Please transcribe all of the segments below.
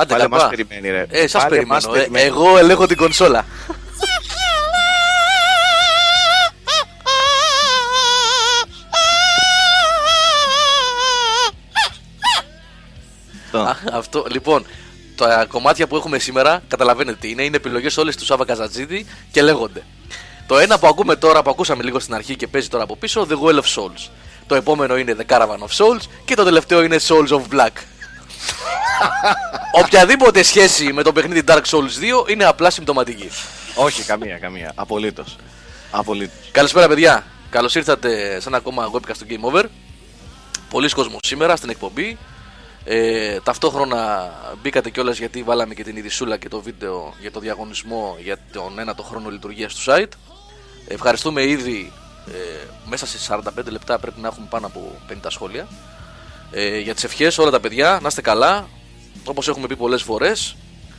Άντε Πάλι καπά. μας περιμένει, ρε. Ε, σας Πάλι περιμένω. μας Ε, περιμένει. εγώ ελέγχω την κονσόλα. Το. Α, Αυτό, λοιπόν, τα κομμάτια που έχουμε σήμερα, καταλαβαίνετε τι είναι, είναι επιλογές όλες του Σάβα Καζατζίδη και λέγονται. Το ένα που ακούμε τώρα, που ακούσαμε λίγο στην αρχή και παίζει τώρα από πίσω, The Well of Souls. Το επόμενο είναι The Caravan of Souls και το τελευταίο είναι Souls of Black. Οποιαδήποτε σχέση με το παιχνίδι Dark Souls 2 είναι απλά συμπτωματική. Όχι, καμία, καμία. Απολύτως. Απολύτως. Καλησπέρα, παιδιά. Καλώς ήρθατε σε ένα ακόμα webcast του Game Over. Πολλοί κόσμος σήμερα στην εκπομπή. Ε, ταυτόχρονα μπήκατε κιόλας γιατί βάλαμε και την ειδισούλα και το βίντεο για το διαγωνισμό για τον ένατο χρόνο λειτουργίας του site. Ευχαριστούμε ήδη. Ε, μέσα σε 45 λεπτά πρέπει να έχουμε πάνω από 50 σχόλια. Ε, για τις ευχές όλα τα παιδιά, να είστε καλά. Όπως έχουμε πει πολλές φορές,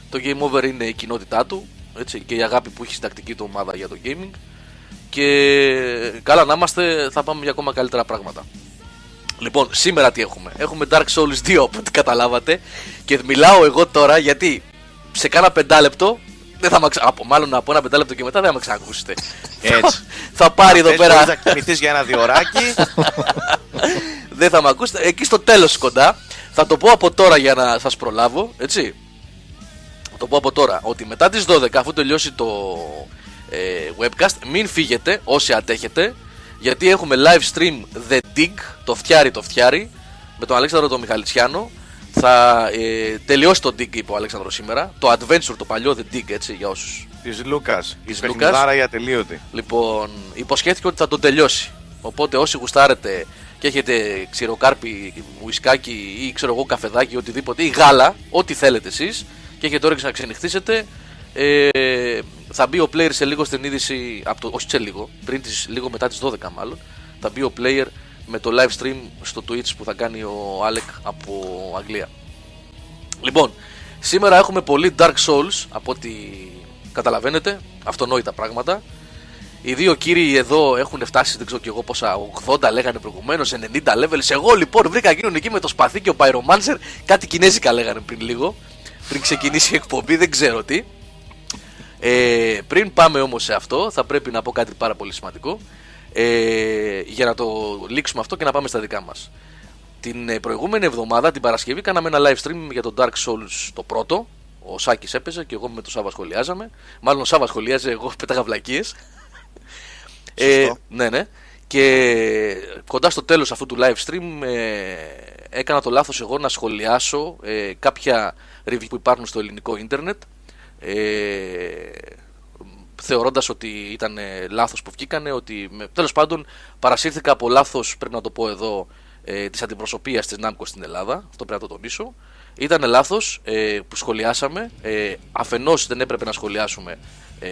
το Game Over είναι η κοινότητά του έτσι, και η αγάπη που έχει στην τακτική του ομάδα για το gaming. Και καλά να είμαστε, θα πάμε για ακόμα καλύτερα πράγματα. Λοιπόν, σήμερα τι έχουμε; Έχουμε Dark Souls 2, από ό,τι καταλάβατε. Και μιλάω εγώ τώρα γιατί σε κάνα πεντάλεπτο. Δεν θα με ξα... από, μάλλον από ένα πεντάλεπτο και μετά δεν θα με ξανακούσετε. Έτσι. θα πάρει εδώ Θες, πέρα. μπορείς να κοιμηθείς για ένα διωράκι. δεν θα με ακούσετε. Εκεί στο τέλος κοντά. Θα το πω από τώρα για να σας προλάβω. Έτσι. Θα το πω από τώρα. Ότι μετά τις 12, αφού τελειώσει το ε, webcast, μην φύγετε όσοι αντέχετε. Γιατί έχουμε live stream The Dig, το φτιάρι το φτιάρι, με τον Αλέξανδρο τον Μιχαλητσιάνο. Θα ε, τελειώσει το Dig, είπε ο Αλέξανδρος σήμερα. Το Adventure, το παλιό The Dig, έτσι, για όσους Της Λούκας. Της Της Λούκας. η ατελείωτη. Λοιπόν, υποσχέθηκε ότι θα τον τελειώσει. Οπότε όσοι γουστάρετε και έχετε ξηροκάρπι, ουισκάκι ή ξέρω εγώ καφεδάκι, οτιδήποτε, ή γάλα, ό,τι θέλετε εσείς και έχετε όρεξη να ξενυχτήσετε, ε, θα μπει ο player σε λίγο στην είδηση, από το, όχι σε λίγο, πριν τις, λίγο μετά τις 12 μάλλον, θα μπει ο player με το live stream στο Twitch που θα κάνει ο Alec από Αγγλία. Λοιπόν, σήμερα έχουμε πολύ Dark Souls από ό,τι καταλαβαίνετε, αυτονόητα πράγματα. Οι δύο κύριοι εδώ έχουν φτάσει, δεν ξέρω και εγώ πόσα, 80 λέγανε προηγουμένως, 90 levels. Εγώ λοιπόν βρήκα εκείνον εκεί με το σπαθί και ο Pyromancer, κάτι κινέζικα λέγανε πριν λίγο, πριν ξεκινήσει η εκπομπή, δεν ξέρω τι. Ε, πριν πάμε όμως σε αυτό, θα πρέπει να πω κάτι πάρα πολύ σημαντικό ε, για να το λήξουμε αυτό και να πάμε στα δικά μας. Την ε, προηγούμενη εβδομάδα, την Παρασκευή, κάναμε ένα live stream για το Dark Souls το πρώτο. Ο Σάκης έπαιζε και εγώ με τον Σάβα σχολιάζαμε. Μάλλον ο Σάβα σχολιάζε, εγώ πέταγα βλακίες. Ε, Σωστό. ναι, ναι. Και κοντά στο τέλος αυτού του live stream ε, έκανα το λάθος εγώ να σχολιάσω ε, κάποια review που υπάρχουν στο ελληνικό ίντερνετ ε, θεωρώντας ότι ήταν ε, λάθος που βγήκανε ότι με, τέλος πάντων παρασύρθηκα από λάθος πρέπει να το πω εδώ ε, της αντιπροσωπείας της ΝΑΜΚΟ στην Ελλάδα αυτό πρέπει να το τονίσω ήταν λάθος ε, που σχολιάσαμε ε, αφενός δεν έπρεπε να σχολιάσουμε ε,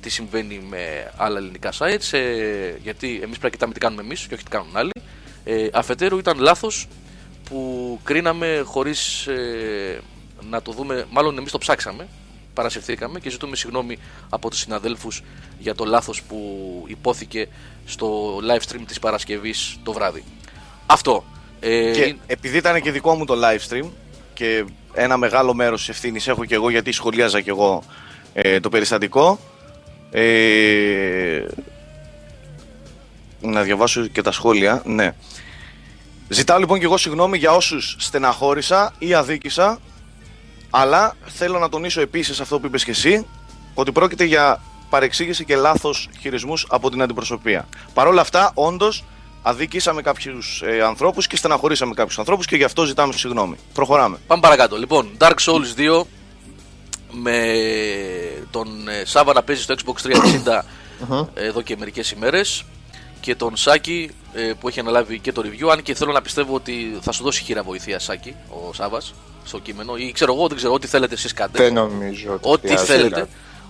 τι συμβαίνει με άλλα ελληνικά sites ε, γιατί εμείς πρέπει να κοιτάμε τι κάνουμε εμείς και όχι τι κάνουν άλλοι ε, αφετέρου ήταν λάθος που κρίναμε χωρίς ε, να το δούμε, μάλλον εμείς το ψάξαμε, παρασυρθήκαμε και ζητούμε συγγνώμη από τους συναδέλφους για το λάθος που υπόθηκε στο live stream της Παρασκευής το βράδυ. Αυτό. Ε, Και είναι- επειδή ήταν και δικό μου το live stream και ένα μεγάλο μέρος της ευθύνης έχω και εγώ γιατί σχολίαζα και εγώ ε, το περιστατικό ε, να διαβάσω και τα σχόλια ναι ζητάω λοιπόν και εγώ συγγνώμη για όσους στεναχώρησα ή αδίκησα αλλά θέλω να τονίσω επίσης αυτό που είπες και εσύ ότι πρόκειται για παρεξήγηση και λάθος χειρισμούς από την αντιπροσωπεία. Παρ' όλα αυτά, όντως, αδικήσαμε κάποιους ε, ανθρώπους και στεναχωρήσαμε κάποιους ανθρώπους και γι' αυτό ζητάμε συγγνώμη. Προχωράμε. Πάμε παρακάτω. Λοιπόν, Dark Souls 2 με τον ε, Σάβα να παίζει στο Xbox 360 εδώ και μερικές ημέρες και τον Σάκη ε, που έχει αναλάβει και το review αν και θέλω να πιστεύω ότι θα σου δώσει χείρα βοηθεία Σάκη ο Σάβας στο κείμενο ή ξέρω εγώ, δεν ξέρω, ό,τι θέλετε εσείς κάντε. Δεν νομίζω ότι Ό,τι χρειάζεται. θέλετε.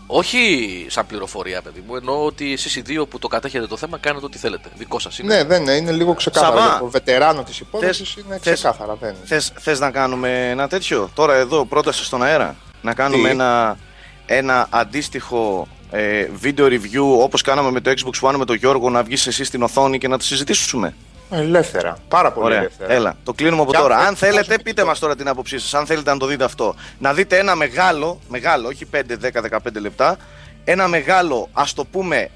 Όχι σαν πληροφορία, παιδί μου. Εννοώ ότι εσείς οι δύο που το κατέχετε το θέμα κάνετε ό,τι θέλετε. Δικό σας είναι. Ναι, δεν είναι, είναι λίγο ξεκάθαρο. Σαββά. Για το βετεράνο της υπόθεσης Θες- είναι θες- ξεκάθαρα. Δεν. Θες, θες να κάνουμε ένα τέτοιο, τώρα εδώ, πρόταση στον αέρα. Να κάνουμε Τι; ένα, ένα αντίστοιχο ε, video review όπως κάναμε με το Xbox One με τον Γιώργο να βγεις εσύ στην οθόνη και να το συζητήσουμε. Ελεύθερα. Πάρα πολύ Ωραία. ελεύθερα. Έλα, το κλείνουμε από Και τώρα. αν Αν θέλετε, θέλετε, βάζω πείτε και μας τώρα την άποψή σας. Αν θέλετε να το δείτε αυτό. Να δείτε ένα μεγάλο, μεγάλο, όχι 5, 10, 15 λεπτά. Ένα μεγάλο, ας το πούμε,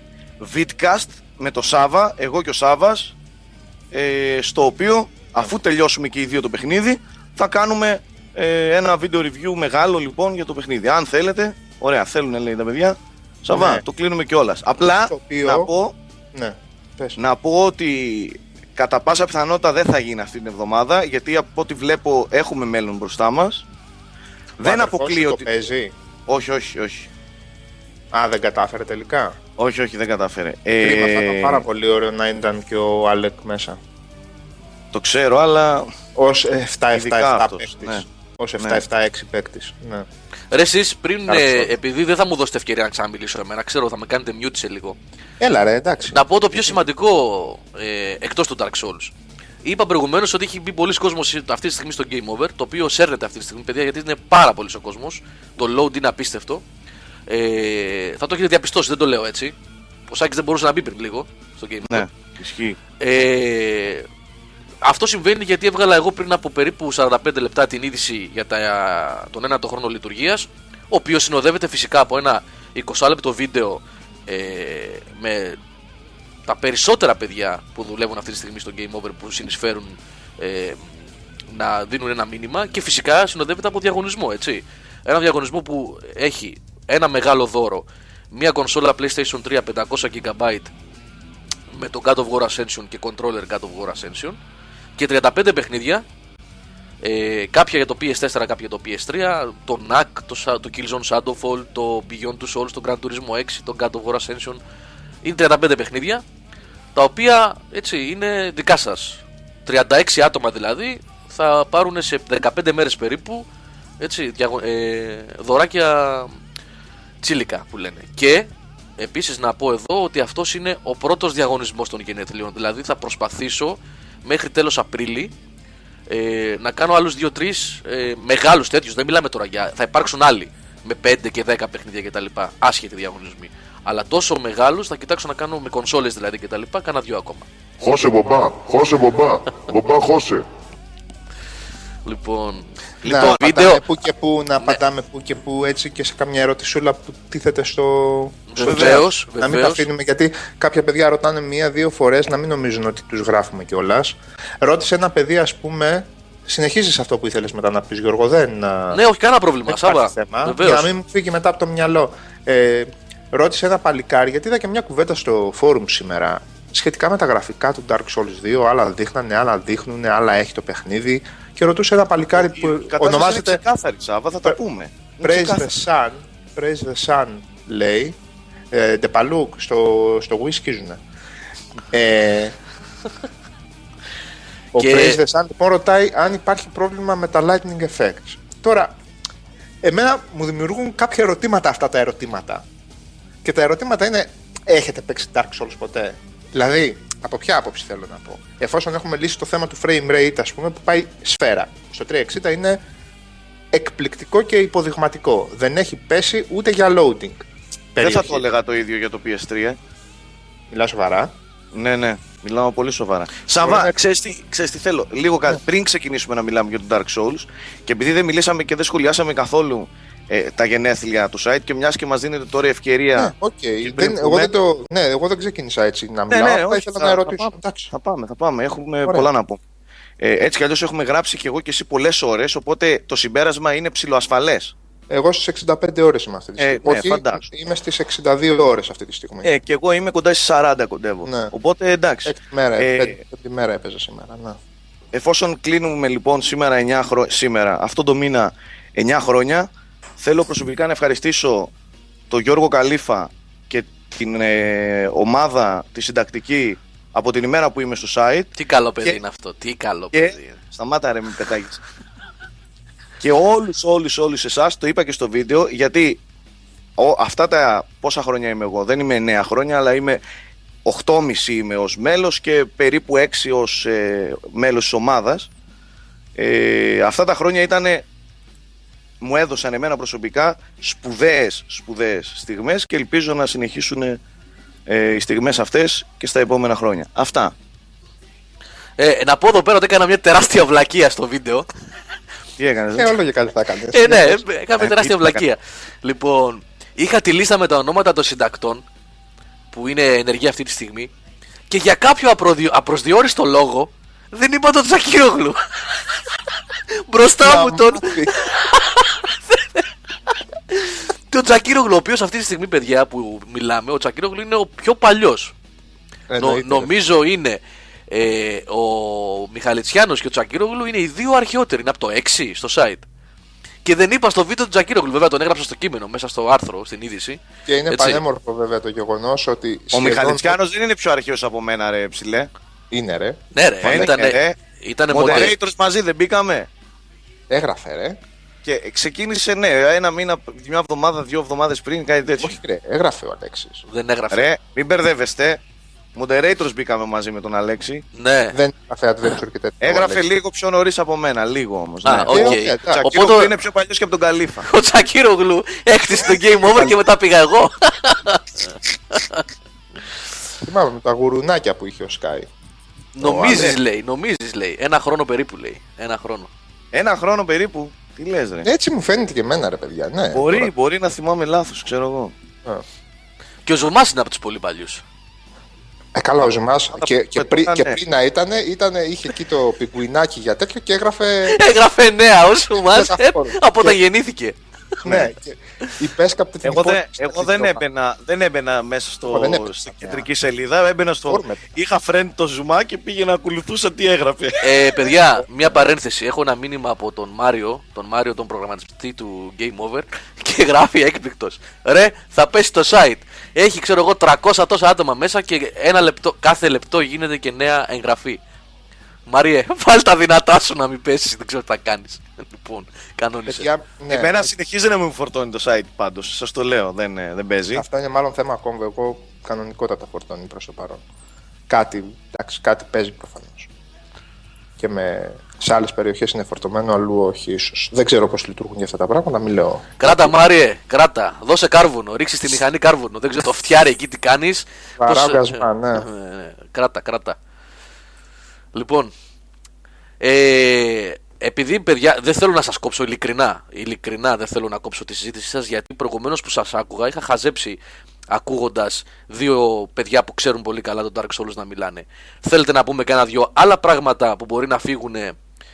vidcast με το Σάβα, εγώ και ο Σάβας. Ε, στο οποίο, αφού τελειώσουμε και οι δύο το παιχνίδι, θα κάνουμε ε, ένα βίντεο review μεγάλο λοιπόν για το παιχνίδι. Αν θέλετε, ωραία, θέλουν λέει τα παιδιά. Σαββά, Ναι. το κλείνουμε κιόλας. Απλά Στο οποίο- να πω Ναι. Πες. να πω ότι κατά πάσα πιθανότητα δεν θα γίνει αυτή την εβδομάδα γιατί από ό,τι βλέπω έχουμε μέλλον μπροστά μας. Ο Δεν αδερφός αποκλείω σου ότι... Το παίζει; Όχι, όχι, όχι. Α, δεν κατάφερε τελικά; Όχι, όχι, δεν κατάφερε. Κρίμα, θα Ε, ήταν πάρα πολύ ωραίο να ήταν και ο Άλεκ μέσα. το ξέρω, αλλά Ω 7-7-7 Ειδικά αυτός, παίκτης. ναι. Ω 7-7-6 παίκτης. Ναι. Ρε εσείς, πριν, Άρα, ε, sorry. επειδή δεν θα μου δώσετε ευκαιρία να ξαναμιλήσω εμένα, ξέρω θα με κάνετε mute σε λίγο. Έλα, ρε, εντάξει. Να πω το πιο σημαντικό ε, εκτός του Dark Souls. Είπα προηγουμένως ότι έχει μπει πολλοί κόσμος αυτή τη στιγμή στο Game Over, το οποίο σέρνεται αυτή τη στιγμή, παιδιά, γιατί είναι πάρα πολύ ο κόσμος. Το load είναι απίστευτο. Ε, θα το έχετε διαπιστώσει, δεν το λέω έτσι. Ο Σάκης δεν μπορούσε να μπει πριν λίγο στο Game Over. ναι, ισχύει. Ε, αυτό συμβαίνει γιατί έβγαλα εγώ πριν από περίπου 45 λεπτά την είδηση για τα, τον ένατο χρόνο λειτουργίας, ο οποίος συνοδεύεται φυσικά από ένα 20 λεπτό βίντεο ε, με τα περισσότερα παιδιά που δουλεύουν αυτή τη στιγμή στο Game Over που συνεισφέρουν ε, να δίνουν ένα μήνυμα και φυσικά συνοδεύεται από διαγωνισμό, έτσι. Ένα διαγωνισμό που έχει ένα μεγάλο δώρο, μια κονσόλα PlayStation 3 500 GB με το God of War Ascension και controller God of War Ascension και 35 παιχνίδια ε, κάποια για το PS4, κάποια για το PS3 το NAC, το, Sa- το Killzone Shadowfall, το Beyond Two Souls, το Gran Turismo 6, το God of War Ascension είναι 35 παιχνίδια τα οποία έτσι είναι δικά σας 36 άτομα δηλαδή θα πάρουν σε 15 μέρες περίπου έτσι, διαγω- ε, δωράκια τσίλικα που λένε. Και επίσης να πω εδώ ότι αυτός είναι ο πρώτος διαγωνισμός των γενέθλιων. Δηλαδή θα προσπαθήσω μέχρι τέλος Απρίλη ε, να κάνω άλλους 2-3 ε, μεγάλους τέτοιους. Δεν μιλάμε τώρα για. Θα υπάρξουν άλλοι με 5 και 10 παιχνίδια κτλ. Άσχετοι διαγωνισμοί. Αλλά τόσο μεγάλους θα κοιτάξω να κάνω με κονσόλες δηλαδή κτλ. Κάνα δύο ακόμα. Χώσε μπομπά, χώσε μπομπά, μπομπά χώσε. Λοιπόν, να λοιπόν απαντάμε βίντεο. που και που, να απαντάμε που και που έτσι και σε καμιά ερωτησούλα που τίθεται στο. στο Βεβαίως, chat. Να μην τα βεβαίως. αφήνουμε γιατί κάποια παιδιά ρωτάνε μία-δύο φορές να μην νομίζουν ότι τους γράφουμε κιόλας. Ρώτησε ένα παιδί, ας πούμε. Συνεχίζεις αυτό που ήθελες μετά να πεις, Γιώργο. Δεν, α, Ναι, όχι κανένα πρόβλημα. δεν Σάβα. υπάρχει θέμα. Βεβαίως. Για να μην μου φύγει μετά από το μυαλό. Ε, ρώτησε ένα παλικάρι, γιατί είδα και μια κουβέντα στο φόρουμ σήμερα σχετικά με τα γραφικά του Dark Souls 2. Άλλα δείχνανε, άλλα δείχνουν, άλλα έχει το παιχνίδι. Και ρωτούσε ένα παλικάρι Η που κατάσταση ονομάζεται είναι ξεκάθαρη, Σάβα, θα τα πούμε. Είναι Praise the ξεκάθαρη. Sun. Praise the Sun λέει. Ε, Ντεπαλούκ στο, στο Wii σκίζουνε. Ε, ο Και- Praise the Sun λοιπόν ρωτάει αν υπάρχει πρόβλημα με τα lightning effects. Τώρα, εμένα μου δημιουργούν κάποια ερωτήματα αυτά τα ερωτήματα. Και τα ερωτήματα είναι, έχετε παίξει Dark Souls ποτέ; Δηλαδή, από ποια άποψη θέλω να πω. Εφόσον έχουμε λύσει το θέμα του frame rate, ας πούμε, που πάει σφαίρα. Στο 360 είναι εκπληκτικό και υποδειγματικό. Δεν έχει πέσει ούτε για loading. Δεν θα περιοχή. το έλεγα το ίδιο για το PS3. Μιλάς σοβαρά; Ναι, ναι, μιλάω πολύ σοβαρά. Σάββα, να- ξέρεις τι, ξέρεις τι θέλω. Λίγο κάτι πριν ξεκινήσουμε να μιλάμε για το Dark Souls και επειδή δεν μιλήσαμε και δεν σχολιάσαμε καθόλου ε, τα γενέθλια του site και μιας και μας δίνετε τώρα ευκαιρία. Ναι, οκ. πριν Δεν, εγώ, πούμε- δεν το, ναι, εγώ δεν ξεκίνησα έτσι να Ναι, μιλάω. ναι, απλά όχι, ήθελα θα- να θα ερωτήσω. πάμε. Εντάξει. Θα πάμε, θα πάμε. Έχουμε Ωραία. πολλά να πούμε. Ε, έτσι κι αλλιώς έχουμε γράψει και εγώ και εσύ πολλές ώρες, οπότε το συμπέρασμα είναι ψιλοασφαλές. Εγώ στις 65 ώρες είμαι αυτή τη Ε, στιγμή. ναι, Όχι, φαντάσου. είμαι στις 62 ώρες αυτή τη στιγμή. Ε, και εγώ είμαι κοντά στις 40 κοντεύω. Ναι. Οπότε εντάξει. Έκτη μέρα, Ε, πέμπτη, πέμπτη μέρα έπαιζα σήμερα. Ναι. Εφόσον κλείνουμε λοιπόν σήμερα 9 χρο... σήμερα, αυτό το μήνα 9 χρόνια, θέλω προσωπικά να ευχαριστήσω τον Γιώργο Καλήφα και την ε, ομάδα τη συντακτική από την ημέρα που είμαι στο site Τι καλό παιδί Και- είναι αυτό. Τι καλό και παιδί. είναι. σταμάτα ρε μην πετάγεις και όλους όλους όλους εσάς το είπα και στο βίντεο γιατί ο, αυτά τα πόσα χρόνια είμαι εγώ δεν είμαι 9 χρόνια αλλά είμαι 8,5 είμαι ως μέλος και περίπου 6 ως ε, μέλος της ομάδας ε, αυτά τα χρόνια ήταν μου έδωσαν εμένα προσωπικά σπουδαίες, σπουδαίες στιγμές και ελπίζω να συνεχίσουν ε, οι στιγμές αυτές και στα επόμενα χρόνια. Αυτά. Ε, να πω εδώ πέρα ότι έκανα μια τεράστια βλακεία στο βίντεο. Τι έκανες. Ε, όλο και κάτι θα έκανες. Ε, ναι, έκαμε Ε, τεράστια τι θα βλακεία. Λοιπόν, είχα τη λίστα με τα ονόματα των συντακτών που είναι ενεργοί αυτή τη στιγμή και για κάποιο απροδιο... απροσδιόριστο λόγο δεν είπα τον Τζακίρογλου. Μπροστά μου τον, τον Τζακίρογλου, ο οποίος αυτή τη στιγμή, παιδιά που μιλάμε, ο Τζακίρογλου είναι ο πιο παλιός. Εννοείται, νομίζω είναι ε, ο Μιχαλητσιάνος και ο Τζακίρογλου είναι οι δύο αρχαιότεροι. Είναι από το 6 στο site. Και δεν είπα στο βίντεο του Τζακίρογλου, βέβαια τον έγραψα στο κείμενο, μέσα στο άρθρο, στην είδηση. Και είναι Έτσι. πανέμορφο βέβαια το γεγονός ότι. Ο σχεδόν- Μιχαλητσιάνο δεν είναι πιο αρχαίος από μένα, ρε ψηλέ. Είναι ρε. Ναι, ρε, Φαίνεται, ήταν. ρε. Ήτανε μοντέ- Moderators μαζί δεν μπήκαμε. Έγραφε ρε. Και ξεκίνησε, ναι, ένα μήνα, μια εβδομάδα, δύο εβδομάδες πριν, κάτι τέτοιο. Όχι ρε, έγραφε ο Αλέξης. Δεν έγραφε. Ρε, μην μπερδεύεστε. Moderators μπήκαμε μαζί με τον Αλέξη. Ναι. Δεν έγραφε adventure και τέτοια. ο Έγραφε Αλέξης. λίγο πιο νωρίς από μένα, λίγο όμως. Α, ναι. οκ. Ε, οκ, εντάξει. Τσακίρογλου Οπότε- είναι πιο παλιός και από τον Καλήφα. Ο Τσακίρογλου έκτισε το game over και μετά πήγα εγώ. Θυμάμαι με τα γουρουνάκια που είχε ο Sky. νομίζεις, Άλε. λέει, νομίζεις, λέει. Ένα χρόνο περίπου, λέει. Ένα χρόνο. Ένα χρόνο περίπου. Τι λες, ρε; Έτσι μου φαίνεται και εμένα ρε παιδιά. Ναι, μπορεί, τώρα. μπορεί να θυμάμαι λάθος, ξέρω εγώ. Α. Και ο Ζουμάς είναι από τους πολύ παλιούς. Ε, καλά, ο Ζουμάς και, και, πετάνε. πριν, και πριν να ήταν, ήταν, είχε εκεί το πιγκουινάκι για τέτοιο και έγραφε. Έγραφε νέα ο Ζουμάς Μεταφόρο. από όταν Και- γεννήθηκε. Ναι, και η Πέσκα από την Εγώ, δεν, υπόλοιπη εγώ στα δεν, TikTok. έμπαινα, δεν έμπαινα μέσα στο, Εγώ δεν έπαιζα στην πια. κεντρική σελίδα. Έμπαινα στο. Όρμετ. Είχα friend το ζουμά και πήγαινα να ακολουθούσα τι έγραφε. Ε, παιδιά, μια παρένθεση. Έχω ένα μήνυμα από τον Μάριο, τον Μάριο, τον προγραμματιστή του Game Over και γράφει έκπληκτος. Ρε, θα πέσει το site. Έχει, ξέρω εγώ, 300 τόσα άτομα μέσα και ένα λεπτό, κάθε λεπτό γίνεται και νέα εγγραφή. Μάριε, βάλ τα δυνατά σου να μην πέσεις. Δεν ξέρω τι θα κάνεις. Λοιπόν, κανόνισε. Παιδιά, ναι, Εμένα συνεχίζει να μου φορτώνει το site πάντως. Σας το λέω, δεν, ε, δεν παίζει. Αυτό είναι μάλλον θέμα ακόμα. Εγώ κανονικότατα φορτώνει προς το παρόν. Κάτι, εντάξει, κάτι παίζει προφανώς. Και με, σε άλλες περιοχές είναι φορτωμένο, αλλού όχι ίσως. Δεν ξέρω πώς λειτουργούν για αυτά τα πράγματα, μην λέω. Κράτα, Μάριε, κράτα. Δώσε κάρβουνο. Ρίξει τη μηχανή κάρβουνο. Δεν ξέρω το φτιάρι εκεί τι κάνεις. Βαράγασμα, ναι. Κράτα, κράτα. Λοιπόν, ε, επειδή παιδιά δεν θέλω να σας κόψω ειλικρινά, ειλικρινά δεν θέλω να κόψω τη συζήτησή σας γιατί προηγουμένως που σας άκουγα είχα χαζέψει ακούγοντας δύο παιδιά που ξέρουν πολύ καλά τον Dark Souls να μιλάνε. Θέλετε να πούμε κάνα δυο άλλα πράγματα που μπορεί να φύγουν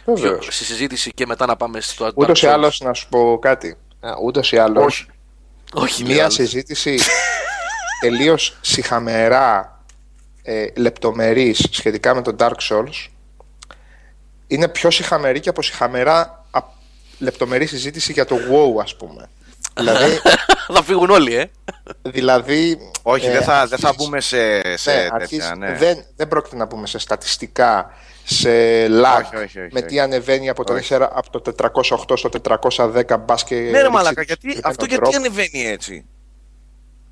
Βεβαίως. στη συζήτηση και μετά να πάμε στο Dark Ούτως ή Souls; άλλως να σου πω κάτι. Ούτως ή άλλως. Όχι. Όχι, λέει Μία άλλος. συζήτηση τελείως συχαμερά ε, λεπτομερής σχετικά με τον Dark Souls είναι πιο συχαμερή και από συχαμερά α, λεπτομερή συζήτηση για το WoW ας πούμε. δηλαδή, θα φύγουν όλοι, ε. δηλαδή Όχι, ε, δεν, θα, δεν θα αρχίζεις- μπούμε σε, σε ναι, τέτοια. αρχίζεις- Ναι. δεν, δεν πρόκειται να πούμε σε στατιστικά, σε lag, Όχι, όχι, όχι, με όχι. τι ανεβαίνει από το, 4, από το 408 στο 410 μπας και Ναι, ρε ρίξεις Μαλάκα, γιατί, ένα αυτό drop. γιατί ανεβαίνει έτσι;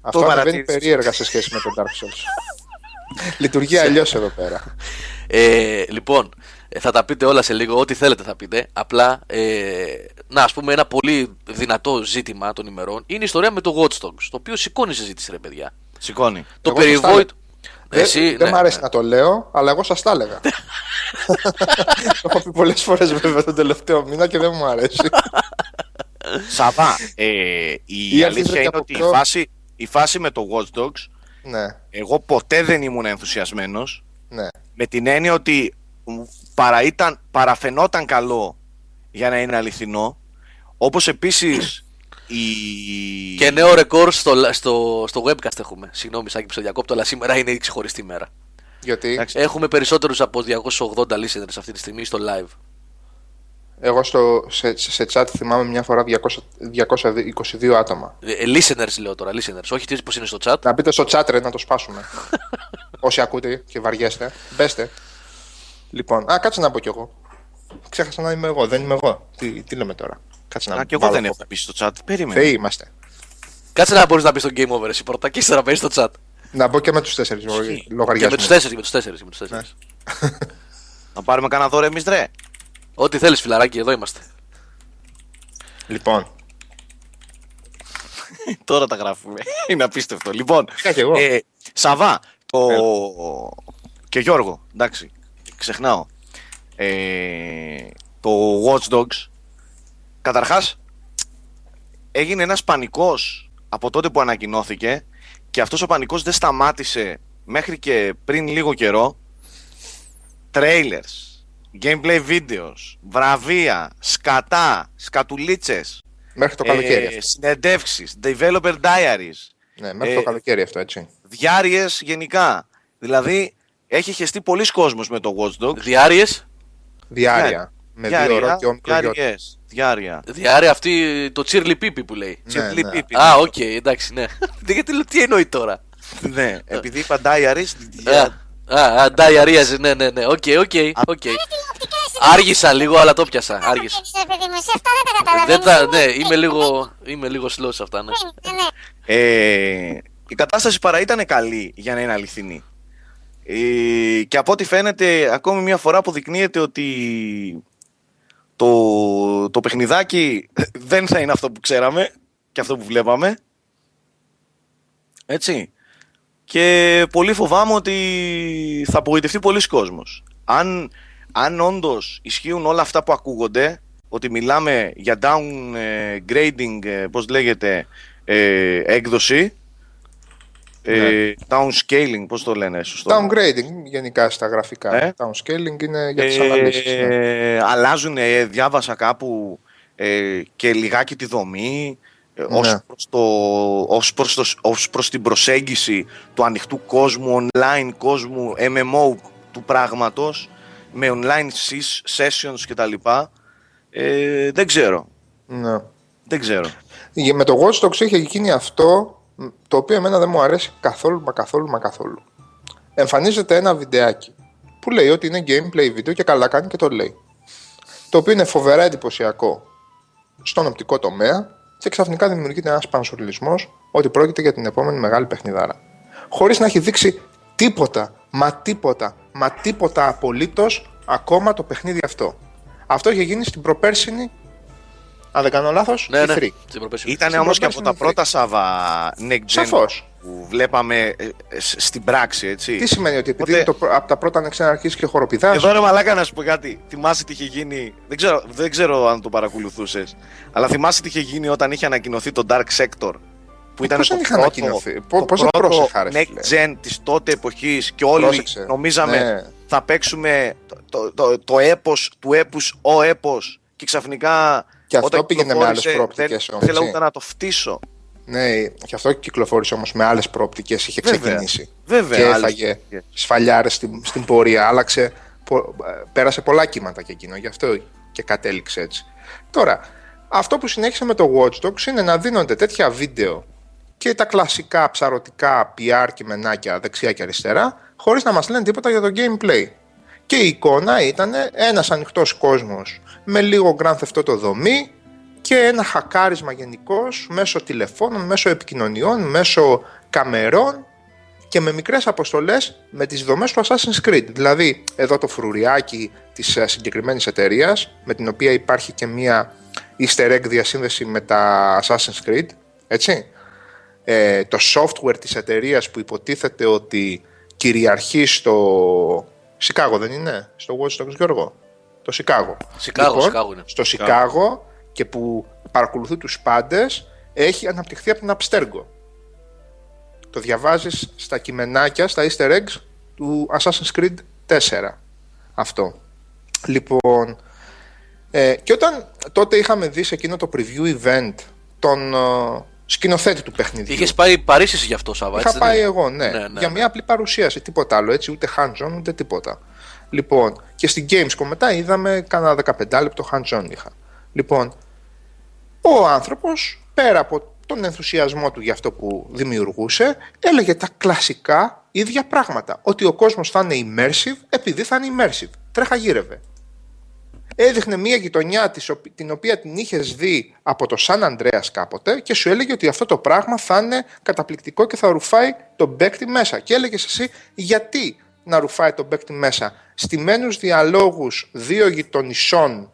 Αυτό Το ανεβαίνει παρατήρησες. περίεργα σε σχέση με τον Dark Souls. Λειτουργεί αλλιώς εδώ πέρα. Ε, λοιπόν, ε, θα τα πείτε όλα σε λίγο, ό,τι θέλετε θα πείτε. Απλά, ε, να ας πούμε ένα πολύ δυνατό ζήτημα των ημερών είναι η ιστορία με το Watch Dogs, το οποίο σηκώνει συζήτηση ρε παιδιά. Σηκώνει. Το Εγώ σας τα περιβόητο... Δεν, Εσύ, δεν ναι, μ' αρέσει ναι. να το λέω, αλλά εγώ σας τα έλεγα. το έχω πει πολλές φορές βέβαια τον τελευταίο μήνα και δεν μου αρέσει. Σαβά, ε, η Ή αλήθεια αρχίζετε είναι από ότι η πιο- φάση, η φάση με το Watch Dogs, ναι, εγώ ποτέ δεν ήμουν ενθουσιασμένος, ναι. με την έννοια ότι μ, παρά ήταν, παραφαινόταν καλό για να είναι αληθινό, όπως επίσης η... Και νέο ρεκόρ στο, στο, στο webcast έχουμε. Συγγνώμη, Σάκη, που σε διακόπτω, αλλά σήμερα είναι η ξεχωριστή μέρα. Γιατί; Εντάξει. Έχουμε περισσότερους από 280 listeners αυτή τη στιγμή στο live. Εγώ στο, σε, σε, σε chat θυμάμαι μια φορά 200, 222 άτομα. Ε, ε, listeners λέω τώρα, listeners. Όχι τι πως είναι στο chat. Να μπείτε στο chat ρε να το σπάσουμε. Όσοι ακούτε και βαριέστε, μπέστε. Λοιπόν, α, κάτσε να πω κι εγώ. Ξέχασα να είμαι εγώ, δεν είμαι εγώ. Τι, τι λέμε τώρα; Κάτσε να Α, και εγώ βάλω δεν εγώ. έχω πει στο chat. Περίμενε. Θεοί είμαστε. Κάτσε να μπορείς να μπεις στο game over εσύ πρώτα και ύστερα μπαίνεις στο chat. Να μπω και με τους τέσσερις Και με λογαριασμού. τους τέσσερις, με τους τέσσερις, με τους τέσσερις. Να πάρουμε κανένα δώρο εμείς ρε. Ό,τι θέλεις φιλαράκι, εδώ είμαστε. Λοιπόν, Τώρα τα γράφουμε. Είναι απίστευτο. Λοιπόν, Είχα κι εγώ. ε, Σαβά το... και Γιώργο, εντάξει. ξεχνάω. Ε, το Watch Dogs. Καταρχάς, έγινε ένας πανικός από τότε που ανακοινώθηκε και αυτός ο πανικός δεν σταμάτησε μέχρι και πριν λίγο καιρό. Trailers, gameplay videos, βραβεία, σκατά, σκατουλίτσες, Μέχρι το καλοκαίρι ε, αυτό. συνεντεύξεις, developer diaries, Ναι, μέχρι ε, το καλοκαίρι αυτό, έτσι. διάρροιες γενικά. Δηλαδή, έχει χεστεί πολλοί κόσμος με το Watch Dogs. Διάρροιε. Διάρκεια. Με δύο Διάρροια, ρο και όμικρο διάρροιες, διάρροια. Διάρροια αυτή το τσίρλι πίπι που λέει. Ναι, Τσιπλί ναι. πίπι, Α, ναι. οκ, εντάξει, ναι. Γιατί λέω, τι εννοεί τώρα; Ναι, επειδή είπα diaries, Α, α, α, diarrhea, ναι, ναι, ναι. Οκ, οκ, οκ. Άργησα λίγο, αλλά το πιάσα. Άργησα. Ξέρεις, παιδί μου, εσύ αυτά δεν τα Δεν καταλαβαίνεις. τα, ναι, είμαι λίγο, είμαι λίγο slow σε αυτά, ναι. Ναι, ναι. Ε, η κατάσταση παρά ήταν καλή για να είναι αληθινή. Ε, και από ό,τι φαίνεται, ακόμη μια φορά αποδεικνύεται ότι το, το παιχνιδάκι δεν θα είναι αυτό που ξέραμε και αυτό που βλέπαμε. Έτσι. Και πολύ φοβάμαι ότι θα απογοητευτεί πολλοί κόσμος. Αν, αν όντως ισχύουν όλα αυτά που ακούγονται, ότι μιλάμε για downgrading, ε, πώς λέγεται, ε, έκδοση, ε, downscaling, πώς το λένε σωστό; Downgrading γενικά στα γραφικά. Ε. Downscaling είναι για τις αναλύσεις. ναι. Ε, αλλάζουν, ε, διάβασα κάπου ε, και λιγάκι τη δομή ε, ως, Ναι. προς το, ως, προς το, ως προς την προσέγγιση του ανοιχτού κόσμου, online κόσμου, MMO του πράγματος με online sys- sessions κτλ. Ε, δεν ξέρω. Ναι. Δεν ξέρω. Για- Με το Watch Dogs είχε γίνει αυτό μ, το οποίο εμένα δεν μου αρέσει καθόλου μα καθόλου μα καθόλου. Εμφανίζεται ένα βιντεάκι που λέει ότι είναι gameplay βίντεο και καλά κάνει και το λέει. Το οποίο είναι φοβερά εντυπωσιακό στον οπτικό τομέα και ξαφνικά δημιουργείται ένας πανσουρλισμός ότι πρόκειται για την επόμενη μεγάλη παιχνιδάρα. Χωρίς να έχει δείξει τίποτα, μα τίποτα, μα τίποτα απολύτως ακόμα το παιχνίδι αυτό. Αυτό είχε γίνει στην προπέρσινη, αν δεν κάνω λάθος, Ναι, ναι. η 3. Στην προπέσιμη. Ήταν Στην όμως και από προπέρσινη τα πρώτα Σάβα Next Gen Σαφώς. Που βλέπαμε ε, ε, σ- στην πράξη, έτσι. Τι σημαίνει ότι επειδή Οπότε- είναι το, πρω- από τα πρώτα να ξαναρχίσει και χοροπηδάς; Εδώ ρε μαλάκα να σου πω κάτι. Θυμάσαι τι είχε γίνει. Δεν ξέρω, δεν ξέρω αν το παρακολουθούσες. Αλλά θυμάσαι τι είχε γίνει όταν είχε ανακοινωθεί το Dark Sector. Που ήταν πώς το δεν είχε πρώτο, ανακοινωθεί; Πο- το πώς δεν πρώτο πρόσεχα, ρε next φίλε; gen της τότε εποχής και όλοι Πρόσεξε. νομίζαμε Ναι. θα παίξουμε το, το, το, το έπος του έπους ο έπος και ξαφνικά Και αυτό όταν πήγαινε με άλλες κυκλοφόρησε, προοπτικές δεν όμως, ήθελα έτσι. ούτε να το φτύσω. Ναι, και αυτό κυκλοφόρησε όμως με άλλες προοπτικές. Είχε Βέβαια. ξεκινήσει. Βέβαια, Και άλλες έφαγε προοπτικές. σφαλιάρες στην, στην πορεία. Άλλαξε. πο- ε, πέρασε πολλά κύματα και εκείνο. Γι' αυτό και κατέληξε έτσι. Τώρα, αυτό που συνέχισε με το Watch Dogs είναι να δίνονται τέτοια βίντεο και τα κλασικά ψαρωτικά PR κειμενάκια δεξιά και αριστερά, χωρίς να μας λένε τίποτα για το gameplay. Και η εικόνα ήταν ένας ανοιχτός κόσμος με λίγο Grand Theft Auto δομή και ένα χακάρισμα γενικώς μέσω τηλεφώνων, μέσω επικοινωνιών, μέσω καμερών και με μικρές αποστολές με τις δομές του Assassin's Creed. Δηλαδή, εδώ το φρουριάκι της ε, συγκεκριμένης εταιρείας, με την οποία υπάρχει και μία easter egg διασύνδεση με τα Assassin's Creed, έτσι. Ε, το software της εταιρείας που υποτίθεται ότι κυριαρχεί στο Σικάγο, δεν είναι, στο Watch Dogs Γιώργο; Το Σικάγο. Σικάγο, Σικάγο είναι. Στο Σικάγο και που παρακολουθεί τους πάντες έχει αναπτυχθεί από την Abstergo. Το διαβάζεις στα κειμενάκια, στα easter eggs του Assassin's Creed 4. Αυτό. Λοιπόν, ε, και όταν τότε είχαμε δει σε εκείνο το preview event τον ε, σκηνοθέτη του παιχνιδιού. Είχες πάει Παρίσι γι' αυτό, Σάβα. Είχα έτσι, δεν πάει είναι; εγώ, ναι. Ναι, ναι, Για ναι. μια απλή παρουσίαση, τίποτα άλλο έτσι, ούτε hands-on ούτε τίποτα. Λοιπόν, και στην Gamescom μετά είδαμε κάνα 15 λεπτό hands-on είχα. Λοιπόν, ο άνθρωπος πέρα από τον ενθουσιασμό του για αυτό που δημιουργούσε, έλεγε τα κλασικά ίδια πράγματα. Ότι ο κόσμος θα είναι immersive επειδή θα είναι immersive. Τρέχα γύρευε. Έδειχνε μια γειτονιά της, οπ- την οποία την είχες δει από το Σαν Ανδρέας κάποτε και σου έλεγε ότι αυτό το πράγμα θα είναι καταπληκτικό και θα ρουφάει τον παίκτη μέσα. Και έλεγες εσύ γιατί να ρουφάει τον παίκτη μέσα; Στημένους διαλόγους δύο γειτονισών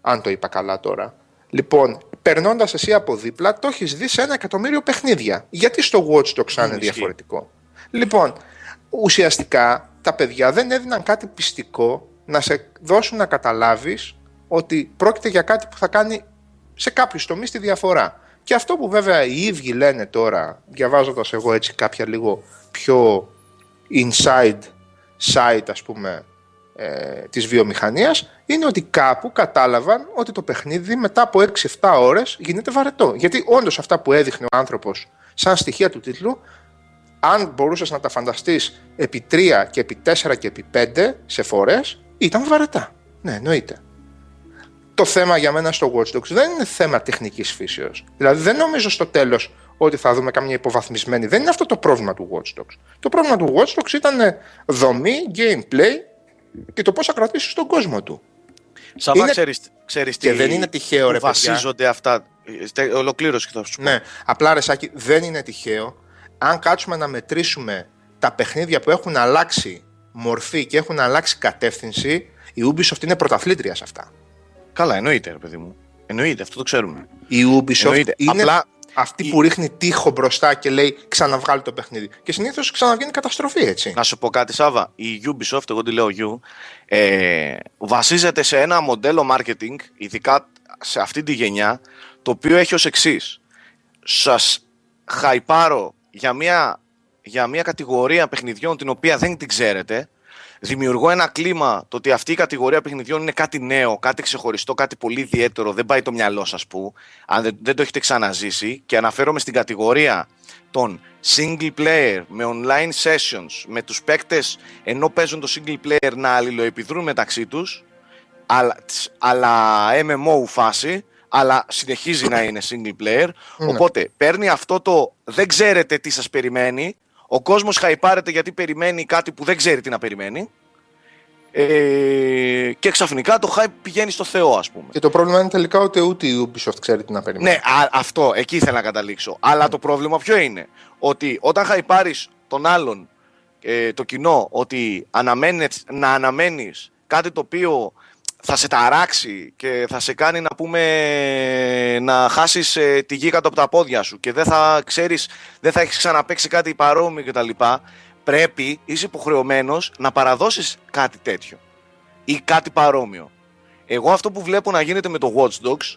αν το είπα καλά τώρα. Λοιπόν, περνώντας εσύ από δίπλα, το έχεις δει σε ένα εκατομμύριο παιχνίδια. Γιατί στο Watch Dogs θα είναι ισχύει. διαφορετικό; Λοιπόν, ουσιαστικά τα παιδιά δεν έδιναν κάτι πιστικό να σε δώσουν να καταλάβεις ότι πρόκειται για κάτι που θα κάνει σε κάποιους τομείς τη διαφορά. Και αυτό που βέβαια οι ίδιοι λένε τώρα, διαβάζοντας εγώ έτσι κάποια λίγο πιο inside site ας πούμε ε, της βιομηχανίας είναι ότι κάπου κατάλαβαν ότι το παιχνίδι μετά από 6-7 ώρες γίνεται βαρετό. Γιατί όντως αυτά που έδειχνε ο άνθρωπος σαν στοιχεία του τίτλου αν μπορούσες να τα φανταστείς επί 3 και επί 4 και επί 5 σε φορές ήταν βαρετά. Ναι, εννοείται. Το θέμα για μένα στο Watch Dogs δεν είναι θέμα τεχνικής φύσεως. Δηλαδή δεν νομίζω στο τέλος ότι θα δούμε καμία υποβαθμισμένη. Δεν είναι αυτό το πρόβλημα του Watch Dogs. Το πρόβλημα του Watch Dogs ήταν δομή, gameplay και το πώς θα κρατήσει τον κόσμο του. Σαββά, Είναι- ξέρεις, ξέρεις Και τι δεν είναι τυχαίο, ρε παιδιά. βασίζονται αυτά. Στε- Ολοκλήρωση και θα σου πω. Ναι, απλά ρε Σάκη, δεν είναι τυχαίο. Αν κάτσουμε να μετρήσουμε τα παιχνίδια που έχουν αλλάξει μορφή και έχουν αλλάξει κατεύθυνση, η Ubisoft είναι πρωταθλήτρια σε αυτά. Καλά, εννοείται, ρε παιδί μου. Εννοείται, αυτό το ξέρουμε. Η Ubisoft Εννοείται. είναι Απλά αυτή η- που ρίχνει τείχο μπροστά και λέει ξαναβγάλει το παιχνίδι. Και συνήθως ξαναβγαίνει καταστροφή, έτσι. Να σου πω κάτι, Σάβα. Η Ubisoft, εγώ τη λέω U, ε, βασίζεται σε ένα μοντέλο marketing, ειδικά σε αυτή τη γενιά, το οποίο έχει ως εξής. Σας χαϊπάρω για μια, για μια κατηγορία παιχνιδιών την οποία δεν την ξέρετε. Δημιουργώ ένα κλίμα το ότι αυτή η κατηγορία παιχνιδιών είναι κάτι νέο, κάτι ξεχωριστό, κάτι πολύ ιδιαίτερο. Δεν πάει το μυαλό σας που, αν δεν, δεν το έχετε ξαναζήσει. Και αναφέρομαι στην κατηγορία των single player με online sessions, με τους παίκτες ενώ παίζουν το single player να αλληλοεπιδρούν μεταξύ τους, αλλά, τς- αλλά MMO φάση, αλλά συνεχίζει να είναι single player. Ναι. Οπότε παίρνει αυτό το δεν ξέρετε τι σας περιμένει, ο κόσμος χαϊπάρεται γιατί περιμένει κάτι που δεν ξέρει τι να περιμένει ε, και ξαφνικά το hype πηγαίνει στο Θεό ας πούμε. Και το πρόβλημα είναι τελικά ότι ούτε η Ubisoft ξέρει τι να περιμένει. Ναι, α, αυτό, εκεί ήθελα να καταλήξω. Αλλά το πρόβλημα ποιο είναι; Ότι όταν χαϊπάρεις τον άλλον, ε, το κοινό, ότι αναμένεις, να αναμένεις κάτι το οποίο θα σε ταράξει και θα σε κάνει να πούμε να χάσεις ε, τη γη κάτω από τα πόδια σου και δεν θα ξέρεις, δεν θα έχεις ξαναπαίξει κάτι παρόμοιο κτλ. Πρέπει, είσαι υποχρεωμένος να παραδώσεις κάτι τέτοιο ή κάτι παρόμοιο. Εγώ αυτό που βλέπω να γίνεται με το Watch Dogs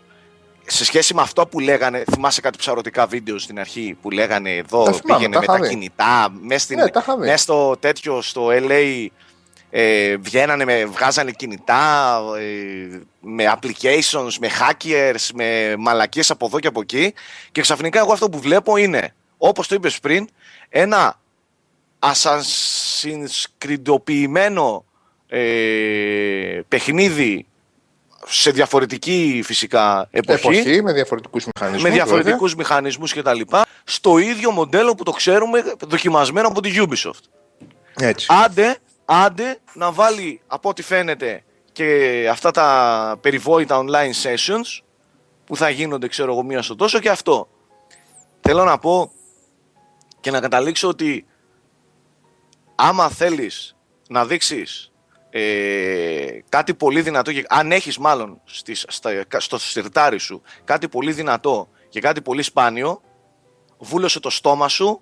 σε σχέση με αυτό που λέγανε, θυμάσαι κάτι ψαρωτικά βίντεο στην αρχή που λέγανε εδώ Τα θυμάμαι, πήγαινε τα με είχα τα δει. κινητά, μέσα, στην, Ναι, τα είχα δει. μέσα στο τέτοιο, στο LA ε, βγαίνανε, με, βγάζανε κινητά ε, με applications, με hackers, με μαλακίες από εδώ και από εκεί και ξαφνικά εγώ αυτό που βλέπω είναι, όπως το είπες πριν, ένα Assassin's Creedοποιημένο ε, παιχνίδι σε διαφορετική φυσικά εποχή, Εποχή, με διαφορετικούς μηχανισμούς. με βέβαια. διαφορετικούς μηχανισμούς και τα λοιπά, στο ίδιο μοντέλο που το ξέρουμε δοκιμασμένο από τη Ubisoft. Έτσι. Άντε, άντε να βάλει από ό,τι φαίνεται και αυτά τα περιβόητα online sessions που θα γίνονται ξέρω εγώ μία στο τόσο και αυτό. Θέλω να πω και να καταλήξω ότι άμα θέλεις να δείξεις ε, κάτι πολύ δυνατό, και- αν έχεις μάλλον στις, στα, στο σιρτάρι σου κάτι πολύ δυνατό και κάτι πολύ σπάνιο, βούλωσε το στόμα σου,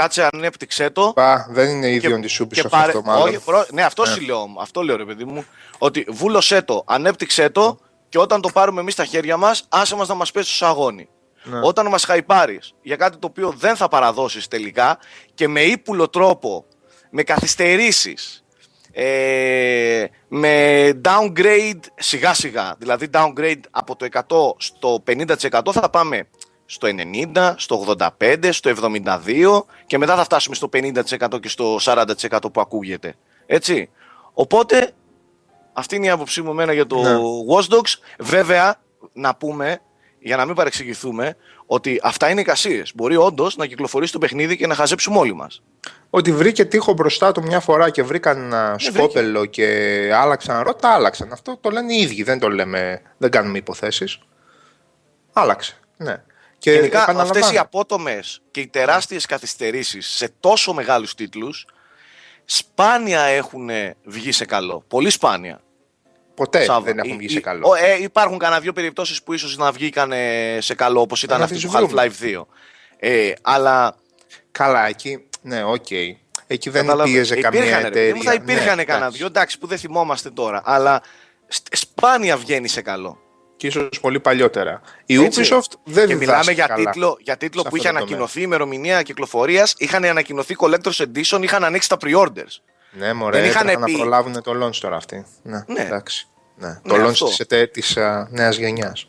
κάτσε ανέπτυξέ το Πα, δεν είναι ίδιο της Ubisoft αυτό μάλλον. όχι, προ- ναι, αυτό Ναι. σου λέω, αυτό λέω ρε παιδί μου. Ότι βούλωσέ το, ανέπτυξέ το και όταν το πάρουμε εμείς στα χέρια μας, άσε μας να μας πέσει στο σαγόνι. Ναι. Όταν μας χαϊπάρεις για κάτι το οποίο δεν θα παραδώσεις τελικά και με ύπουλο τρόπο, με καθυστερήσεις, ε, με downgrade σιγά σιγά, δηλαδή downgrade από το 100 στο 50% θα πάμε στο 90, στο 85, στο 72 και μετά θα φτάσουμε στο 50% και στο 40% που ακούγεται. Έτσι. Οπότε, αυτή είναι η άποψή μου εμένα για το Ναι. Watch Dogs. Βέβαια, να πούμε, για να μην παρεξηγηθούμε, ότι αυτά είναι εικασίες. Μπορεί όντως να κυκλοφορήσει το παιχνίδι και να χαζέψουμε όλοι μας. Ότι βρήκε τείχο μπροστά του μια φορά και βρήκαν ένα βρήκε. σκόπελο και άλλαξαν ρότα, άλλαξαν. Αυτό το λένε οι ίδιοι, δεν το λέμε, δεν κάνουμε υποθέσεις. Άλλαξε, ναι. Και Γενικά, επαναλαμβάνω, αυτές οι απότομες και οι τεράστιες καθυστερήσεις σε τόσο μεγάλους τίτλους, σπάνια έχουν βγει σε καλό. Πολύ σπάνια. ποτέ Σάβα. δεν έχουν Ή- βγει ή- σε καλό. ο- ε, υπάρχουν κανένα δύο περιπτώσεις που ίσως να βγήκαν σε καλό, όπως ήταν Να αυτή τις του βρούμε. Half-Life 2. Ε, αλλά Καλά, εκεί, ναι, οκ. Εκεί δεν Κατάλαβες. πίεζε καμία Υπήρχαν, ρε παιδί εταιρεία. μου, Θα υπήρχαν Ναι, κανένα εντάξει. δυο, εντάξει, που δεν θυμόμαστε τώρα. Αλλά σ- σπάνια βγαίνει σε καλό. Και ίσως πολύ παλιότερα. Η Έτσι. Ubisoft δεν Και μιλάμε διδάσκει για καλά. τίτλο, για τίτλο σε που αυτό είχε το ανακοινωθεί η ημερομηνία κυκλοφορίας, είχαν ανακοινωθεί Collector's Edition, είχαν ανοίξει τα pre-orders. Ναι, μωρέ, Δεν είχαν έτρεχαν πει- να προλάβουν το launch τώρα αυτή. Ναι, Ναι. εντάξει. Ναι. Ναι, το launch αυτό. της, ετέ- της α, νέας γενιάς.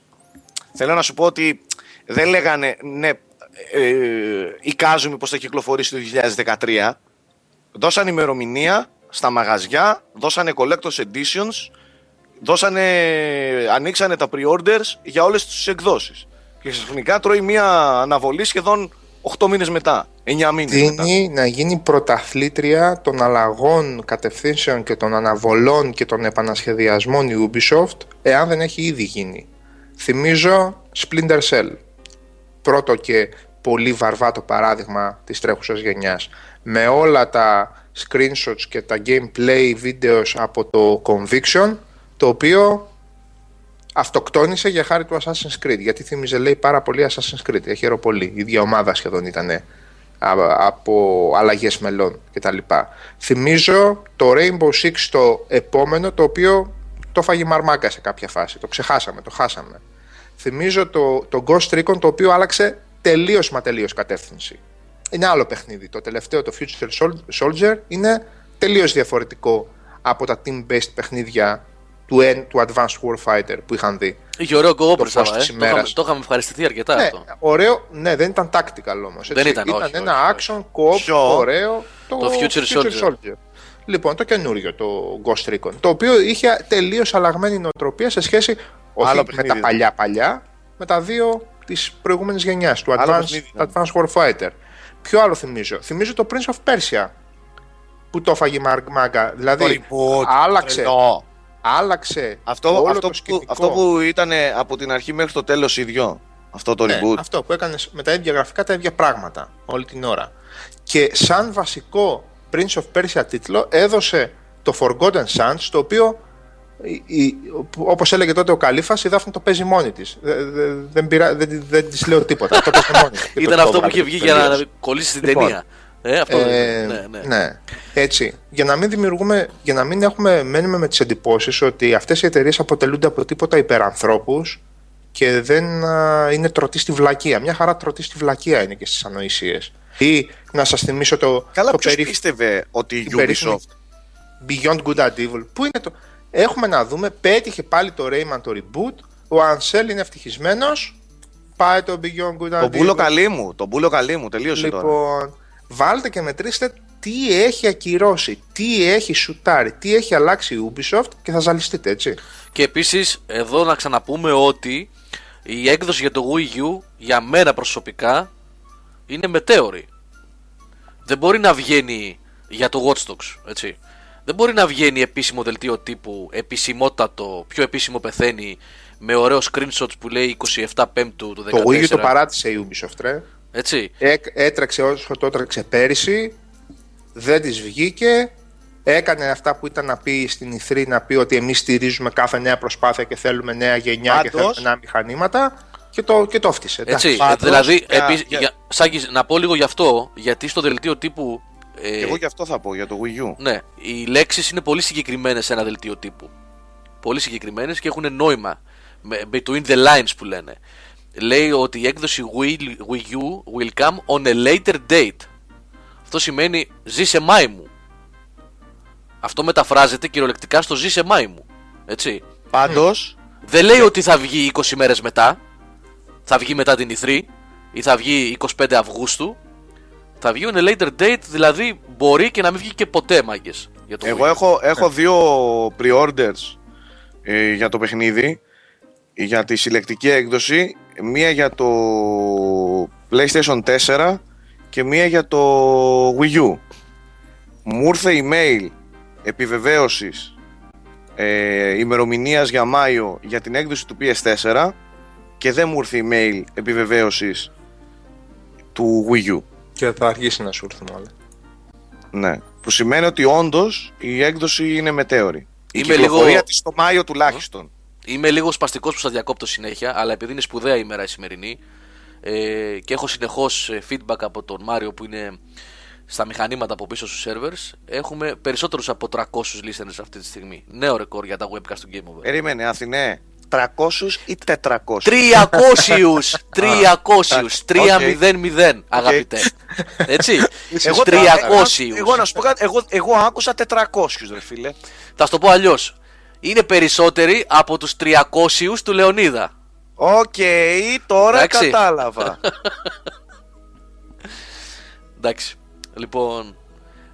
Θέλω να σου πω ότι δεν λέγανε ναι, ε, εικάζουμε πως θα κυκλοφορήσει το 2013. Δώσαν ημερομηνία στα μαγαζιά, δώσανε collector's editions, δώσανε, ανοίξανε τα pre-orders για όλες τις εκδόσεις. Και ξαφνικά τρώει μια αναβολή σχεδόν 8 μήνες μετά, 9 μήνες μετά. Τίνει να γίνει πρωταθλήτρια των αλλαγών κατευθύνσεων και των αναβολών και των επανασχεδιασμών η Ubisoft, εάν δεν έχει ήδη γίνει. Θυμίζω Splinter Cell. Πρώτο και πολύ βαρβάτο παράδειγμα της τρέχουσας γενιάς. Με όλα τα screenshots και τα gameplay videos από το Conviction, το οποίο αυτοκτόνησε για χάρη του Assassin's Creed. Γιατί θύμιζε, λέει, πάρα πολύ Assassin's Creed. Έχει πολύ. Η ίδια ομάδα σχεδόν ήταν από αλλαγές μελών κτλ. Θυμίζω το Rainbow Six το επόμενο, το οποίο το φάγει μαρμάκα σε κάποια φάση. Το ξεχάσαμε, το χάσαμε. Θυμίζω το, το Ghost Recon, το οποίο άλλαξε τελείως μα τελείως κατεύθυνση. Είναι άλλο παιχνίδι. Το τελευταίο, το Future Sol- Soldier, είναι τελείως διαφορετικό από τα team-based παιχνίδια του, N- του Advanced Warfighter που είχαν δει. Είχε ωραίο κόβο Το φως ε. της Το είχαμε, ημέρας. το είχαμε ευχαριστηθεί αρκετά Ναι, αυτό. ωραίο, ναι, δεν ήταν tactical όμως. Δεν ήταν, όχι, ένα όχι, action co-op Ποιο; ωραίο. Το, Το Future Soldier. Λοιπόν, το καινούριο, το Ghost Recon. Το οποίο είχε τελείως αλλαγμένη νοοτροπία σε σχέση όχι Άλλο με παιχνίδι. τα παλιά παλιά, με τα δύο της προηγούμενης γενιάς, του Άλλο Advanced, παιχνίδι ήταν. Advanced Warfighter. Ποιο άλλο θυμίζω; Θυμίζω το Prince of Persia. Που το έφαγε η Μαρ- μάγκα. Δηλαδή, reboot, άλλαξε, τρελό. Άλλαξε Αυτό, όλο αυτό, το που, σκηνικό. αυτό που ήταν από την αρχή μέχρι το τέλος ίδιο. Αυτό το Ναι, reboot. αυτό που έκανε με τα ίδια γραφικά, τα ίδια πράγματα όλη την ώρα. Και σαν βασικό Prince of Persia τίτλο έδωσε το Forgotten Sands, το οποίο η- η- όπως έλεγε τότε ο Καλήφας, η Δάφνη το παίζει μόνη της. Δε- δε- δεν, πειρά, δεν, δεν της λέω τίποτα. το παίζει μόνη της. Και το Ήταν αυτό που κόβρατε είχε βγει για τελείως. να κολλήσει στην Λοιπόν, ταινία. Ε, αυτό δεν Ε, είναι. ναι, ναι. ναι. Έτσι. Για να μην δημιουργούμε, για να μην έχουμε, μένουμε με τις εντυπώσεις ότι αυτές οι εταιρείες αποτελούνται από τίποτα υπερανθρώπους και δεν α, είναι τρωτή στη βλακεία. Μια χαρά τρωτή στη βλακεία είναι και στις ανοησίες. Ή να σας θυμίσω το, Καλά, το ποιος περίφ- πίστευε ότι η την περίφημη Ubisoft Beyond Good and Evil. Πού είναι το... Έχουμε να δούμε, πέτυχε πάλι το Rayman το reboot, ο Ansel είναι ευτυχισμένος, πάει το Beyond Good and Τον πούλο Evil. καλή μου, τον πούλο καλή μου, τελείωσε τώρα. Λοιπόν, βάλτε και μετρήστε τι έχει ακυρώσει, τι έχει σουτάρει, τι έχει αλλάξει η Ubisoft και θα ζαλιστείτε, έτσι. Και επίσης, εδώ να ξαναπούμε ότι η έκδοση για το Wii U για μένα προσωπικά είναι μετέωρη. Δεν μπορεί να βγαίνει για το Watch Dogs, έτσι. Δεν μπορεί να βγαίνει επίσημο δελτίο τύπου, επισημότατο, πιο επίσημο πεθαίνει, με ωραίο screenshots που λέει 27 Πέμπτου του 2014. Το Wii U το παράτησε η Ubisoft, ρε. Έτσι. Έ- Έτρεξε όσο το έτρεξε πέρυσι, δεν της βγήκε, έκανε αυτά που ήταν να πει στην E3, να πει ότι εμείς στηρίζουμε κάθε νέα προσπάθεια και θέλουμε νέα γενιά και Πάντως- θέλουμε νέα μηχανήματα και το, και το φτύσε. Έτσι. εντάξει. πάντως, δηλαδή, για- επίσης, για- για- Σάκης, να πω λίγο γι' αυτό, γιατί στο δελτίο τύπου. ε, Και εγώ γι' αυτό θα πω, για το Wii U. Ναι, οι λέξεις είναι πολύ συγκεκριμένες σε ένα δελτίο τύπου. Πολύ συγκεκριμένες και έχουν νόημα. με- Between the lines που λένε. Λέει ότι η έκδοση Wii, Wii U will come on a later date. Αυτό σημαίνει ζει σε Μάη μου. Αυτό μεταφράζεται κυριολεκτικά στο ζει σε Μάη μου. Έτσι. Πάντως, Δεν λέει ότι θα βγει 20 μέρες μετά. Θα βγει μετά την E3 ή θα βγει 25 Αυγούστου. Θα βγει on a later date, δηλαδή μπορεί και να μην βγει και ποτέ μάγκες. Για το εγώ Wii. έχω, έχω δύο pre-orders ε, για το παιχνίδι, για τη συλλεκτική έκδοση, μία για το PlayStation 4 και μία για το Wii U. Μου ήρθε email επιβεβαίωσης ε, ημερομηνίας για Μάιο για την έκδοση του PS4 και δεν μου ήρθε email επιβεβαίωσης του Wii U. Και θα αρχίσει να σου έρθουν όλα. Ναι. Που σημαίνει ότι όντως η έκδοση είναι μετέωρη. Η Είμαι κυκλοφορία λίγο- της το Μάιο τουλάχιστον. Είμαι λίγο σπαστικός που σας διακόπτω συνέχεια, αλλά επειδή είναι σπουδαία ημέρα η σημερινή ε, και έχω συνεχώς feedback από τον Μάριο που είναι στα μηχανήματα από πίσω στους servers έχουμε περισσότερους από 300 listeners αυτή τη στιγμή. Νέο ρεκόρ για τα webcast του Game Over. Περίμενε, Αθηνέ. 300 ή 400. 300! 300! 300, αγαπητέ. Έτσι. Εγώ 300. Εγώ να σου πω κάτι, εγώ, εγώ άκουσα 400 ρε φίλε. Θα σου το πω αλλιώς. Είναι περισσότεροι από τους 300 του Λεωνίδα. Οκ, τώρα Εντάξει. κατάλαβα. Εντάξει. Λοιπόν,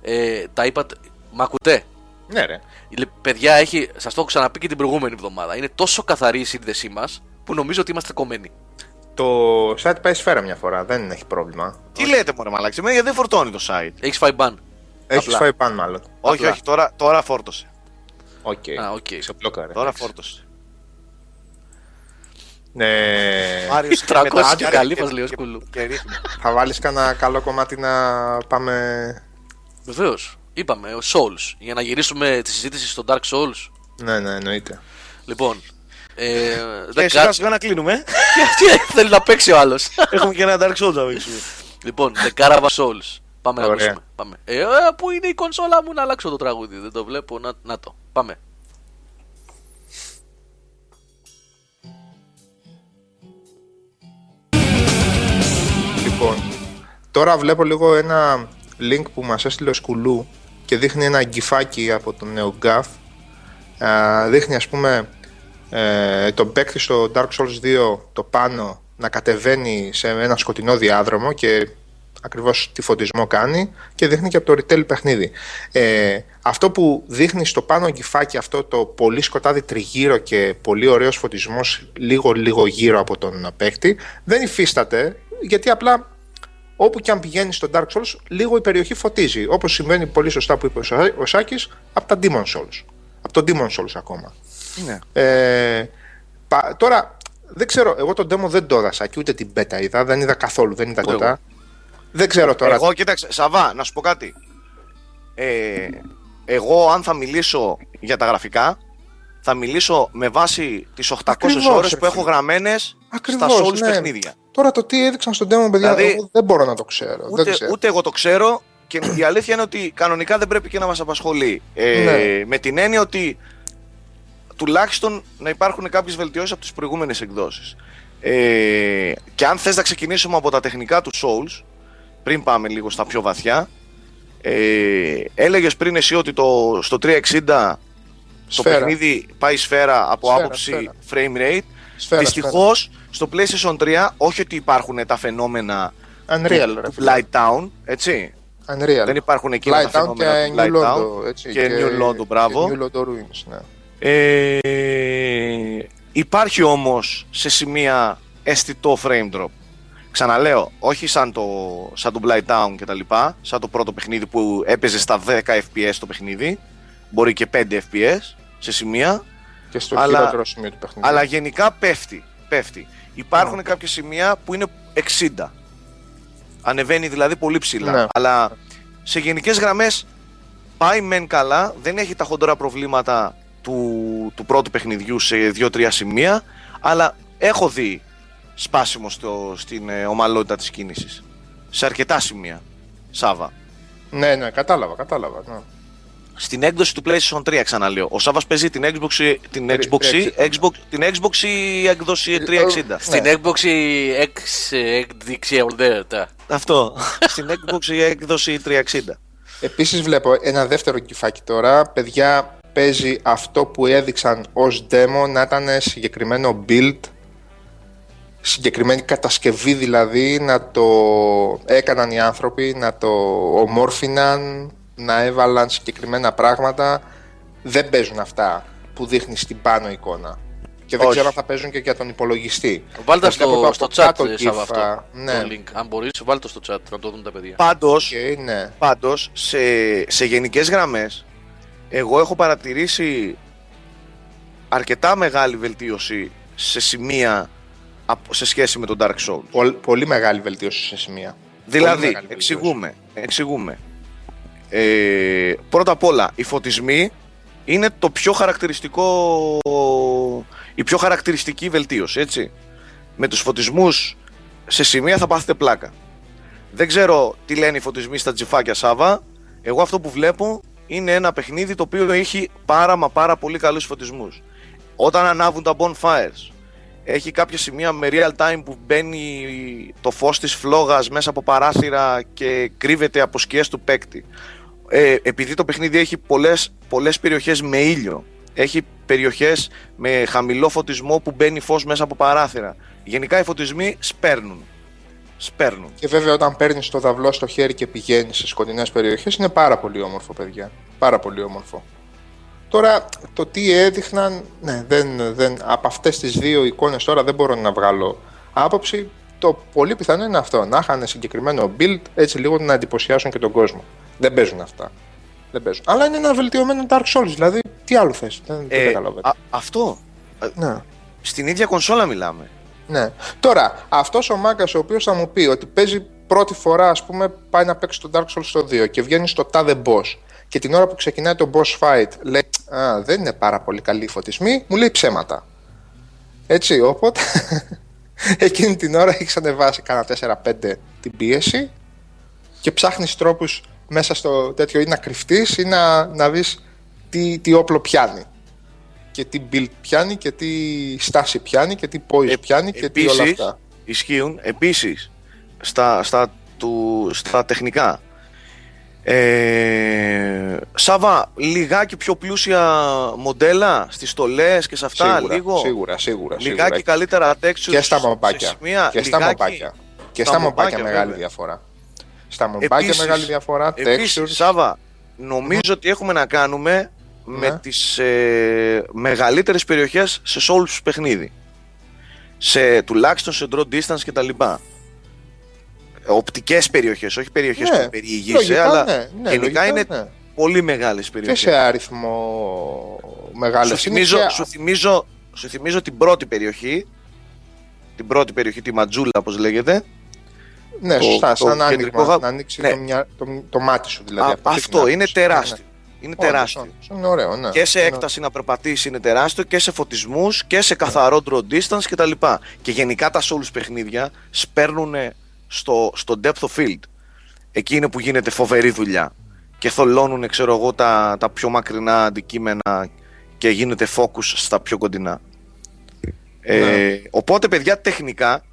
ε, τα είπατε. Μ' ακούτε; Ναι, ρε. Λε- Παιδιά, έχει, σας το έχω ξαναπεί και την προηγούμενη εβδομάδα. Είναι τόσο καθαρή η σύνδεσή μας που νομίζω ότι είμαστε κομμένοι. Το site πάει σφαίρα μια φορά, δεν έχει πρόβλημα. Τι λέτε μωρέ μαλάξι, εμένα δεν φορτώνει το site; Έχεις φάει ban. Έχεις Απλά. φάει ban μάλλον. Όχι, Απλά. όχι, τώρα, τώρα φόρτωσε. Οκ. Α, οκ. Σε μπλόκαρε. Τώρα Εντάξει. φόρτωσε. Ναι. Μάριος, 300 μετά- και καλή μας λέει ο Σκούλου. και ρίχνει. Θα βάλεις κανένα καλό κομμάτι να πάμε... Βεβαίως. Είπαμε, ο Souls. Για να γυρίσουμε τη συζήτηση στο Dark Souls. Ναι, ναι, εννοείται. Λοιπόν. Ε, Και δεκα- σιγά σιγά να κλείνουμε. Τι θέλει να παίξει ο άλλος. Έχουμε και ένα Dark Souls να παίξουμε. λοιπόν, The Caravan Souls. Πάμε να Ωραία. ακούσουμε. Πάμε. Ε, ε, πού είναι η κονσόλα μου να αλλάξω το τραγούδι. Δεν το βλέπω. Να, να το. Πάμε. Λοιπόν, τώρα βλέπω λίγο ένα link που μας έστειλε ο Σκουλού και δείχνει ένα γκυφάκι από τον NeoGAF. Α, δείχνει ας πούμε ε, τον παίκτη στο Dark Souls 2 το πάνω να κατεβαίνει σε ένα σκοτεινό διάδρομο και ακριβώς τι φωτισμό κάνει και δείχνει και από το retail παιχνίδι. Ε, αυτό που δείχνει στο πάνω γκυφάκι αυτό το πολύ σκοτάδι τριγύρω και πολύ ωραίος φωτισμός λίγο λίγο γύρω από τον παίκτη δεν υφίσταται γιατί απλά όπου και αν πηγαίνει στο Dark Souls λίγο η περιοχή φωτίζει όπως συμβαίνει πολύ σωστά που είπε ο Σα- ο Σάκης από τα Demon Souls από το Demon Souls ακόμα Ναι. ε, πα- τώρα δεν ξέρω εγώ τον demo δεν το έδασα και ούτε την beta είδα δεν είδα καθόλου δεν είδα Ούτε τίποτα εγώ. Δεν ξέρω τώρα Εγώ, κοίταξε, Σαβά, να σου πω κάτι. Ε, εγώ, αν θα μιλήσω για τα γραφικά, θα μιλήσω με βάση τις 800 Ακριβώς, ώρες ρε που έχω φίλε. γραμμένες Ακριβώς, στα Souls ναι. παιχνίδια. Τώρα το τι έδειξαν στον demo, παιδιά, Δηλαδή, εγώ δεν μπορώ να το ξέρω. δεν Ούτε, ξέρω. ούτε εγώ το ξέρω και η αλήθεια είναι ότι κανονικά δεν πρέπει και να μας απασχολεί. Ε, Ναι. Με την έννοια ότι τουλάχιστον να υπάρχουν κάποιες βελτιώσεις από τις προηγούμενες εκδόσεις. Ε, και αν θες να ξεκινήσουμε από τα τεχνικά του Souls, πριν πάμε λίγο στα πιο βαθιά, ε, έλεγες πριν εσύ ότι το, στο 360 το Σφαίρα. παιχνίδι πάει σφαίρα από Σφαίρα, άποψη σφαίρα. frame rate. Σφαίρα, Δυστυχώς στο PlayStation 3, όχι ότι υπάρχουν τα φαινόμενα σφαίρα. Unreal, του, ρε του φίλε. Light Town, έτσι. Unreal. Δεν υπάρχουν εκείνα τα Light Town και φαινόμενα του New Light Town. Londo, έτσι, και New Londo, μπράβο. Και New Londo Ruins, ναι. Ε, υπάρχει όμως σε σημεία αισθητό frame drop. Ξαναλέω, όχι σαν το, σαν το Blight Town και τα λοιπά, σαν το πρώτο παιχνίδι που έπαιζε στα 10 FPS το παιχνίδι, μπορεί και 5 FPS σε σημεία, Και στο Αλλά- χειρότερο σημείο του παιχνιδιού. αλλά γενικά πέφτει, πέφτει. Υπάρχουν Ναι. κάποια σημεία που είναι 60. Ανεβαίνει δηλαδή πολύ ψηλά. Ναι. Αλλά σε γενικές γραμμές πάει μεν καλά, δεν έχει τα χοντρά προβλήματα του, του πρώτου παιχνιδιού σε 2-3 σημεία, αλλά έχω δει σπάσιμο στο, στην ε, ομαλότητα της κίνησης. Σε αρκετά σημεία. Σάβα. Ναι, ναι, κατάλαβα, κατάλαβα. Ναι. Στην έκδοση του PlayStation 3 ξαναλέω. Ο Σάβας παίζει την Xbox, την Τρι- Xbox, 360. Xbox, την Xbox ή έκδοση 360. Στην Ναι. Xbox η X έκδειξη ορδέτα. Αυτό. Στην Xbox η έκδοση 360. Επίσης βλέπω ένα δεύτερο κυφάκι τώρα. Παιδιά, παίζει αυτό που έδειξαν ως demo να ήταν συγκεκριμένο build, συγκεκριμένη κατασκευή δηλαδή, να το έκαναν οι άνθρωποι, να το ομόρφιναν, να έβαλαν συγκεκριμένα πράγματα. Δεν παίζουν αυτά που δείχνει στην πάνω εικόνα. Και δεν Όχι. ξέρω αν θα παίζουν και για τον υπολογιστή. Βάλτε Τα βλέπω στο, από στο κάτω chat, ε, Σάβα, gif, αυτό. α, ναι. Το link. Αν μπορείς, βάλτε το στο chat να το δουν τα παιδιά. Πάντως, Και ναι. πάντως σε, σε γενικές γραμμές, εγώ έχω παρατηρήσει αρκετά μεγάλη βελτίωση σε σημεία απ- σε σχέση με τον Dark Souls. Πολ- πολύ μεγάλη βελτίωση σε σημεία. Δηλαδή, μεγάλη βελτίωση. εξηγούμε, εξηγούμε. Ε, πρώτα απ' όλα, οι φωτισμοί είναι το πιο χαρακτηριστικό, η πιο χαρακτηριστική βελτίωση, έτσι. Με τους φωτισμούς σε σημεία θα πάθετε πλάκα. Δεν ξέρω τι λένε οι φωτισμοί στα τζιφάκια Σάβα. Εγώ αυτό που βλέπω είναι ένα παιχνίδι το οποίο έχει πάρα μα πάρα πολύ καλούς φωτισμούς. Όταν ανάβουν τα bonfires, έχει κάποια σημεία με real time που μπαίνει το φως της φλόγας μέσα από παράθυρα και κρύβεται από σκιές του παίκτη. Ε, επειδή το παιχνίδι έχει πολλές, πολλές περιοχές με ήλιο, έχει περιοχές με χαμηλό φωτισμό που μπαίνει φως μέσα από παράθυρα. Γενικά οι φωτισμοί σπέρνουν. Σπέρνουν. Και βέβαια, όταν παίρνεις το δαυλό στο χέρι και πηγαίνεις σε σκοτεινές περιοχές, είναι πάρα πολύ όμορφο, παιδιά. Πάρα πολύ όμορφο. Τώρα, το τι έδειχναν, ναι, δεν, δεν, από αυτές τις δύο εικόνες τώρα δεν μπορώ να βγάλω άποψη. Το πολύ πιθανό είναι αυτό. Να είχαν συγκεκριμένο build έτσι λίγο να εντυπωσιάσουν και τον κόσμο. Δεν παίζουν αυτά. Δεν παίζουν. Αλλά είναι ένα βελτιωμένο Dark Souls. Δηλαδή, τι άλλο θες. Δεν, δεν Ε, καταλαβαίνω. α- αυτό. Ε, Ναι. Στην ίδια κονσόλα μιλάμε. Ναι. Τώρα, αυτός ο μάγκας ο οποίος θα μου πει ότι παίζει πρώτη φορά, ας πούμε, πάει να παίξει το Dark Souls στο 2 και βγαίνει στο τάδε boss. Και την ώρα που ξεκινάει το boss fight λέει Α, δεν είναι πάρα πολύ καλή η φωτισμή, μου λέει ψέματα. Έτσι, οπότε εκείνη την ώρα έχει ανεβάσει κάνα 4-5 την πίεση και ψάχνεις τρόπους μέσα στο τέτοιο ή να κρυφτείς ή να, να δεις τι, τι όπλο πιάνει και τι build πιάνει και τι στάση πιάνει και τι poise Ε, πιάνει και τι όλα επίσης, αυτά. Ισχύουν. Επίσης, στα, στα, του, στα τεχνικά. Ε, Σάβα, λιγάκι πιο πλούσια μοντέλα στις στολές και σε αυτά, σίγουρα, λίγο; σίγουρα, σίγουρα, Λιγάκι σίγουρα. καλύτερα textures και στα σε μομπάκια. σημεία, και στα λιγάκι- μομπάκια. Και στα στα μομπάκια μομπάκια, μεγάλη βέβαια. διαφορά. Στα μομπάκια Επίσης- μεγάλη διαφορά, Επίσης, textures. Σάβα, νομίζω ότι έχουμε να κάνουμε με Ναι. τις ε, μεγαλύτερες περιοχές σε Souls παιχνίδι. Σε, τουλάχιστον σε draw distance και τα λοιπά. Οπτικές περιοχές, όχι περιοχές Ναι, που περιηγείσαι, λογικά, αλλά ναι, ναι, γενικά λογικά, είναι ναι. πολύ μεγάλες Και περιοχές. σε αριθμό μεγάλο. Σου θυμίζω, σου, θυμίζω, σου θυμίζω την πρώτη περιοχή, την πρώτη περιοχή, τη Ματζούλα όπως λέγεται. Ναι, το- σωστά, το σαν κεντρικό άνοιγμα, γα- να ανοίξει Ναι. το, μια, το, το μάτι σου δηλαδή. Α, από αυτή την αυτό είναι άποψη. τεράστιο. Είναι Ναι, ναι. τεράστιο. Όντως, όντως, Είναι ωραίο, ναι. και σε Είναι έκταση να περπατήσεις είναι τεράστιο και σε φωτισμούς και σε καθαρό draw distance κτλ. Και γενικά τα Souls παιχνίδια σπέρνουν στο, στο depth of field. Εκεί είναι που γίνεται φοβερή δουλειά. Και θολώνουν, ξέρω εγώ, τα, τα πιο μακρινά αντικείμενα και γίνεται focus στα πιο κοντινά. Ε, Ναι. οπότε, παιδιά, τεχνικά,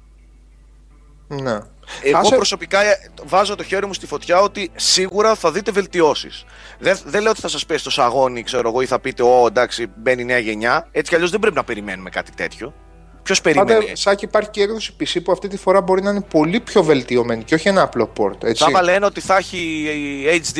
Ναι. εγώ Άσε- προσωπικά ε, βάζω το χέρι μου στη φωτιά ότι σίγουρα θα δείτε βελτιώσεις. Δεν, δεν λέω ότι θα σας πέσει το σαγόνι, ξέρω εγώ, ή θα πείτε, Ω, εντάξει, μπαίνει η νέα γενιά. Έτσι κι αλλιώς δεν πρέπει να περιμένουμε κάτι τέτοιο. Ποιος περιμένει. Πάντα, Σάκη, υπάρχει και έκδοση PC που αυτή τη φορά μπορεί να είναι πολύ πιο βελτιωμένη και όχι ένα απλό port. Έτσι. Σάβα λένε ότι θα έχει HD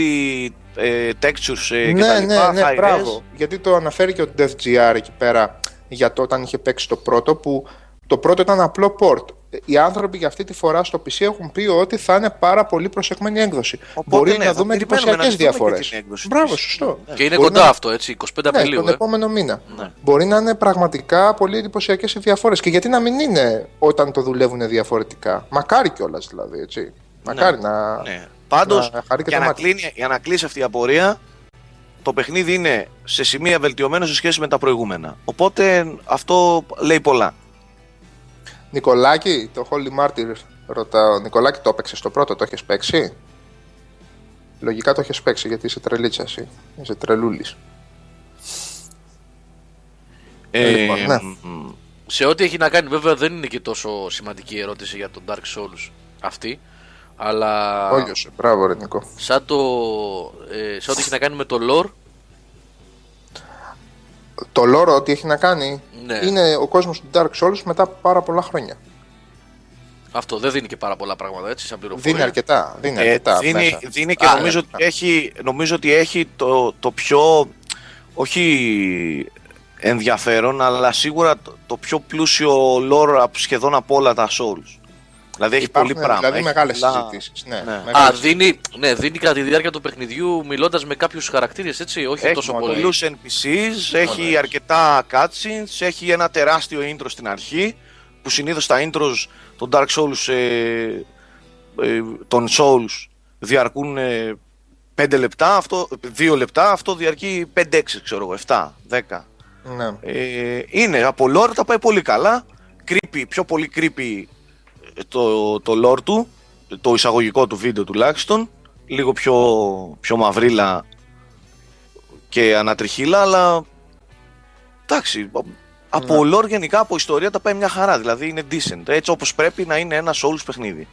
ε, textures ε, και ναι, τα ναι, λοιπά, ναι, high μπράβο. res. Γιατί το αναφέρει και ο DevGR εκεί πέρα για το όταν είχε παίξει το πρώτο που το πρώτο ήταν απλό port. Οι άνθρωποι για αυτή τη φορά στο PC έχουν πει ότι θα είναι πάρα πολύ προσεγμένη έκδοση. Οπότε, Μπορεί ναι, να θα δούμε περιμένουμε να εντυπωσιακέ τη δούμε και διαφορές. την έκδοση Μπράβο, της. σωστό. Και είναι Μπορεί κοντά να- αυτό, έτσι, 25 Ναι, Απριλίου. τον ε. επόμενο μήνα. Ναι. Μπορεί να είναι πραγματικά πολύ εντυπωσιακές οι διαφορές. Και γιατί να μην είναι όταν το δουλεύουν διαφορετικά; Μακάρι κιόλας δηλαδή, έτσι. Μακάρι να. Ναι. Πάντως, να χαρεί και για, το να μάτι. κλείνει- για να κλείσει αυτή η απορία, το παιχνίδι είναι σε σημεία βελτιωμένο σε σχέση με τα προηγούμενα. Οπότε αυτό λέει πολλά. Νικολάκη, το Holy Martyr ρωτάω. Νικολάκη, το έπαιξες στο πρώτο, το έχεις παίξει; Λογικά το έχεις παίξει γιατί είσαι τρελίτσας εσύ. Είσαι τρελούλης. Ε, λοιπόν, ναι. μ, Σε ό,τι έχει να κάνει, βέβαια δεν είναι και τόσο σημαντική η ερώτηση για τον Dark Souls αυτή. Αλλά Όλιωσε. Μπράβο, ρε Νικό. σαν το, ε, σε ό,τι έχει να κάνει με το lore, Το λόρο ότι έχει να κάνει Ναι. είναι ο κόσμος του Dark Souls μετά από πάρα πολλά χρόνια. αυτό δεν δίνει και πάρα πολλά πράγματα έτσι, σαν πληροφορία. Δίνει αρκετά. Δίνει ε, αρκετά. δίνει, μέσα. δίνει και Α, νομίζω, ναι. ότι έχει, νομίζω ότι έχει το, το πιο όχι ενδιαφέρον αλλά σίγουρα το, το πιο πλούσιο lore από σχεδόν από όλα τα Souls. Δηλαδή έχει Υπάρχουν, πολύ πράγμα. Δηλαδή έχει μεγάλες πολλά- συζητήσεις. Ναι, Ναι. μεγάλες Α, δίνει, ναι, δίνει κατά τη διάρκεια του παιχνιδιού μιλώντας με κάποιους χαρακτήρες, έτσι, όχι Έχει τόσο πολύ. πολλούς NPCs, έχει έτσι. αρκετά cutscenes, έχει ένα τεράστιο intro στην αρχή που συνήθως τα intros των Dark Souls ε, ε, των Souls διαρκούν 5 λεπτά, αυτό, 2 λεπτά, αυτό διαρκεί 5-6 ξέρω εγώ, 7, 10. Ναι. Ε, είναι από lore τα πάει πολύ καλά, creepy, πιο πολύ creepy ε, το, το lore του το εισαγωγικό του βίντεο τουλάχιστον, λίγο πιο, πιο μαυρίλα και ανατριχίλα, αλλά εντάξει, από Ναι. lore γενικά, από ιστορία τα πάει μια χαρά, δηλαδή είναι decent, έτσι όπως πρέπει να είναι ένα Souls παιχνίδι.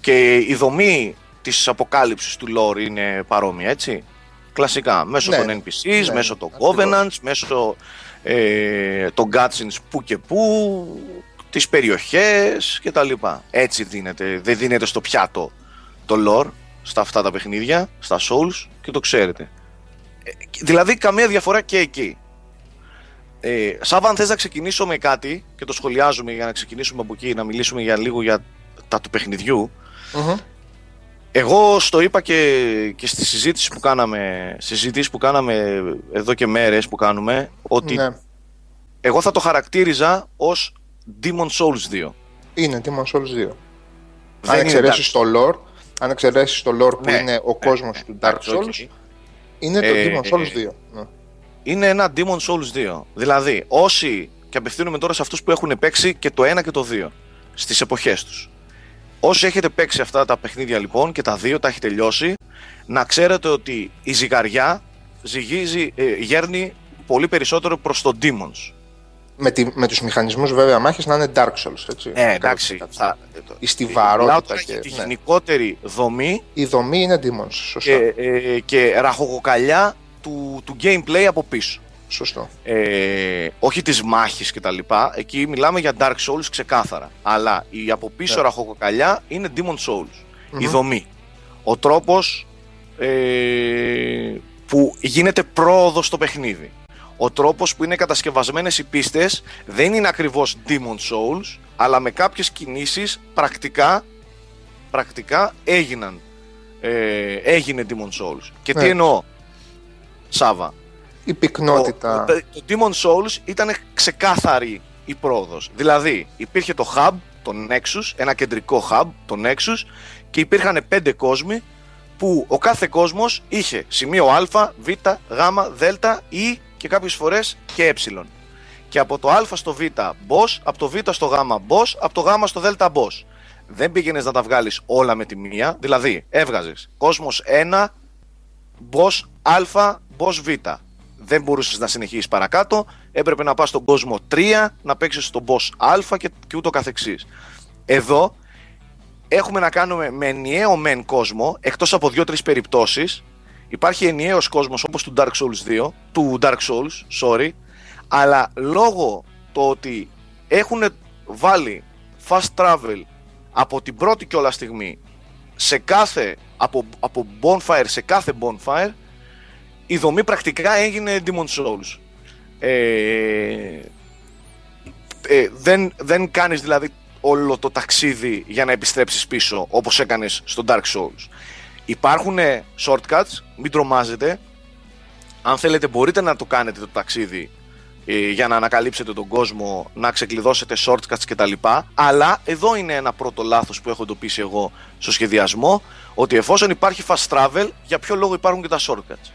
Και η δομή της αποκάλυψης του lore είναι παρόμοια, έτσι. Κλασικά, μέσω Ναι. των NPCs, Ναι, μέσω των ακριβώς. Covenants, μέσω ε, των cutscenes που και που, τις περιοχές και τα λοιπά. Έτσι δίνεται, δεν δίνεται στο πιάτο το lore στα αυτά τα παιχνίδια, στα Souls και το ξέρετε. Ε, δηλαδή καμία διαφορά και εκεί. Ε, Σάβα, αν θες να ξεκινήσω με κάτι και το σχολιάζουμε για να ξεκινήσουμε από εκεί, να μιλήσουμε για λίγο για τα του παιχνιδιού. Μμμ. Εγώ στο είπα και, και στη συζήτηση που κάναμε, συζήτηση που κάναμε εδώ και μέρες που κάνουμε, ότι Ναι. εγώ θα το χαρακτήριζα ως Demon Souls 2. Είναι Demon Souls 2. Δεν Αν είναι εξαιρέσεις το lore, αν εξαιρέσεις το lore που Ναι, είναι ο ναι, κόσμος ναι, του Dark εντάξει, οκ. Souls, είναι το Ε, Demon Souls ε, 2. Ναι. είναι ένα Demon Souls 2. Δηλαδή, όσοι, και απευθύνομαι τώρα σε αυτούς που έχουν παίξει και το 1 και το 2, στις εποχές τους. Όσοι έχετε παίξει αυτά τα παιχνίδια λοιπόν και τα δύο τα έχει τελειώσει, να ξέρετε ότι η ζυγαριά ζυγίζει, ε, γέρνει πολύ περισσότερο προς το Demons. Με, τη, με τους μηχανισμούς βέβαια μάχης να είναι Dark Souls, έτσι. Ε, εντάξει. 100%. Θα, Η στιβαρότητα μιλάω τώρα και... για τη ναι. γενικότερη δομή Η δομή είναι Demons, σωστό. και, ε, και ραχοκοκαλιά του, του gameplay από πίσω. Σωστό. ε, όχι της μάχης και τα λοιπά, εκεί μιλάμε για Dark Souls ξεκάθαρα. Αλλά η από πίσω Ναι. ραχοκοκαλιά είναι Demon Souls. Η Μμμ. δομή. Ο τρόπος ε, που γίνεται πρόοδος στο παιχνίδι. Ο τρόπος που είναι κατασκευασμένες οι πίστες δεν είναι ακριβώς Demon Souls, αλλά με κάποιες κινήσεις πρακτικά, πρακτικά έγιναν. Ε, έγινε Demon Souls. Και τι Ναι. εννοώ, Σάβα; Η πυκνότητα. Το, το Demon Souls ήταν ξεκάθαρη η πρόοδος. Δηλαδή, υπήρχε το hub, το Nexus, ένα κεντρικό hub, το Nexus, και υπήρχαν πέντε κόσμοι που ο κάθε κόσμος είχε σημείο α, β, γ, δ, ή και κάποιες φορές και ε. Και από το α στο β boss, από το β στο γ boss, από το γ στο δ boss. Δεν πήγαινες να τα βγάλεις όλα με τη μία, δηλαδή έβγαζες κόσμος 1, boss α, boss β. Δεν μπορούσες να συνεχίσεις παρακάτω, έπρεπε να πας στον κόσμο 3, να παίξεις στον boss α και, και ούτω καθεξής. Εδώ έχουμε να κάνουμε με ενιαίο μεν κόσμο, εκτός από δύο-τρεις περιπτώσεις, υπάρχει ενιαίος κόσμος όπως του Dark Souls 2, του Dark Souls, sorry, αλλά λόγω το ότι έχουν βάλει fast travel από την πρώτη κιόλα στιγμή σε κάθε, από, από bonfire σε κάθε bonfire, η δομή πρακτικά έγινε Demon Souls. Ε, ε, δεν, δεν κάνεις δηλαδή όλο το ταξίδι για να επιστρέψεις πίσω όπως έκανες στο Dark Souls. Υπάρχουν ε, shortcuts, μην τρομάζετε. Αν θέλετε μπορείτε να το κάνετε το ταξίδι ε, για να ανακαλύψετε τον κόσμο, να ξεκλειδώσετε shortcuts κτλ. Αλλά εδώ είναι ένα πρώτο λάθος που έχω εντοπίσει εγώ στο σχεδιασμό, ότι εφόσον υπάρχει fast travel, για ποιο λόγο υπάρχουν και τα shortcuts;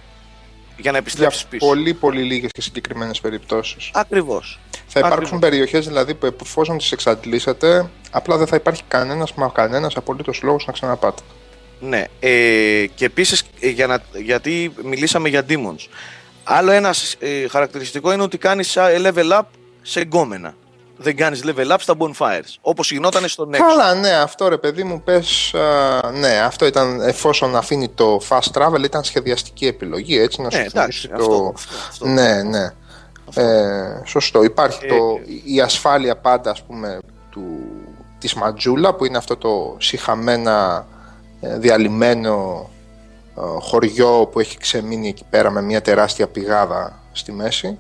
Για να Για επιστρέψεις πίσω. πολύ πολύ λίγες και συγκεκριμένες περιπτώσεις. Ακριβώς. Θα υπάρξουν Ακριβώς. περιοχές δηλαδή που εφόσον τις εξαντλήσετε, απλά δεν θα υπάρχει κανένας μα κανένας απολύτως λόγος να ξαναπάτε. Ναι, ε, και επίσης ε, για να, γιατί μιλήσαμε για demons. Άλλο ένα ε, χαρακτηριστικό είναι ότι κάνεις ε, level up σε εγκόμενα. Δεν κάνεις level up στα bonfires, όπως γινόταν στο Nexus. Καλά, ναι, αυτό ρε παιδί μου πες, α, ναι, αυτό ήταν εφόσον αφήνει το fast travel ήταν σχεδιαστική επιλογή, έτσι να σου Ναι, εντάξει, θυμίσει αυτό, το... αυτό, αυτό. Ναι, ναι. Ε, σωστό. Υπάρχει Ε, το, η ασφάλεια πάντα, ας πούμε, του, της Ματζούλα, που είναι αυτό το συχαμένα ε, διαλυμένο ε, χωριό που έχει ξεμείνει εκεί πέρα με μια τεράστια πηγάδα στη μέση,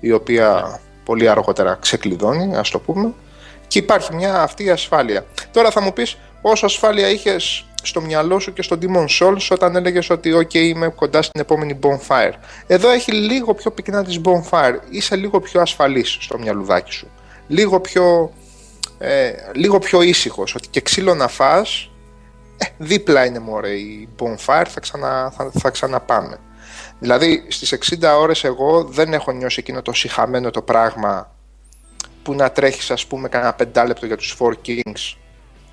η οποία πολύ αργότερα ξεκλειδώνει, ας το πούμε, και υπάρχει μια αυτή η ασφάλεια. Τώρα θα μου πεις πόσο ασφάλεια είχες στο μυαλό σου και στο Demon Souls όταν έλεγες ότι ok είμαι κοντά στην επόμενη bonfire. Εδώ έχει λίγο πιο πυκνά της bonfire, είσαι λίγο πιο ασφαλής στο μυαλουδάκι σου. Λίγο πιο, ε, λίγο πιο ήσυχος, ότι και ξύλο να φας, ε, δίπλα είναι μωρέ η bonfire, θα, ξανα, θα, θα ξαναπάμε. Δηλαδή στις 60 ώρες εγώ δεν έχω νιώσει εκείνο το συχαμένο το πράγμα που να τρέχεις ας πούμε κανένα πεντάλεπτο για τους Four Kings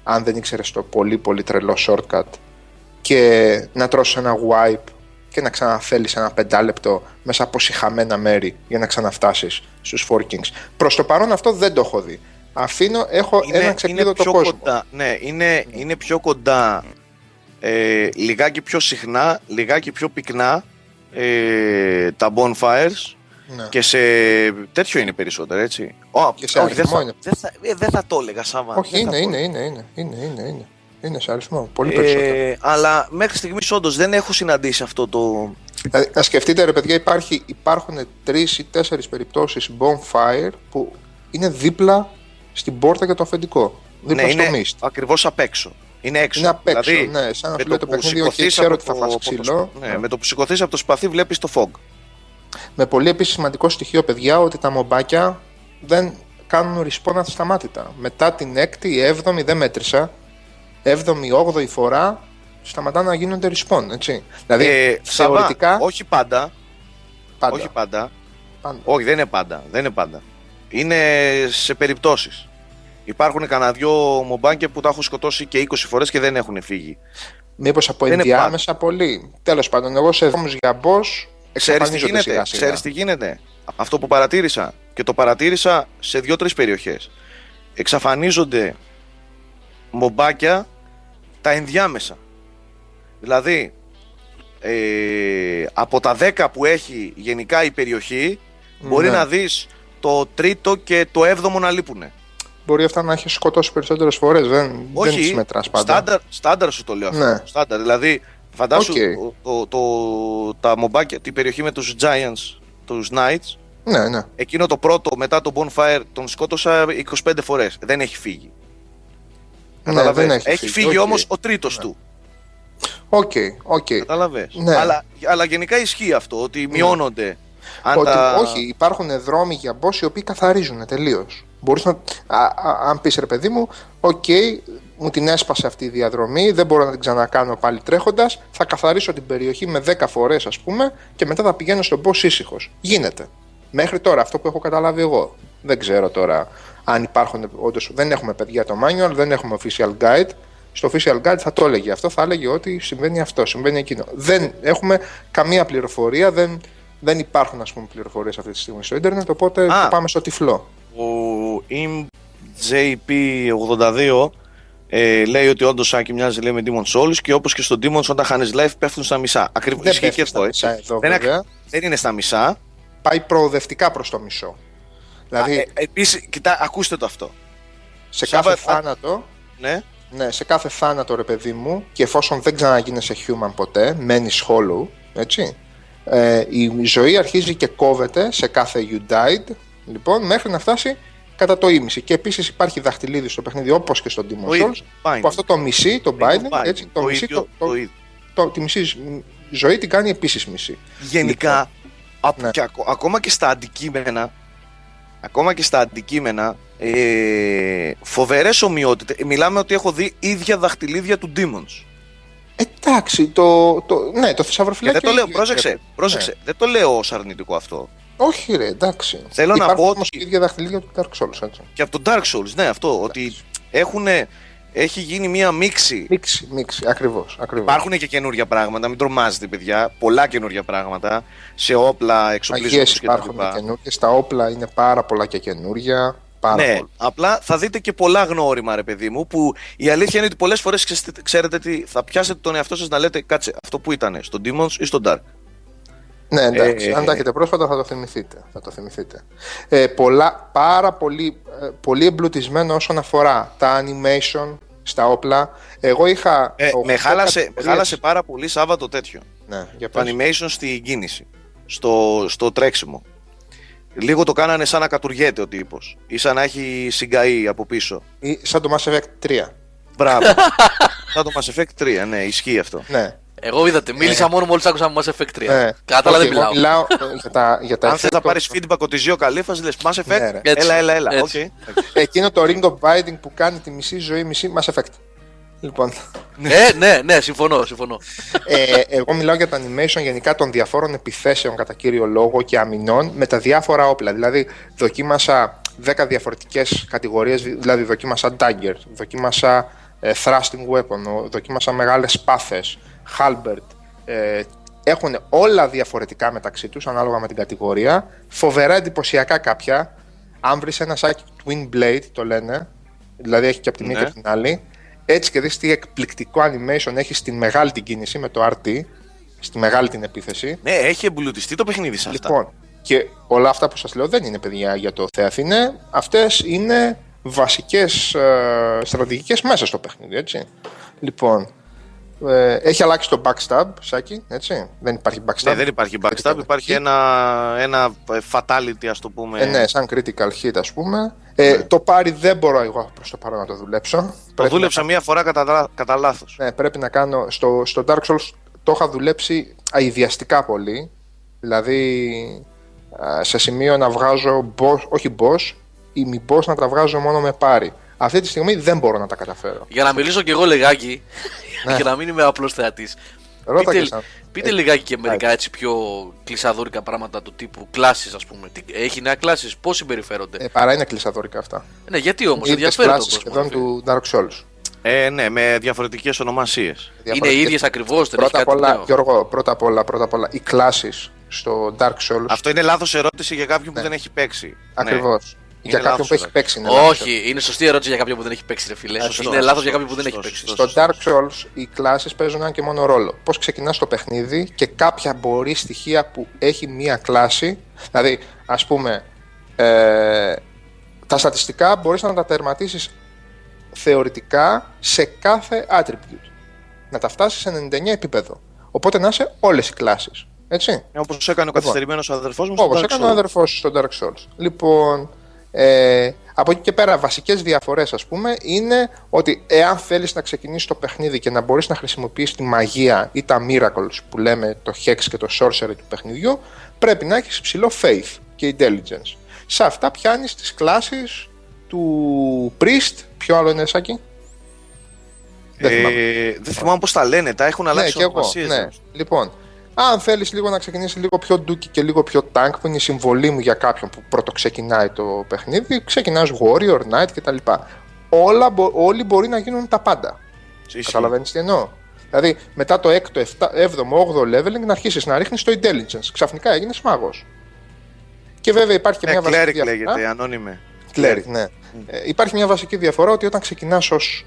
αν δεν ήξερες το πολύ πολύ τρελό shortcut και να τρώσει ένα wipe και να ξαναθέλεις ένα πεντάλεπτο μέσα από συχαμένα μέρη για να ξαναφτάσεις στους forkings. Προς το παρόν αυτό δεν το έχω δει. Αφήνω, έχω ένα ξεκλείδωτο πιο κόσμο. Κοντά, ναι, είναι, είναι πιο κοντά, ε, λιγάκι πιο συχνά, λιγάκι πιο πυκνά ε, τα bonfires Ναι. και σε τέτοιο είναι περισσότερο, έτσι. Ω, Και σε όχι, δεν αριθμό θα, είναι. δεν θα, ε, δεν θα το έλεγα, Σάβα. Όχι, δεν είναι, θα το είναι, έλεγα. είναι, είναι, είναι, είναι, είναι, είναι. Είναι σε αριθμό, πολύ περισσότερο. Ε, αλλά μέχρι στιγμής όντως δεν έχω συναντήσει αυτό το. Δηλαδή, να σκεφτείτε ρε παιδιά, υπάρχει, υπάρχουν τρεις ή τέσσερις περιπτώσεις bonfire που είναι δίπλα στην πόρτα για το αφεντικό. Δίπλα ναι, στο είναι mist. ακριβώς απ' έξω. Είναι έξω. Είναι απ' έξω, δηλαδή, ναι, σαν να με σου λέει το που παιχνίδι, «Οκ, σηκωθείς ξέρω από ότι θα το- φας από το ξύλο». σπα- ναι, Ναι. με το που σηκωθείς από το σπαθί, βλέπεις το fog. Με πολύ επίση σημαντικό στοιχείο, παιδιά, ότι τα μομπάκια δεν κάνουν respawn ασταμάτητα. Μετά την έκτη, η έβδομη δεν μέτρησα. Έβδομη, όγδοη φορά σταματάνε να γίνονται respawn, έτσι. Δηλαδή, Ε, Σάβα, θεωρητικά. όχι πάντα. πάντα, Όχι πάντα. πάντα. Όχι, δεν είναι πάντα. Δεν είναι πάντα. Είναι σε περιπτώσεις. Υπάρχουν κανένα δυο μομπάνκια που τα έχω σκοτώσει και 20 φορές και δεν έχουν φύγει. Μήπως από Δεν είναι ενδιάμεσα πολύ. Τέλος πάντων, εγώ σε δρόμους για boss Ξέρεις τι εξαφανίζονται γίνεται. σιγά σιγά. Ξέρεις τι γίνεται. Αυτό που παρατήρησα και το παρατήρησα σε δύο-τρεις περιοχές. Εξαφανίζονται μομπάκια τα ενδιάμεσα. Δηλαδή, ε, από τα 10 που έχει γενικά η περιοχή, μπορεί Ναι. να δεις το τρίτο και το έβδομο να λείπουνε. Μπορεί αυτά να έχει σκοτώσει περισσότερες φορές. Δεν, δεν Όχι, τις μετράς πάντα. στάνταρ, στάνταρ σου το λέω αυτό. Ναι. Στάνταρ, δηλαδή, φαντάσου Οκ. το, το, τα μομπάκια, την περιοχή με τους Giants, τους Knights, Ναι, ναι. Εκείνο το πρώτο μετά το bonfire τον σκότωσα 25 φορές. Δεν έχει φύγει. Ναι, Καταλαβες; δεν έχει έχει φύγει. φύγει Οκ. Ναι. όμως ο τρίτος του. Οκ, οκ. Καταλαβες; Ναι. Αλλά, αλλά γενικά ισχύει αυτό ότι μειώνονται. Αν Ότι, τα... Όχι, υπάρχουν δρόμοι για boss οι οποίοι καθαρίζουν τελείως. Μπορείς να. Α, α, αν πεις ρε παιδί μου, οκ, μου την έσπασε αυτή η διαδρομή, δεν μπορώ να την ξανακάνω πάλι τρέχοντας. Θα καθαρίσω την περιοχή με 10 φορές, ας πούμε, και μετά θα πηγαίνω στον boss ήσυχος. Γίνεται. Μέχρι τώρα, αυτό που έχω καταλάβει εγώ. Δεν ξέρω τώρα αν υπάρχουν. Όντως, δεν έχουμε παιδιά το manual, δεν έχουμε official guide. Στο official guide θα το έλεγε αυτό, θα έλεγε ότι συμβαίνει αυτό, συμβαίνει εκείνο. Δεν έχουμε καμία πληροφορία, δεν, δεν υπάρχουν ας πούμε πληροφορίες αυτή τη στιγμή στο ίντερνετ, οπότε Α. το πάμε στο τυφλό. Ο ImJP82 ε, λέει ότι όντως Σάκη μοιάζει λέει, με Demon Souls και όπως και στο Demon όταν χάνεις life πέφτουν στα μισά. Ακριβώς Δεν ισχύει και πέφτει στα αυτό. Έτσι. μισά εδώ, δεν, βέβαια. δεν είναι στα μισά. Πάει προοδευτικά προς το μισό. Δηλαδή, Ε, Επίσης, κοιτά, ακούστε το αυτό. σε Σάβα, κάθε α- θάνατο, Ναι. ναι, σε κάθε θάνατο ρε παιδί μου, και εφόσον δεν ξαναγίνεσαι human ποτέ, μένεις hollow, έτσι, ε, η ζωή αρχίζει και κόβεται σε κάθε you died, λοιπόν, μέχρι να φτάσει κατά το ίμιση. Και επίσης υπάρχει δαχτυλίδι στο παιχνίδι όπως και στο Demon Το ίδιο. Souls, Binding. που αυτό το μισή, το Είναι binding, binding. έτσι, το, Το μισή, ίδιο, το, το, το ίδιο. το- τη μισή ζ- ζωή την κάνει επίσης μισή. Γενικά, απ- ναι. και ακο- ακόμα και στα αντικείμενα, ακόμα και στα αντικείμενα, ε, φοβερές ομοιότητες. Μιλάμε ότι έχω δει ίδια δαχτυλίδια του Demons. Εντάξει, το, το, ναι, το Και θησαυροφυλάκιο... δεν το λέω, είναι- πρόσεξε, πρόσεξε, δεν το λέω ως αρνητικό αυτό. Όχι ρε, εντάξει. Θέλω να Υπάρχουν πω όμως ότι- και ίδια δαχτυλίδια του Dark Souls, έτσι. Και από το Dark Souls, ναι, αυτό, ότι έχουν, έχει γίνει μία μίξη. Μίξη, μίξη, ακριβώς, ακριβώς. Υπάρχουν και καινούργια πράγματα, μην τρομάζετε παιδιά, πολλά καινούργια πράγματα, σε όπλα, εξοπλισμούς Αγίες κτλ. υπάρχουν καινούργια, στα όπλα είναι πάρα πολλά και καινούρια. Πάρα Ναι, πολλά. απλά θα δείτε και πολλά γνώριμα, ρε παιδί μου, που η αλήθεια είναι ότι πολλές φορές ξέρετε τι, θα πιάσετε τον εαυτό σας να λέτε κάτσε αυτό που ήταν, στον Demons ή στον Dark. Ναι, εντάξει. Ε, αν τα έχετε πρόσφατα θα το θυμηθείτε. Θα το θυμηθείτε. Ε, πολλά, πάρα πολύ, ε, πολύ εμπλουτισμένο όσον αφορά τα animation στα όπλα. Εγώ είχα. Ε, με, 8 χάλασε, με κατηγορίες. χάλασε πάρα πολύ Σάββατο τέτοιο. Ναι, για Το πες. animation στη κίνηση, στο, στο τρέξιμο. Λίγο το κάνανε σαν να κατουργέται ο τύπος. ή σαν να έχει συγκαεί από πίσω. Ή Σαν το Mass Effect 3. Μπράβο. Σαν το Mass Effect 3, ναι, ισχύει αυτό. Ναι. Εγώ είδατε, μίλησα μόνο μόλις άκουσα Mass Effect 3. ναι. Κατά άλλα Όχι, δεν εγώ μιλάω. μιλάω ε, για τα, για τα Αν θες να effect πάρεις of- feedback ότι ζει ο Καλήφα, λες Mass Effect. Ναι, ρε. Έτσι, έλα, έλα, έλα. έτσι. οκ. Εκείνο το Ring of Binding που κάνει τη μισή ζωή, μισή Mass Effect. Λοιπόν, Ε, ναι, ναι, συμφωνώ, συμφωνώ. ε, εγώ μιλάω για το animation γενικά των διαφόρων επιθέσεων κατά κύριο λόγο και αμυνών με τα διάφορα όπλα. Δηλαδή, δοκίμασα 10 διαφορετικές κατηγορίες, δηλαδή δοκίμασα dagger, δοκίμασα ε, thrusting weapon, ο- δοκίμασα μεγάλες σπάθες, halberd, ε, έχουν όλα διαφορετικά μεταξύ τους ανάλογα με την κατηγορία, φοβερά εντυπωσιακά κάποια, αν βρεις ένα σάκι twin blade το λένε, δηλαδή έχει και από τη μία Ναι. και από την άλλη, έτσι και δεις τι εκπληκτικό animation έχει στην μεγάλη την κίνηση με το RT, στη μεγάλη την επίθεση, Ναι, έχει εμπλουτιστεί το παιχνίδι σε αυτά. Λοιπόν, και όλα αυτά που σας λέω δεν είναι παιδιά για το Θεαθήνε. Αυτές είναι βασικές ε, στρατηγικές μέσα στο παιχνίδι, έτσι. Λοιπόν, ε, έχει αλλάξει το backstab, Σάκη, έτσι. Δεν υπάρχει backstab. Ναι, δεν υπάρχει backstab, υπάρχει ένα, ένα fatality, ας το πούμε. Ε, ναι, σαν critical hit, ας πούμε. Ε, Το πάρει δεν μπορώ εγώ προς το παρόν να το δουλέψω. Το Πρέπει δούλεψα μία φορά κατά, κατά λάθος. Ναι, πρέπει να κάνω. Στο, στο Dark Souls το είχα δουλέψει αειδιαστικά πολύ. Δηλαδή α, σε σημείο να βγάζω boss, όχι boss, ή μη boss να τα βγάζω μόνο με πάρη. Αυτή τη στιγμή δεν μπορώ να τα καταφέρω. Για να μιλήσω κι εγώ λιγάκι, Ναι. για να μην είμαι απλός θεατής. Ρώτα Πείτε, και σαν. πείτε Ε, λιγάκι και μερικά έτσι πιο κλεισαδόρικα πράγματα του τύπου κλάσεις, ας πούμε. Τι- Έχει νέα κλάσεις, πώς συμπεριφέρονται; Ε, παρά είναι κλεισαδόρικα αυτά. ναι, γιατί όμως, Είναι τις ενδιαφέρει τον κλάσεις κόσμο. σχεδόν ρε φίλε. του Dark Souls. Ε, ναι, με διαφορετικές ονομασίες. Είναι οι Διαφορετικές- ίδιες ακριβώς, δεν Πρώτα έχει απ' κάτι όλα, νέο. Γιώργο, πρώτα απ' όλα, πρώτα απ' όλα, οι κλάσεις στο Dark Souls. Αυτό είναι λάθος ερώτηση για κάποιον που Ναι. δεν έχει παίξει. Ακριβώς. Είναι Για κάποιον λάθος που έχει ερώτηση. παίξει είναι λάθος. Όχι, είναι σωστή ερώτηση για κάποιον που δεν έχει παίξει, ρε φίλε. σωστό, είναι λάθος σωστό, για κάποιον που δεν έχει σωστό, παίξει. σωστό. Στο Dark Souls οι κλάσεις παίζουν ένα και μόνο ρόλο. Πώς ξεκινάς το παιχνίδι και κάποια μπορεί στοιχεία που έχει μία κλάση, δηλαδή ας πούμε ε, τα στατιστικά μπορείς να τα τερματίσεις θεωρητικά σε κάθε attribute. Να τα φτάσεις σε 99 επίπεδο. Οπότε να είσαι όλες οι κλάσεις. Έτσι. Όπως έκανε ο καθυστερημένος αδερφός μου Όπως στο Dark έκανε ο Souls. αδερφός στο Dark Souls. Λοιπόν, ε, από εκεί και πέρα, βασικές διαφορές, ας πούμε, είναι ότι εάν θέλεις να ξεκινήσεις το παιχνίδι και να μπορείς να χρησιμοποιήσεις τη μαγεία ή τα miracles που λέμε το hex και το sorcery του παιχνιδιού, πρέπει να έχεις ψηλό faith και intelligence. Σε αυτά πιάνεις τις κλάσεις του priest. Ποιο άλλο είναι, Σάκη; Δεν θυμάμαι. Ε, δεν θυμάμαι πώς τα λένε, τα έχουν Ναι, αλλάξει και εγώ. ονομασίες, Ναι. ε. Λοιπόν, αν θέλεις λίγο να ξεκινήσει λίγο πιο ντούκι και λίγο πιο tank, που είναι η συμβολή μου για κάποιον που πρώτο ξεκινάει το παιχνίδι, ξεκινάς Warrior, Knight κτλ. Όλα, μπο- όλοι μπορεί να γίνουν τα πάντα. Ισχύει. Καταλαβαίνεις τι εννοώ; Δηλαδή, μετά το 6ο, 7ο, 8ο leveling να αρχίσεις να ρίχνεις το intelligence. Ξαφνικά έγινες μάγος. Και βέβαια υπάρχει και Ε, μια βασική Cleric διαφορά. λέγεται, ανώνυμε. Cleric, ναι. Ε, υπάρχει μια βασική διαφορά ότι όταν ξεκινάς ως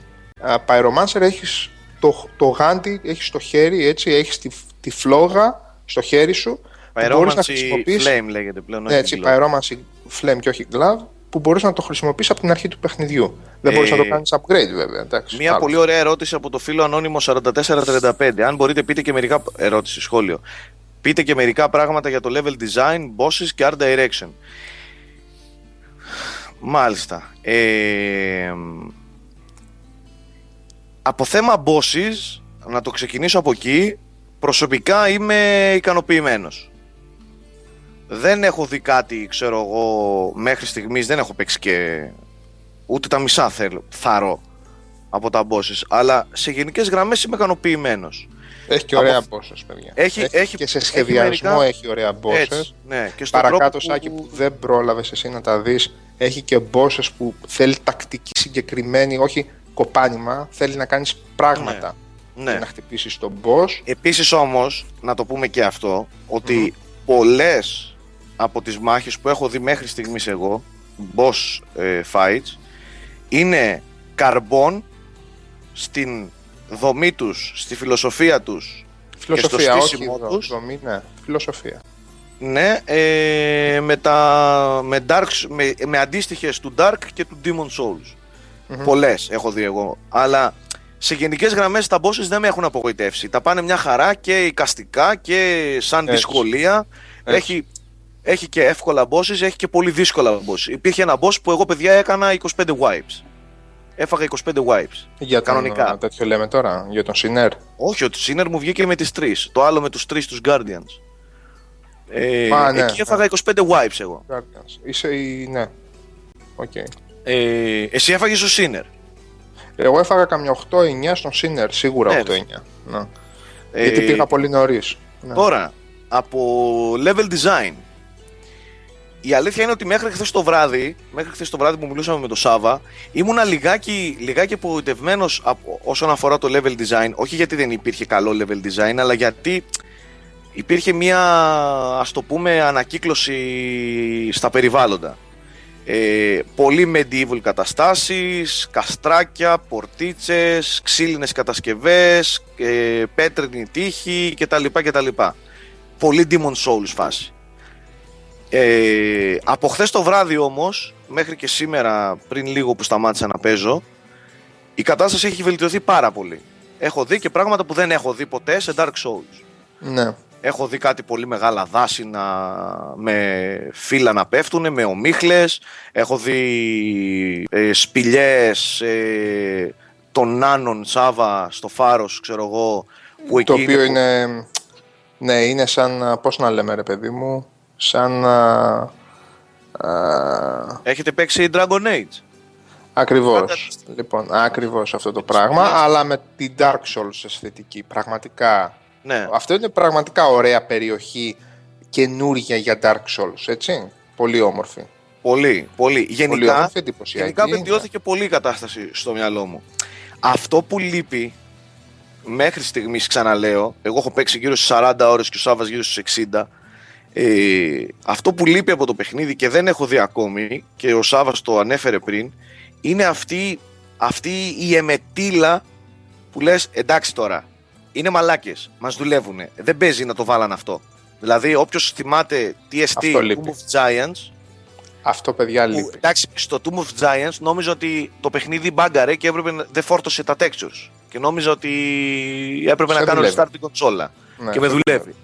Pyromancer έχεις το, το γάντι, έχεις το χέρι, έτσι, έχεις τη, τη φλόγα στο χέρι σου. που μπορείς να Pyromancy χρησιμοποιήσεις- Flame λέγεται πλέον. Ναι, όχι έτσι, Glow. Pyromancy Flame και όχι Glove, που μπορείς να το χρησιμοποιήσεις από την αρχή του παιχνιδιού. Δεν μπορείς Ε, να το κάνεις upgrade, βέβαια. Εντάξει, Μια άλλος. πολύ ωραία ερώτηση από το φίλο Ανώνυμο 4435. Αν μπορείτε, πείτε και μερικά. Ερώτηση, σχόλιο. Πείτε και μερικά πράγματα για το level design, bosses και art direction. Μάλιστα. Ε, από θέμα bosses, να το ξεκινήσω από εκεί, προσωπικά είμαι ικανοποιημένος. Δεν έχω δει κάτι, ξέρω εγώ, μέχρι στιγμής, δεν έχω παίξει και ούτε τα μισά θέλω, θαρώ από τα bosses, αλλά σε γενικές γραμμές είμαι ικανοποιημένος. Έχει και ωραία από- bosses, παιδιά. Έχει- έχει- και σε έχει σχεδιασμό μερικά- έχει ωραία bosses. Έτσι, ναι. Και στο Παρακάτω, τρόπο Σάκη, που δεν πρόλαβες εσύ να τα δεις, έχει και bosses που θέλει τακτική συγκεκριμένη, όχι κοπάνημα. Θέλει να κάνεις πράγματα Ναι. Για να χτυπήσεις τον boss. Επίσης όμως, να το πούμε και αυτό, ότι πολλές από τις μάχες που έχω δει μέχρι στιγμής εγώ, boss ε, fights, είναι καρμπών στην δομή τους, στη φιλοσοφία τους, Φιλοσοφία, στο όχι στήσιμο δο- τους. δομή, ναι. Φιλοσοφία. ναι, ε, με, τα, με, dark, με, με αντίστοιχες του Dark και του Demon Souls. Μμμ. Πολλές έχω δει εγώ, αλλά σε γενικές γραμμές τα bosses δεν με έχουν απογοητεύσει. Τα πάνε μια χαρά και εικαστικά και σαν Έτσι. δυσκολία. Έτσι. Έχει, έχει και εύκολα bosses, έχει και πολύ δύσκολα bosses. Υπήρχε ένα boss που εγώ παιδιά έκανα 25 wipes. Έφαγα 25 wipes. Για τον, Κανονικά. ε, τέτοιο λέμε τώρα, για τον Σινέρ. Όχι, ο Sinner μου βγήκε με τις τρεις. Το άλλο με τους τρεις τους Guardians. Ε, Α, ναι, εκεί ναι. έφαγα 25 wipes εγώ. Guardians. Είσαι η... ναι. Οκ. Ε, εσύ έφαγες ο Sinner. Εγώ έφαγα καμιά 8-9 στον Sinner, σίγουρα Ναι, 8-9. Ναι. Ε, Γιατί πήγα πολύ νωρίς. Ναι. Τώρα, από level design. η αλήθεια είναι ότι μέχρι χθες το βράδυ, μέχρι χθες το βράδυ που μιλούσαμε με τον Σάβα, ήμουνα λιγάκι, λιγάκι απογοητευμένος όσον αφορά το level design. Όχι γιατί δεν υπήρχε καλό level design, αλλά γιατί υπήρχε μια ας το πούμε ανακύκλωση στα περιβάλλοντα. Ε, πολύ medieval καταστάσεις, καστράκια, πορτίτσες, ξύλινες κατασκευές, ε, πέτρινη τείχη κτλ. κτλ. Πολύ Demon Souls φάση. Ε, από χθες το βράδυ όμως, μέχρι και σήμερα πριν λίγο που σταμάτησα να παίζω, η κατάσταση έχει βελτιωθεί πάρα πολύ. Έχω δει και πράγματα που δεν έχω δει ποτέ σε Dark Souls. Ναι. Έχω δει κάτι πολύ μεγάλα δάση να, με φύλλα να πέφτουν, με ομίχλες. Έχω δει ε, σπηλιές ε, των νάνων Σάβα στο φάρος, ξέρω εγώ. Που το εκεί οποίο είναι, ναι, είναι σαν, πώς να λέμε ρε παιδί μου, σαν... α, α, Έχετε παίξει Dragon Age; Ακριβώς. Λοιπόν, ακριβώς αυτό το πράγμα, αλλά με την Dark Souls αισθητική. Πραγματικά. Ναι. Αυτό είναι πραγματικά ωραία περιοχή καινούρια για Dark Souls, έτσι; Πολύ όμορφη. Πολύ, πολύ. Γενικά, όμορφη, εντυπωσιακή. γενικά βελτιώθηκε πολύ η κατάσταση στο μυαλό μου. Αυτό που λείπει μέχρι στιγμής ξαναλέω, εγώ έχω παίξει γύρω στις 40 ώρες και ο Σάββας γύρω στους 60, ε, αυτό που λείπει από το παιχνίδι και δεν έχω δει ακόμη και ο Σάββας το ανέφερε πριν, είναι αυτή, αυτή η εμετήλα που λες εντάξει τώρα, είναι μαλάκες, μας δουλεύουνε, δεν παίζει να το βάλαν αυτό. Δηλαδή όποιος θυμάται TST, Αυτό λείπει. Tomb of Giants, Αυτό, παιδιά, που, λείπει. εντάξει, στο Tomb of Giants νόμιζα ότι το παιχνίδι μπάγκαρε και έπρεπε να, δεν φόρτωσε τα textures. Και νόμιζα ότι έπρεπε Σε να κάνω δουλεύει. restart την κονσόλα. Ναι, και με σε δουλεύει.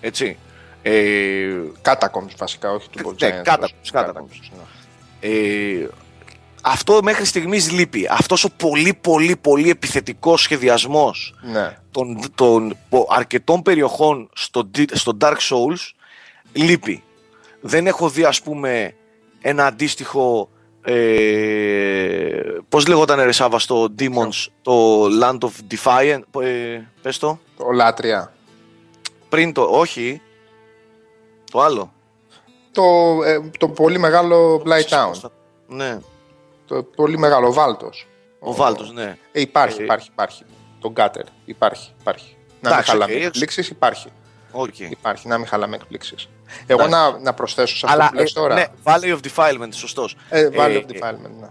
Έτσι. Ε, Catacombs βασικά, όχι του Bob Ναι, Giants. Catacombs, Catacombs. ναι. ε, αυτό μέχρι στιγμής λείπει. Αυτός ο πολύ πολύ πολύ επιθετικός σχεδιασμός Ναι. των, των πο- αρκετών περιοχών στο, Di- στο Dark Souls λείπει. Δεν έχω δει ας πούμε ένα αντίστοιχο ε, πώς λεγόταν ρε Σάβα στο Demons το Land of Defiant ε, πες το Το Λάτρια. πριν το όχι το άλλο Το, ε, το πολύ μεγάλο Blight Town. ναι Το πολύ μεγάλο Βάλτος. ο Βάλτος ναι Ε, υπάρχει, Ε, υπάρχει, υπάρχει. Το Gutter. Υπάρχει, υπάρχει. Να μην Εντάξει, χαλάμε οκ, εκπλήξεις, υπάρχει. Οκ. Υπάρχει, να μην χαλάμε εκπλήξεις. Εγώ Εντάξει. να, να προσθέσω σε αυτό Αλλά που λες ε, τώρα. ναι, Valley of Defilement, σωστός. Ε, Valley Ε, of Defilement, ναι.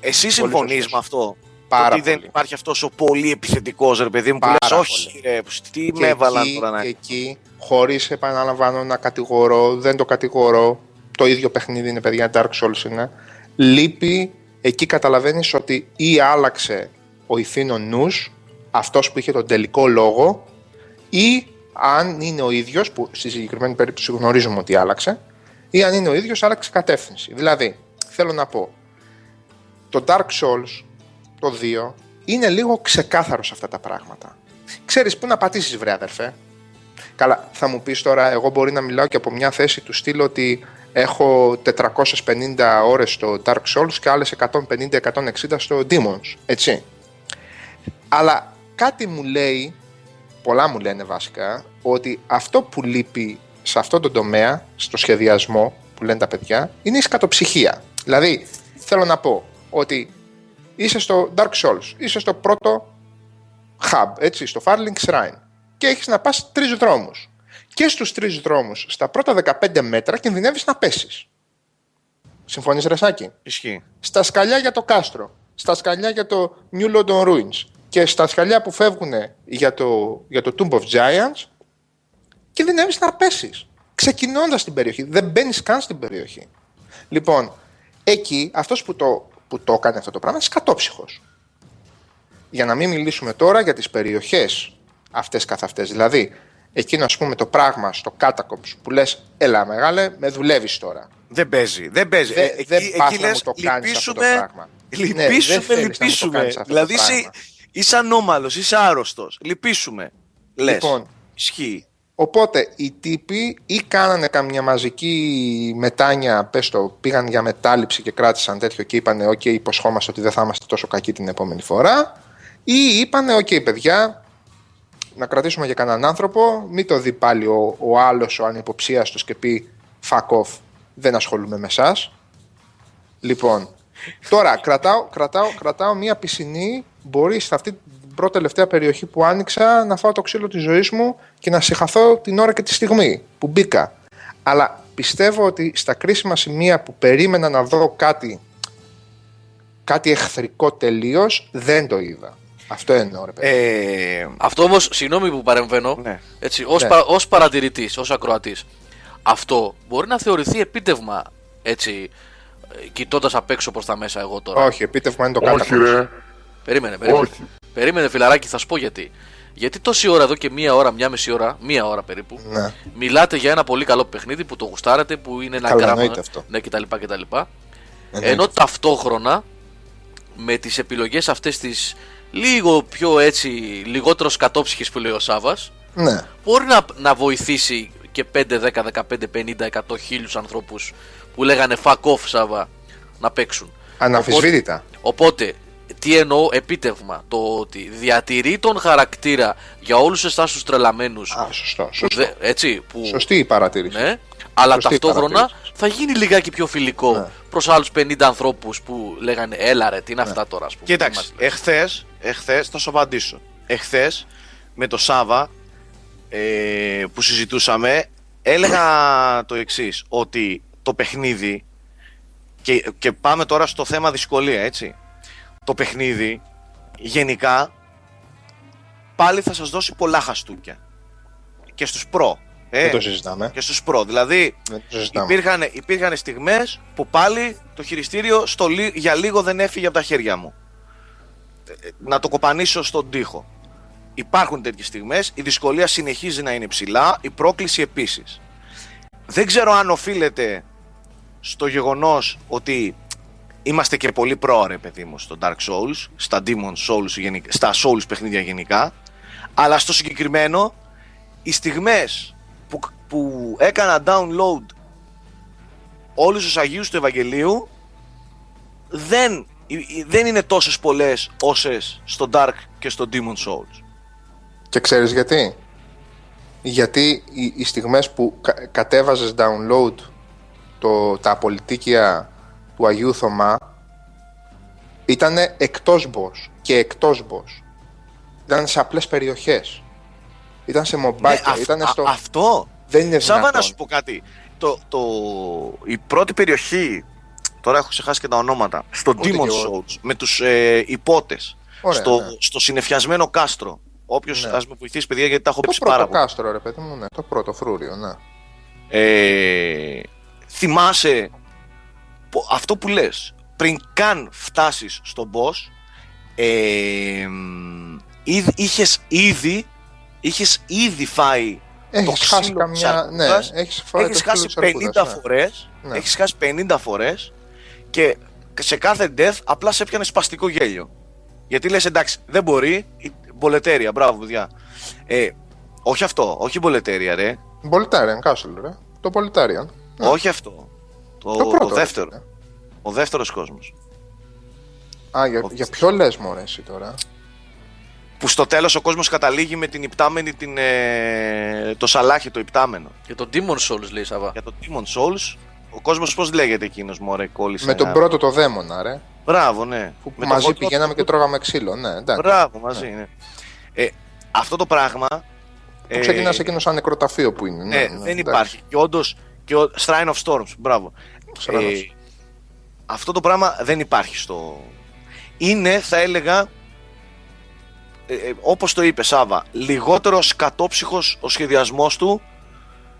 Εσύ συμφωνείς σωστός. με αυτό; Πάρα ότι δεν πολύ. υπάρχει αυτός ο πολύ επιθετικός ρε παιδί μου που Πάρα λες όχι ρε, τι με έβαλαν εκεί, τώρα να εκεί, χωρίς επαναλαμβάνω να κατηγορώ, δεν το κατηγορώ, το ίδιο παιχνίδι είναι παιδιά, Dark Souls είναι, λείπει, εκεί καταλαβαίνεις ότι ή άλλαξε ο ηθήνων νους, αυτός που είχε τον τελικό λόγο, ή αν είναι ο ίδιος, που στη συγκεκριμένη περίπτωση γνωρίζουμε ότι άλλαξε, ή αν είναι ο ίδιος άλλαξε κατεύθυνση. Δηλαδή, θέλω να πω, το Dark Souls, το 2, είναι λίγο ξεκάθαρος σε αυτά τα πράγματα. Ξέρεις πού να πατήσεις βρε αδερφέ. Καλά, θα μου πεις τώρα, εγώ μπορεί να μιλάω και από μια θέση του στυλ ότι έχω 450 ώρες στο Dark Souls και άλλες 150-160 στο Demons, έτσι. Αλλά κάτι μου λέει, πολλά μου λένε βασικά, ότι αυτό που λείπει σε αυτό το τομέα, στο σχεδιασμό που λένε τα παιδιά, είναι η σκατοψυχία. Δηλαδή, θέλω να πω ότι είσαι στο Dark Souls, είσαι στο πρώτο hub, έτσι, στο Farling Shrine και έχεις να πας τρεις δρόμους. Και στους τρεις δρόμους, στα πρώτα 15 μέτρα κινδυνεύεις να πέσεις. Συμφωνείς Ρεσάκη; Ισχύει. Στα σκαλιά για το κάστρο, στα σκαλιά για το New London Ruins και στα σκαλιά που φεύγουν για το, για το Tomb of Giants κινδυνεύεις να πέσεις. Ξεκινώντας την περιοχή, δεν μπαίνεις καν στην περιοχή. Λοιπόν, εκεί αυτός που το, που το έκανε αυτό το πράγμα είναι σκατόψυχος. Για να μην μιλήσουμε τώρα για τις περιοχές αυτές καθ' αυτές. Δηλαδή, εκείνο ας πούμε το πράγμα στο Catacombs που λες, έλα μεγάλε, με δουλεύεις τώρα. Δεν παίζει. Δεν παίζει. Δεν- Ε, δεν εκεί, πας εκεί να λες, μου το κάνεις αυτό το λυπήσουμε, πράγμα. Ναι, δεν λυπήσουμε, θέλεις να μου το λυπήσουμε. κάνεις αυτό το δηλαδή είσαι, πράγμα. είσαι ανώμαλος, είσαι άρρωστος. Λυπήσουμε. Λες. Λοιπόν, Ισχύει. Οπότε οι τύποι ή κάνανε καμιά μαζική μετάνια, πες το, πήγαν για μετάληψη και κράτησαν τέτοιο και είπανε «ΟΚ, υποσχόμαστε ότι δεν θα είμαστε τόσο κακοί την επόμενη φορά» ή είπανε «ΟΚ, παιδιά, να κρατήσουμε για κανέναν άνθρωπο, μην το δει πάλι ο, ο άλλος, ο ανυποψίαστος και πει «fuck off» δεν ασχολούμαι με εσάς. Λοιπόν, τώρα κρατάω, κρατάω, κρατάω μία πισινή. Μπορείς σε αυτή την πρώτη τελευταία περιοχή που άνοιξα να φάω το ξύλο της ζωής μου και να συγχαθώ την ώρα και τη στιγμή που μπήκα. Αλλά πιστεύω ότι στα κρίσιμα σημεία που περίμενα να δω κάτι, κάτι εχθρικό τελείως, δεν το είδα. Αυτό εννοώ, ρε παιδί. Ε, Αυτό όμως, συγγνώμη που παρεμβαίνω, Ναι. έτσι, ως, Ναι. πα, ως παρατηρητής, ως ακροατής, αυτό μπορεί να θεωρηθεί επίτευγμα, έτσι, ε, κοιτώντας απ' έξω προς τα μέσα εγώ τώρα; Όχι, επίτευγμα είναι το Όχι κάτω. ρε. Περίμενε, περίμενε. Όχι. Περίμενε, φιλαράκι, θα σου πω γιατί. Γιατί τόση ώρα εδώ και μία ώρα, μία μισή ώρα, μία ώρα περίπου, Ναι. μιλάτε για ένα πολύ καλό παιχνίδι που το γουστάρετε, που είναι ένα Καλά, γράμμα. εννοείται αυτό. Ναι, κτλ. κτλ. Εννοείται. Ενώ ταυτόχρονα με τις επιλογές αυτές τις λίγο πιο έτσι, λιγότερος σκατόψυχες που λέει ο Σάβας, Ναι. μπορεί να, να βοηθήσει και 5, 10, 15, 50, 100 χίλιους ανθρώπους που λέγανε fuck off Σάβα να παίξουν. Αναμφισβήτητα. Οπότε, τι εννοώ επίτευγμα, το ότι διατηρεί τον χαρακτήρα για όλους εσάς τους τρελαμένους, Α, σωστό. που σωστό. δε- έτσι, που, Σωστή η παρατήρηση. ναι, αλλά Σωστή ταυτόχρονα παρατήρηση. Θα γίνει λιγάκι πιο φιλικό Ναι. προς άλλους 50 ανθρώπους που λέγανε έλα ρε, τι είναι αυτά τώρα ας πούμε. Κοίταξε, Τι μας λες». εχθές, εχθές θα σου απαντήσω. Εχθές με το Σάβα ε, που συζητούσαμε έλεγα το εξής ότι το παιχνίδι και, και πάμε τώρα στο θέμα δυσκολία έτσι το παιχνίδι γενικά πάλι θα σας δώσει πολλά χαστούκια και στους προ ε, Δεν το συζητάμε. και στους προ δηλαδή Δεν το συζητάμε. Υπήρχαν, υπήρχαν στιγμές που πάλι το χειριστήριο στο, λι- για λίγο δεν έφυγε από τα χέρια μου. Ε, ε, Να το κοπανίσω στον τοίχο. Υπάρχουν τέτοιες στιγμές, η δυσκολία συνεχίζει να είναι ψηλά, η πρόκληση επίσης. Δεν ξέρω αν οφείλεται στο γεγονός ότι είμαστε και πολύ πρόωρε παιδί μου στο Dark Souls, στα Demon Souls, γενικά- στα Souls παιχνίδια γενικά, αλλά στο συγκεκριμένο οι στιγμές που, που έκανα download όλους τους Αγίους του Ευαγγελίου δεν, ε, ε, δεν είναι τόσες πολλές όσες στο Dark και στο Demon Souls. Και ξέρεις γιατί; Γιατί οι, οι στιγμές που κα, κατέβαζες download το, τα απολυτίκια του Αγίου Θωμά ήταν εκτός boss και εκτός boss. Ήταν σε απλές περιοχές. Ήταν σε μομπάκια, Ναι, αυ- ήταν α- στο... αυτό, Δεν είναι Σάβα δυνατόν. να σου πω κάτι. Το, το, η πρώτη περιοχή, τώρα έχω ξεχάσει και τα ονόματα, στο Ούτε Demon κι εγώ. Souls, με τους ε, υπότες, Ωραία, στο, ναι. στο συνεφιασμένο κάστρο. Όποιος Ναι. ας με βοηθήσει παιδιά γιατί τα έχω Το πέσει πάρα πρώτο πολύ. κάστρο ρε παιδί μου, ναι. Το πρώτο φρούριο, ναι. Ε, θυμάσαι πο- αυτό που λες πριν καν φτάσεις στον boss ε, μ, ήδη- είχες ήδη είχες ήδη φάει Έχεις ξύλο χάσει της καμιά... Ναι, αρκούδας, έχεις φάει έχεις το ξύλο χάσει της 50 αρκούδας, ναι. φορές Ναι. έχεις χάσει 50 φορές και σε κάθε death απλά σε έπιανε σπαστικό γέλιο γιατί λες εντάξει δεν μπορεί η μπολετέρια μπράβο παιδιά ε, όχι αυτό όχι η μπολετέρια ρε Boltarian Castle, ρε. Το Boltarian. Ναι. όχι αυτό το, Το το, πρώτο. δεύτερο ρε. ο δεύτερος κόσμος Α, για, Ο- για ποιο λες μωρέ εσύ τώρα; Που στο τέλος ο κόσμος καταλήγει με την υπτάμενη την, ε, το σαλάχι το υπτάμενο Και το Demon Souls λέει Σαββά. για το Demon Souls ο κόσμος πώς λέγεται εκείνος μωρέ κόλλησε Με τον ένα- πρώτο το δαίμονα, ρε. μπράβο ναι Που Με το μαζί φωτό- πηγαίναμε και τρώγαμε ξύλο, ναι, εντάξει. μπράβο μαζί ναι. Ε, αυτό το πράγμα Που ξεκινάς εκείνο σαν νεκροταφείο που είναι. ναι, Ναι, δεν εντάξει. υπάρχει και όντως και ο Shrine of Storms μπράβο Shrine of Ε, αυτό το πράγμα δεν υπάρχει στο είναι θα έλεγα ε, ε, όπως το είπε Σάβα λιγότερος σκατόψυχος ο σχεδιασμός του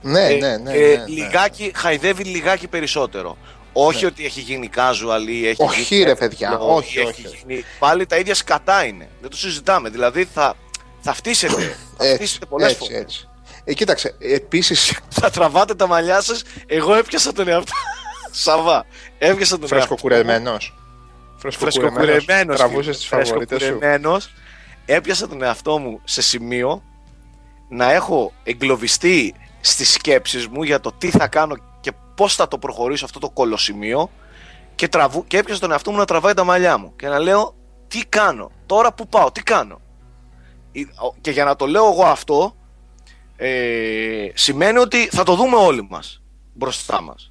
Ναι, Ε, ναι, ναι. και ναι, ναι. λιγάκι, χαϊδεύει λιγάκι περισσότερο. Όχι ότι έχει γίνει casual ή έχει Όχι, γίνει ρε, παιδιά, εύκολο όχι, ή έχει όχι. γίνει- Πάλι τα ίδια σκατά είναι. Δεν το συζητάμε. Δηλαδή θα, θα φτύσετε. θα Έτσι, φτύσετε πολλές έτσι, φορές. έτσι. Ε, κοίταξε, επίσης Θα τραβάτε τα μαλλιά σας. Εγώ έπιασα τον εαυτό. Σαβά. Έπιασα τον εαυτό. φρεσκοκουρεμένος. Φρεσκοκουρεμένος. Τραβούσες τις φαβορίτες σου. Φρεσκοκουρεμένος. Έπιασα τον εαυτό μου σε σημείο να έχω εγκλωβιστεί στις σκέψεις μου για το τι θα κάνω και πώς θα το προχωρήσω αυτό το κολοσημείο και, τραβού, και έπιασα τον εαυτό μου να τραβάει τα μαλλιά μου και να λέω τι κάνω, τώρα που πάω, τι κάνω. Η- ο- Και για να το λέω εγώ αυτό ε, σημαίνει ότι θα το δούμε όλοι μας μπροστά μας.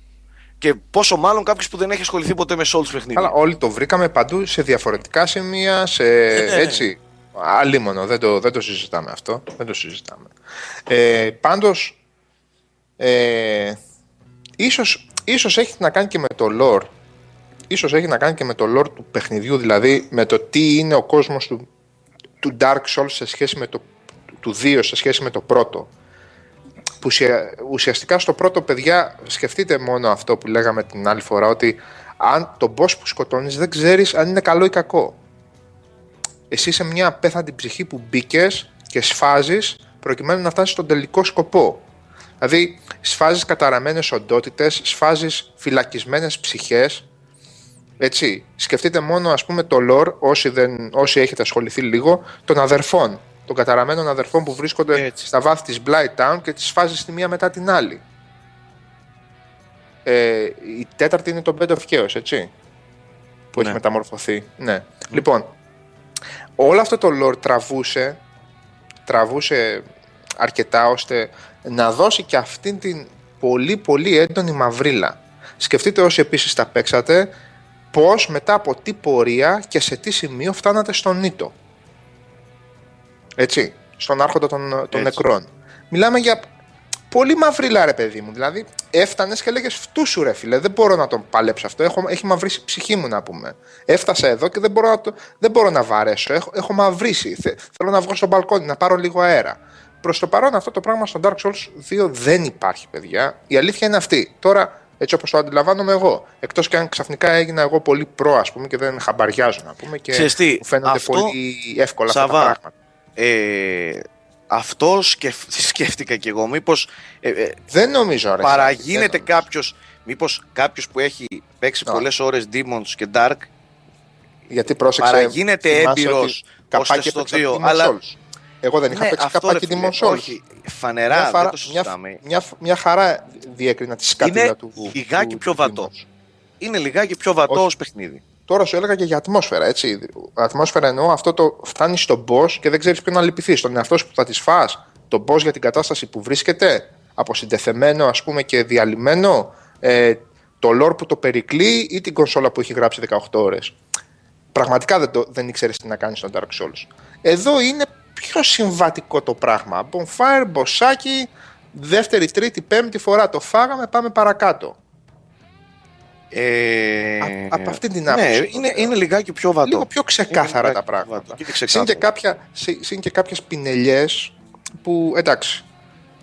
Και πόσο μάλλον κάποιος που δεν έχει ασχοληθεί ποτέ με Souls παιχνίδι. Αλλά όλοι το βρήκαμε παντού σε διαφορετικά σημεία, σε ναι. έτσι. Αλίμονο, δεν το, δεν το συζητάμε αυτό. Δεν το συζητάμε. Ε, πάντως, ε, ίσως, ίσως έχει να κάνει και με το lore. Ίσως έχει να κάνει και με το lore του παιχνιδιού, δηλαδή με το τι είναι ο κόσμος του, του Dark Souls σε σχέση με το του 2 σε σχέση με το πρώτο. Που ουσια- ουσιαστικά στο πρώτο, παιδιά, σκεφτείτε μόνο αυτό που λέγαμε την άλλη φορά, ότι αν το boss που σκοτώνεις δεν ξέρεις αν είναι καλό ή κακό. Εσύ είσαι μια απέθαντη ψυχή που μπήκες και σφάζεις προκειμένου να φτάσεις στον τελικό σκοπό. Δηλαδή, σφάζεις καταραμένες οντότητες, σφάζεις φυλακισμένες ψυχές, έτσι, σκεφτείτε μόνο ας πούμε το lore, όσοι, δεν, όσοι έχετε ασχοληθεί λίγο, των αδερφών. Των καταραμένων αδερφών που βρίσκονται Έτσι. στα βάθη της Blight Town και τις φάζεις τη μία μετά την άλλη. Ε, η τέταρτη είναι το Bed of Chaos, έτσι. Που Ναι. έχει μεταμορφωθεί. Ναι. Λοιπόν, όλο αυτό το lore τραβούσε, τραβούσε αρκετά ώστε να δώσει και αυτήν την πολύ πολύ έντονη μαυρίλα. Σκεφτείτε όσοι επίσης τα παίξατε πώς μετά από τι πορεία και σε τι σημείο φτάνατε στον Νίτο. Έτσι, στον άρχοντα των, των Έτσι. νεκρών. Μιλάμε για πολύ μαυρίλα ρε παιδί μου. Δηλαδή έφτανες και έλεγες φτούσου ρε φίλε, δεν μπορώ να τον παλέψω αυτό. Έχω, έχει μαυρίσει η ψυχή μου να πούμε. Έφτασα εδώ και δεν μπορώ να, το, δεν μπορώ να βαρέσω. Έχω, έχω μαυρίσει. Θε- θέλω να βγω στο μπαλκόνι, να πάρω λίγο αέρα. Προς το παρόν αυτό το πράγμα στο Dark Souls 2 δεν υπάρχει, παιδιά. Η αλήθεια είναι αυτή. Τώρα, έτσι όπως το αντιλαμβάνομαι εγώ, εκτός και αν ξαφνικά έγινα εγώ πολύ προ, ας πούμε, και δεν χαμπαριάζω, να πούμε, και Ξέρεις τι, μου φαίνονται αυτό, πολύ εύκολα αυτά τα Σαββά, πράγματα. Ε, αυτό σκεφ, σκέφτηκα κι εγώ. Μήπως ε, ε, Δεν νομίζω, ρε. παραγίνεται δεν νομίζω. κάποιος, μήπως κάποιος που έχει παίξει Α. πολλές ώρες Demons και Dark Γιατί πρόσεξε. παραγίνεται θυμάσαι έμπειρος ότι καπάκι ώστε στο έπαιξα δύο, Demon's αλλά- Souls. Εγώ δεν είχα Ναι, παίξει αυτό, καπάκι ρε φίλε, Demon Souls. Όχι, φανερά Μια, δεν χαρά- το μια, συζητάμε. μια, μια χαρά διέκρινα τη σκατίνα Είναι του. λιγάκι του- πιο του βατό. Demon's. Είναι λιγάκι πιο βατό Όχι. ως παιχνίδι. Τώρα σου έλεγα και για ατμόσφαιρα, έτσι. Ατμόσφαιρα εννοώ αυτό το φτάνεις στον boss και δεν ξέρεις ποιον να λυπηθεί. Στον εαυτό σου που θα τη φας, τον boss για την κατάσταση που βρίσκεται, αποσυντεθεμένο ας πούμε και διαλυμένο, ε, το lore που το περικλεί ή την κονσόλα που έχει γράψει 18 ώρες. Πραγματικά δεν, το, δεν ήξερες τι να κάνεις στο Dark Souls. Εδώ είναι πιο συμβατικό το πράγμα. Bonfire, μποσάκι, δεύτερη, τρίτη, πέμπτη φορά το φάγαμε, πάμε παρακάτω. Ε, Α- από αυτή την ναι, άποψη. είναι, είναι λιγάκι πιο βατό. Λίγο πιο ξεκάθαρα Είναι τα λιγάκι πιο πράγματα. βατό και Συν ξεκάθαρο. και, κάποια, συ- συν και κάποιες πινελιές που εντάξει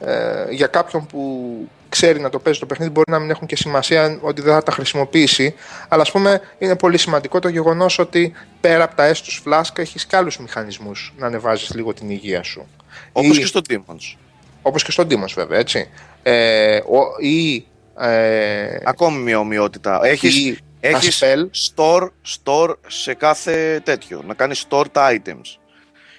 ε, για κάποιον που ξέρει να το παίζει το παιχνίδι μπορεί να μην έχουν και σημασία ότι δεν θα τα χρησιμοποιήσει αλλά ας πούμε είναι πολύ σημαντικό το γεγονός ότι πέρα από τα έστους φλάσκα έχεις και άλλους μηχανισμούς να ανεβάζεις λίγο την υγεία σου Όπως Ή- και στο Demons. όπως και στον Demon's βέβαια έτσι ε, ο, ή, ε, Ακόμη μια ομοιότητα. Έχεις, ή τα έχεις spell store, store σε κάθε τέτοιο. Να κάνεις store τα items.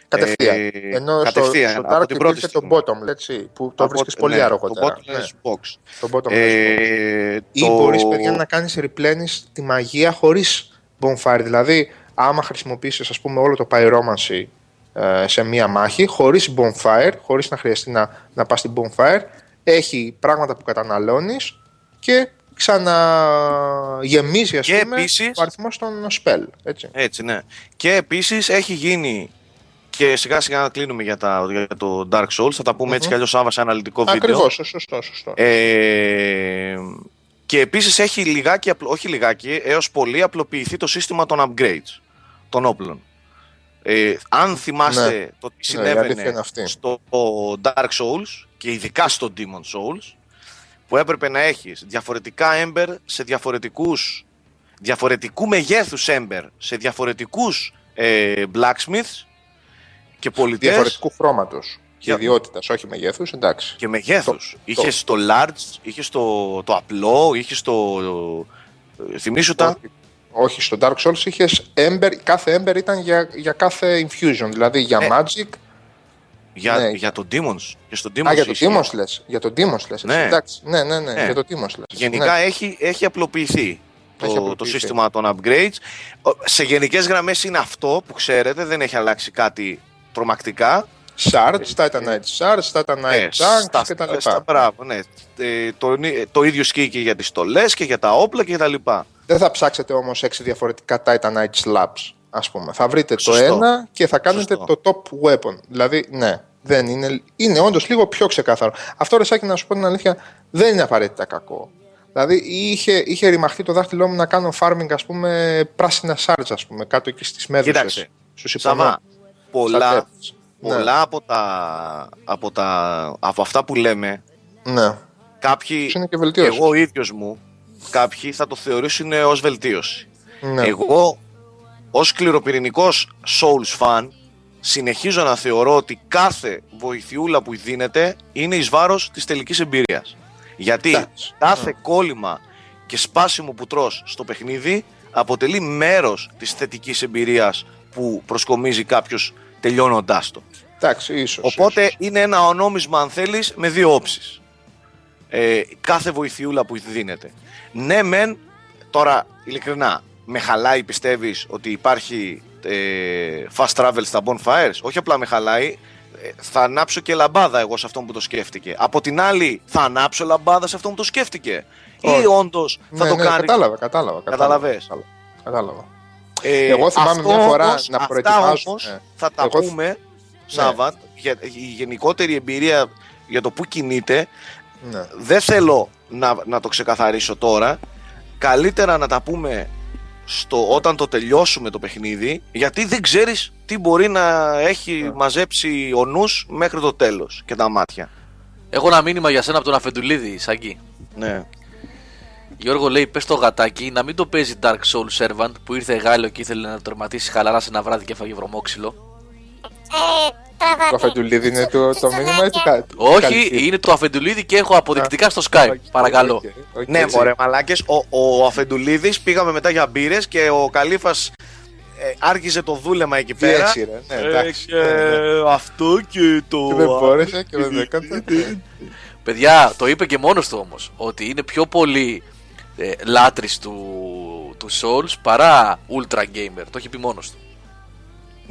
κατευθείαν Ε, ενώ κατευθείαν, στο, από στο Dark την πρώτη υπήρχε το στιγμή. bottom έτσι, που το Από- βρίσκεις πολύ ναι, αργότερα Το Ναι, bottomless box. το bottom Ε, Ή το- μπορείς παιδιά να κάνεις replenish τη μαγεία χωρίς bonfire. Δηλαδή, άμα χρησιμοποιήσεις ας πούμε όλο το pyromancy ε, σε μία μάχη, χωρίς bonfire, χωρίς να χρειαστεί να, να πας στην bonfire, έχει πράγματα που καταναλώνεις και ξαναγεμίζει ας Και πούμε επίσης- ο αριθμός των spell. Έτσι. Έτσι, ναι. Και επίσης έχει γίνει και σιγά σιγά να κλείνουμε για, τα, για το Dark Souls. Θα τα πούμε έτσι κι αλλιώς Σάβα σε αναλυτικό βίντεο. Ακριβώς, σωστό, σωστό. Ε, και επίσης έχει λιγάκι, απλο- όχι λιγάκι, έως πολύ απλοποιηθεί το σύστημα των upgrades των όπλων. Ε, αν θυμάστε το τι Ναι, η αλήθεια συνέβαινε είναι αυτή. στο Dark Souls και ειδικά στο Demon Souls που έπρεπε να έχεις διαφορετικά Ember σε διαφορετικούς διαφορετικού μεγέθους Ember σε διαφορετικούς ε, blacksmiths και πολιτές Διαφορετικού χρώματος και Για- ιδιότητας, όχι μεγέθους, εντάξει. και μεγέθους. Είχε το large, είχε το, το απλό, είχε το. ε, Θυμήσου τα. Όχι, όχι, στο Dark Souls είχες Ember, κάθε Ember ήταν για, για κάθε infusion, δηλαδή για Ε, Magic. Για, ναι. για το Demons. Και στο Demons Α, για το είχε. Demons λες, για το Demons λες, Ναι. εντάξει, ναι, ναι, ναι, Ναι. για το Demons λες. Γενικά ναι. έχει, έχει απλοποιηθεί. Έχει Το, το απλοποιηθεί. σύστημα των upgrades. Ο- Σε γενικές γραμμές είναι αυτό που ξέρετε, δεν έχει αλλάξει κάτι τρομακτικά. Shards, Titanite Shards, Titanite Ε, Chunks στα- και τα στα- λοιπά. Μπράβο, ναι. Ε, το, το ίδιο ισχύει και για τις στολές και για τα όπλα και για τα λοιπά. Δεν θα ψάξετε όμως έξι διαφορετικά Titanite Slabs, ας πούμε. Θα βρείτε Σωστό. το ένα και θα κάνετε Σωστό. το top weapon. Δηλαδή, ναι, δεν είναι, είναι όντως λίγο πιο ξεκάθαρο. Αυτό ρε Σάκη, να σου πω την αλήθεια, δεν είναι απαραίτητα κακό. Δηλαδή, είχε, είχε ρημαχτεί το δάχτυλό μου να κάνω farming, ας πούμε, πράσινα shards, ας πούμε, κάτω εκεί στις μέδουσες. Κοίταξε, Στους Σαβά, υπονόμους. πολλά, Στρατεύτες. πολλά από, τα, από, τα, από αυτά που λέμε, Ναι. ναι. κάποιοι, Είναι και βελτίωση. εγώ ο ίδιος μου, κάποιοι θα το θεωρήσουν ως βελτίωση. Ναι. Εγώ, ως σκληροπυρηνικός Souls fan, συνεχίζω να θεωρώ ότι κάθε βοηθιούλα που δίνεται είναι εις βάρος της τελικής εμπειρίας. Γιατί Εντάξει. κάθε κόλλημα και σπάσιμο που τρως στο παιχνίδι αποτελεί μέρος της θετικής εμπειρίας που προσκομίζει κάποιος τελειώνοντάς το. Εντάξει, ίσως. Οπότε ίσως. είναι ένα ονόμισμα, αν θέλεις, με δύο όψεις. Ε, κάθε βοηθιούλα που δίνεται. Ναι, μεν, τώρα ειλικρινά, με χαλάει πιστεύεις ότι υπάρχει ε, fast travel στα bonfires; Όχι απλά με χαλάει, ε, θα ανάψω και λαμπάδα εγώ σε αυτόν που το σκέφτηκε. Από την άλλη, θα ανάψω λαμπάδα σε αυτόν που το σκέφτηκε. Όχι. Ή όντως θα ναι, το ναι, κάνει. Κατάλαβα, κατάλαβα. κατάλαβα, Καταλαβες; Κατάλαβα. κατάλαβα. Ε, Εγώ θυμάμαι αυτό μια φορά όμως- να αυτά προετοιμάζω- όμως ναι. θα τα Εγώ- πούμε, Σάββατ, για, η γενικότερη εμπειρία για το που κινείται. Ναι. Δεν θέλω να, να το ξεκαθαρίσω τώρα. Καλύτερα να τα πούμε στο, όταν το τελειώσουμε το παιχνίδι, γιατί δεν ξέρεις τι μπορεί να έχει Ναι. μαζέψει ο νους μέχρι το τέλος και τα μάτια. Έχω ένα μήνυμα για σένα από τον Αφεντουλίδη, Σάκη. Ναι. Γιώργο λέει: Πες το γατάκι να μην το παίζει Dark Soul Servant που ήρθε Γάλλο και ήθελε να το τερματίσει χαλαρά σε ένα βράδυ και έφαγε βρωμόξυλο. Το αφεντουλίδι είναι το, το μήνυμα ή το κα... Όχι, Καλήφι; είναι το Αφεντουλίδη και έχω αποδεικτικά στο Skype. Παρακαλώ. Ok, ok, Ναι, έτσι. μωρέ μαλάκες, ο, ο Αφεντουλίδης πήγαμε μετά για μπύρες και ο Καλήφας ε, άργησε το δούλεμα εκεί Τι πέρα. έτσι, ρε. Ναι, Ε, εντάξει. και ναι, ναι. αυτό και το... Και δεν μπόρεσε και δεν έκανε. Παιδιά, το είπε και μόνος του όμως ότι είναι πιο πολύ ε, λάτρης του, του Souls παρά Ultra Gamer. Το έχει πει μόνος του.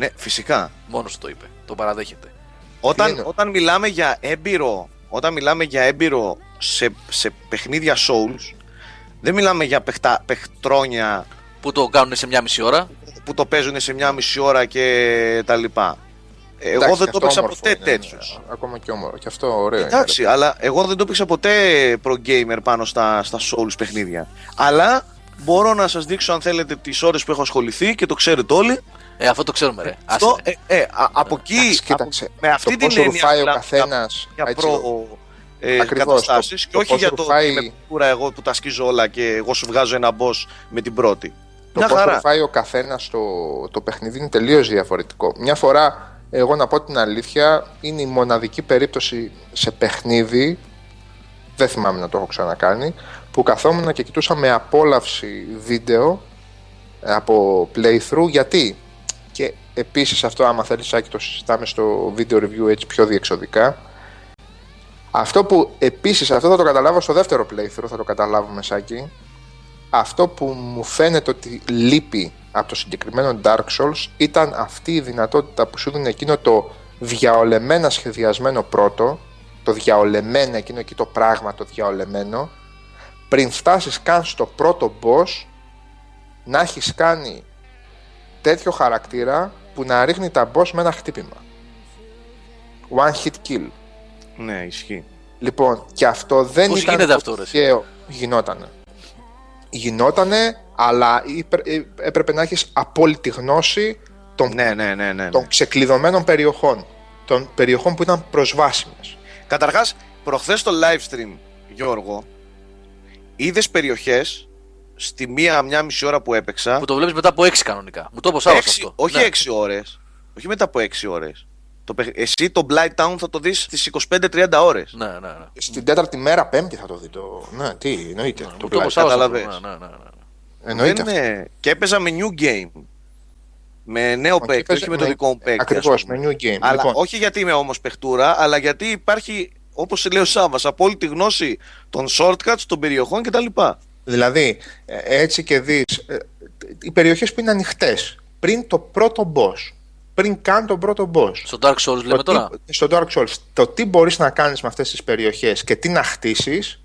Ναι, φυσικά. Μόνος του το είπε. Το παραδέχεται. Όταν, είναι; όταν μιλάμε για έμπειρο, όταν μιλάμε για έμπειρο σε, σε παιχνίδια Souls, δεν μιλάμε για παιχτα, παιχτρόνια Που το κάνουν σε μια μισή ώρα. που το παίζουν σε μια μισή ώρα και τα λοιπά. Εγώ Εντάξει, δεν και το αυτό έπαιξα όμορφο ποτέ είναι, ναι. τέτοιος. Ακόμα και όμορφο. Και αυτό ωραίο είναι. Εντάξει, αλλά εγώ δεν το έπαιξα ποτέ pro gamer πάνω στα, στα Souls παιχνίδια. Αλλά μπορώ να σας δείξω αν θέλετε τις ώρες που έχω ασχοληθεί και το ξέρετε όλοι. Ε, αυτό το ξέρουμε, ρε. Αυτό, Άσε. ε, ε, α- από εκεί, Εντάξει, κοίταξε. από- με αυτή το την πόσο έννοια ρουφάει ο μιλάμε καθένας, για έτσι, προ ε, Ακριβώς, καταστάσεις το- και το όχι πώς για το ρουφάει- ότι είμαι κούρα εγώ που τα σκίζω όλα και εγώ σου βγάζω ένα boss με την πρώτη. Το Μια πώ χαρά. προφάει ο καθένας το, το παιχνίδι είναι τελείως διαφορετικό. Μια φορά, εγώ να πω την αλήθεια, είναι η μοναδική περίπτωση σε παιχνίδι, δεν θυμάμαι να το έχω ξανακάνει, που καθόμουν και κοιτούσα με απόλαυση βίντεο ε, από playthrough. Γιατί, και επίσης αυτό άμα θέλεις Σάκη το συζητάμε στο video review έτσι πιο διεξοδικά, αυτό που επίσης, αυτό θα το καταλάβω στο δεύτερο playthrough, θα το καταλάβουμε Σάκη, αυτό που μου φαίνεται ότι λείπει από το συγκεκριμένο Dark Souls ήταν αυτή η δυνατότητα που σου δίνει εκείνο το διαολεμένα σχεδιασμένο πρώτο, το διαολεμένα εκείνο εκεί το πράγμα το διαολεμένο, πριν φτάσεις καν στο πρώτο boss, να έχεις κάνει τέτοιο χαρακτήρα που να ρίχνει τα boss με ένα χτύπημα. One hit kill. Ναι, ισχύει. Λοιπόν, και αυτό δεν Πώς ήταν γίνεται αυτό, ρε, εσύ; τυχαίο. Γινότανε. Γινότανε, αλλά υπε- ε, έπρεπε να έχεις απόλυτη γνώση των, Ναι, ναι, ναι, ναι. ναι. των ξεκλειδωμένων περιοχών. Των περιοχών που ήταν προσβάσιμες. Καταρχάς, προχθές στο live stream, Γιώργο, είδες περιοχές στη μία, μια μισή ώρα που έπαιξα. Που το βλέπεις μετά από 6 κανονικά. Μου το είπες ο Σάββας έξι- αυτό. όχι Ναι. 6 ώρες. Όχι μετά από 6 ώρες. Το, παιχ- εσύ το Blight Town θα το δεις στις 25-30 ώρες. Ναι, ναι, ναι. Στην τέταρτη μέρα, πέμπτη θα το δει το. Ναι, τι, εννοείται. Μου το το είπες ο Blight. Σάββας αυτό. καταλαβες. Ναι, ναι, ναι, ναι. Εννοείται. Δεν είναι- Και έπαιζα με new game. Με νέο Όχι, παίκτη, έπαιζε όχι με το με- δικό μου παίκτη. Ακριβώς, ας πούμε. με new game. Αλλά Λοιπόν. όχι γιατί είμαι όμως παιχτούρα, αλλά γιατί υπάρχει, όπως λέει ο Σάββας, απόλυτη γνώση των shortcuts, των περιοχών κτλ. Δηλαδή, ε, έτσι και δεις, ε, οι περιοχές που είναι ανοιχτές, πριν το πρώτο boss, πριν καν τον πρώτο boss. Στο Dark Souls λέμε Το τώρα; τι- στο Dark Souls. Το τι μπορείς να κάνεις με αυτές τις περιοχές και τι να χτίσεις,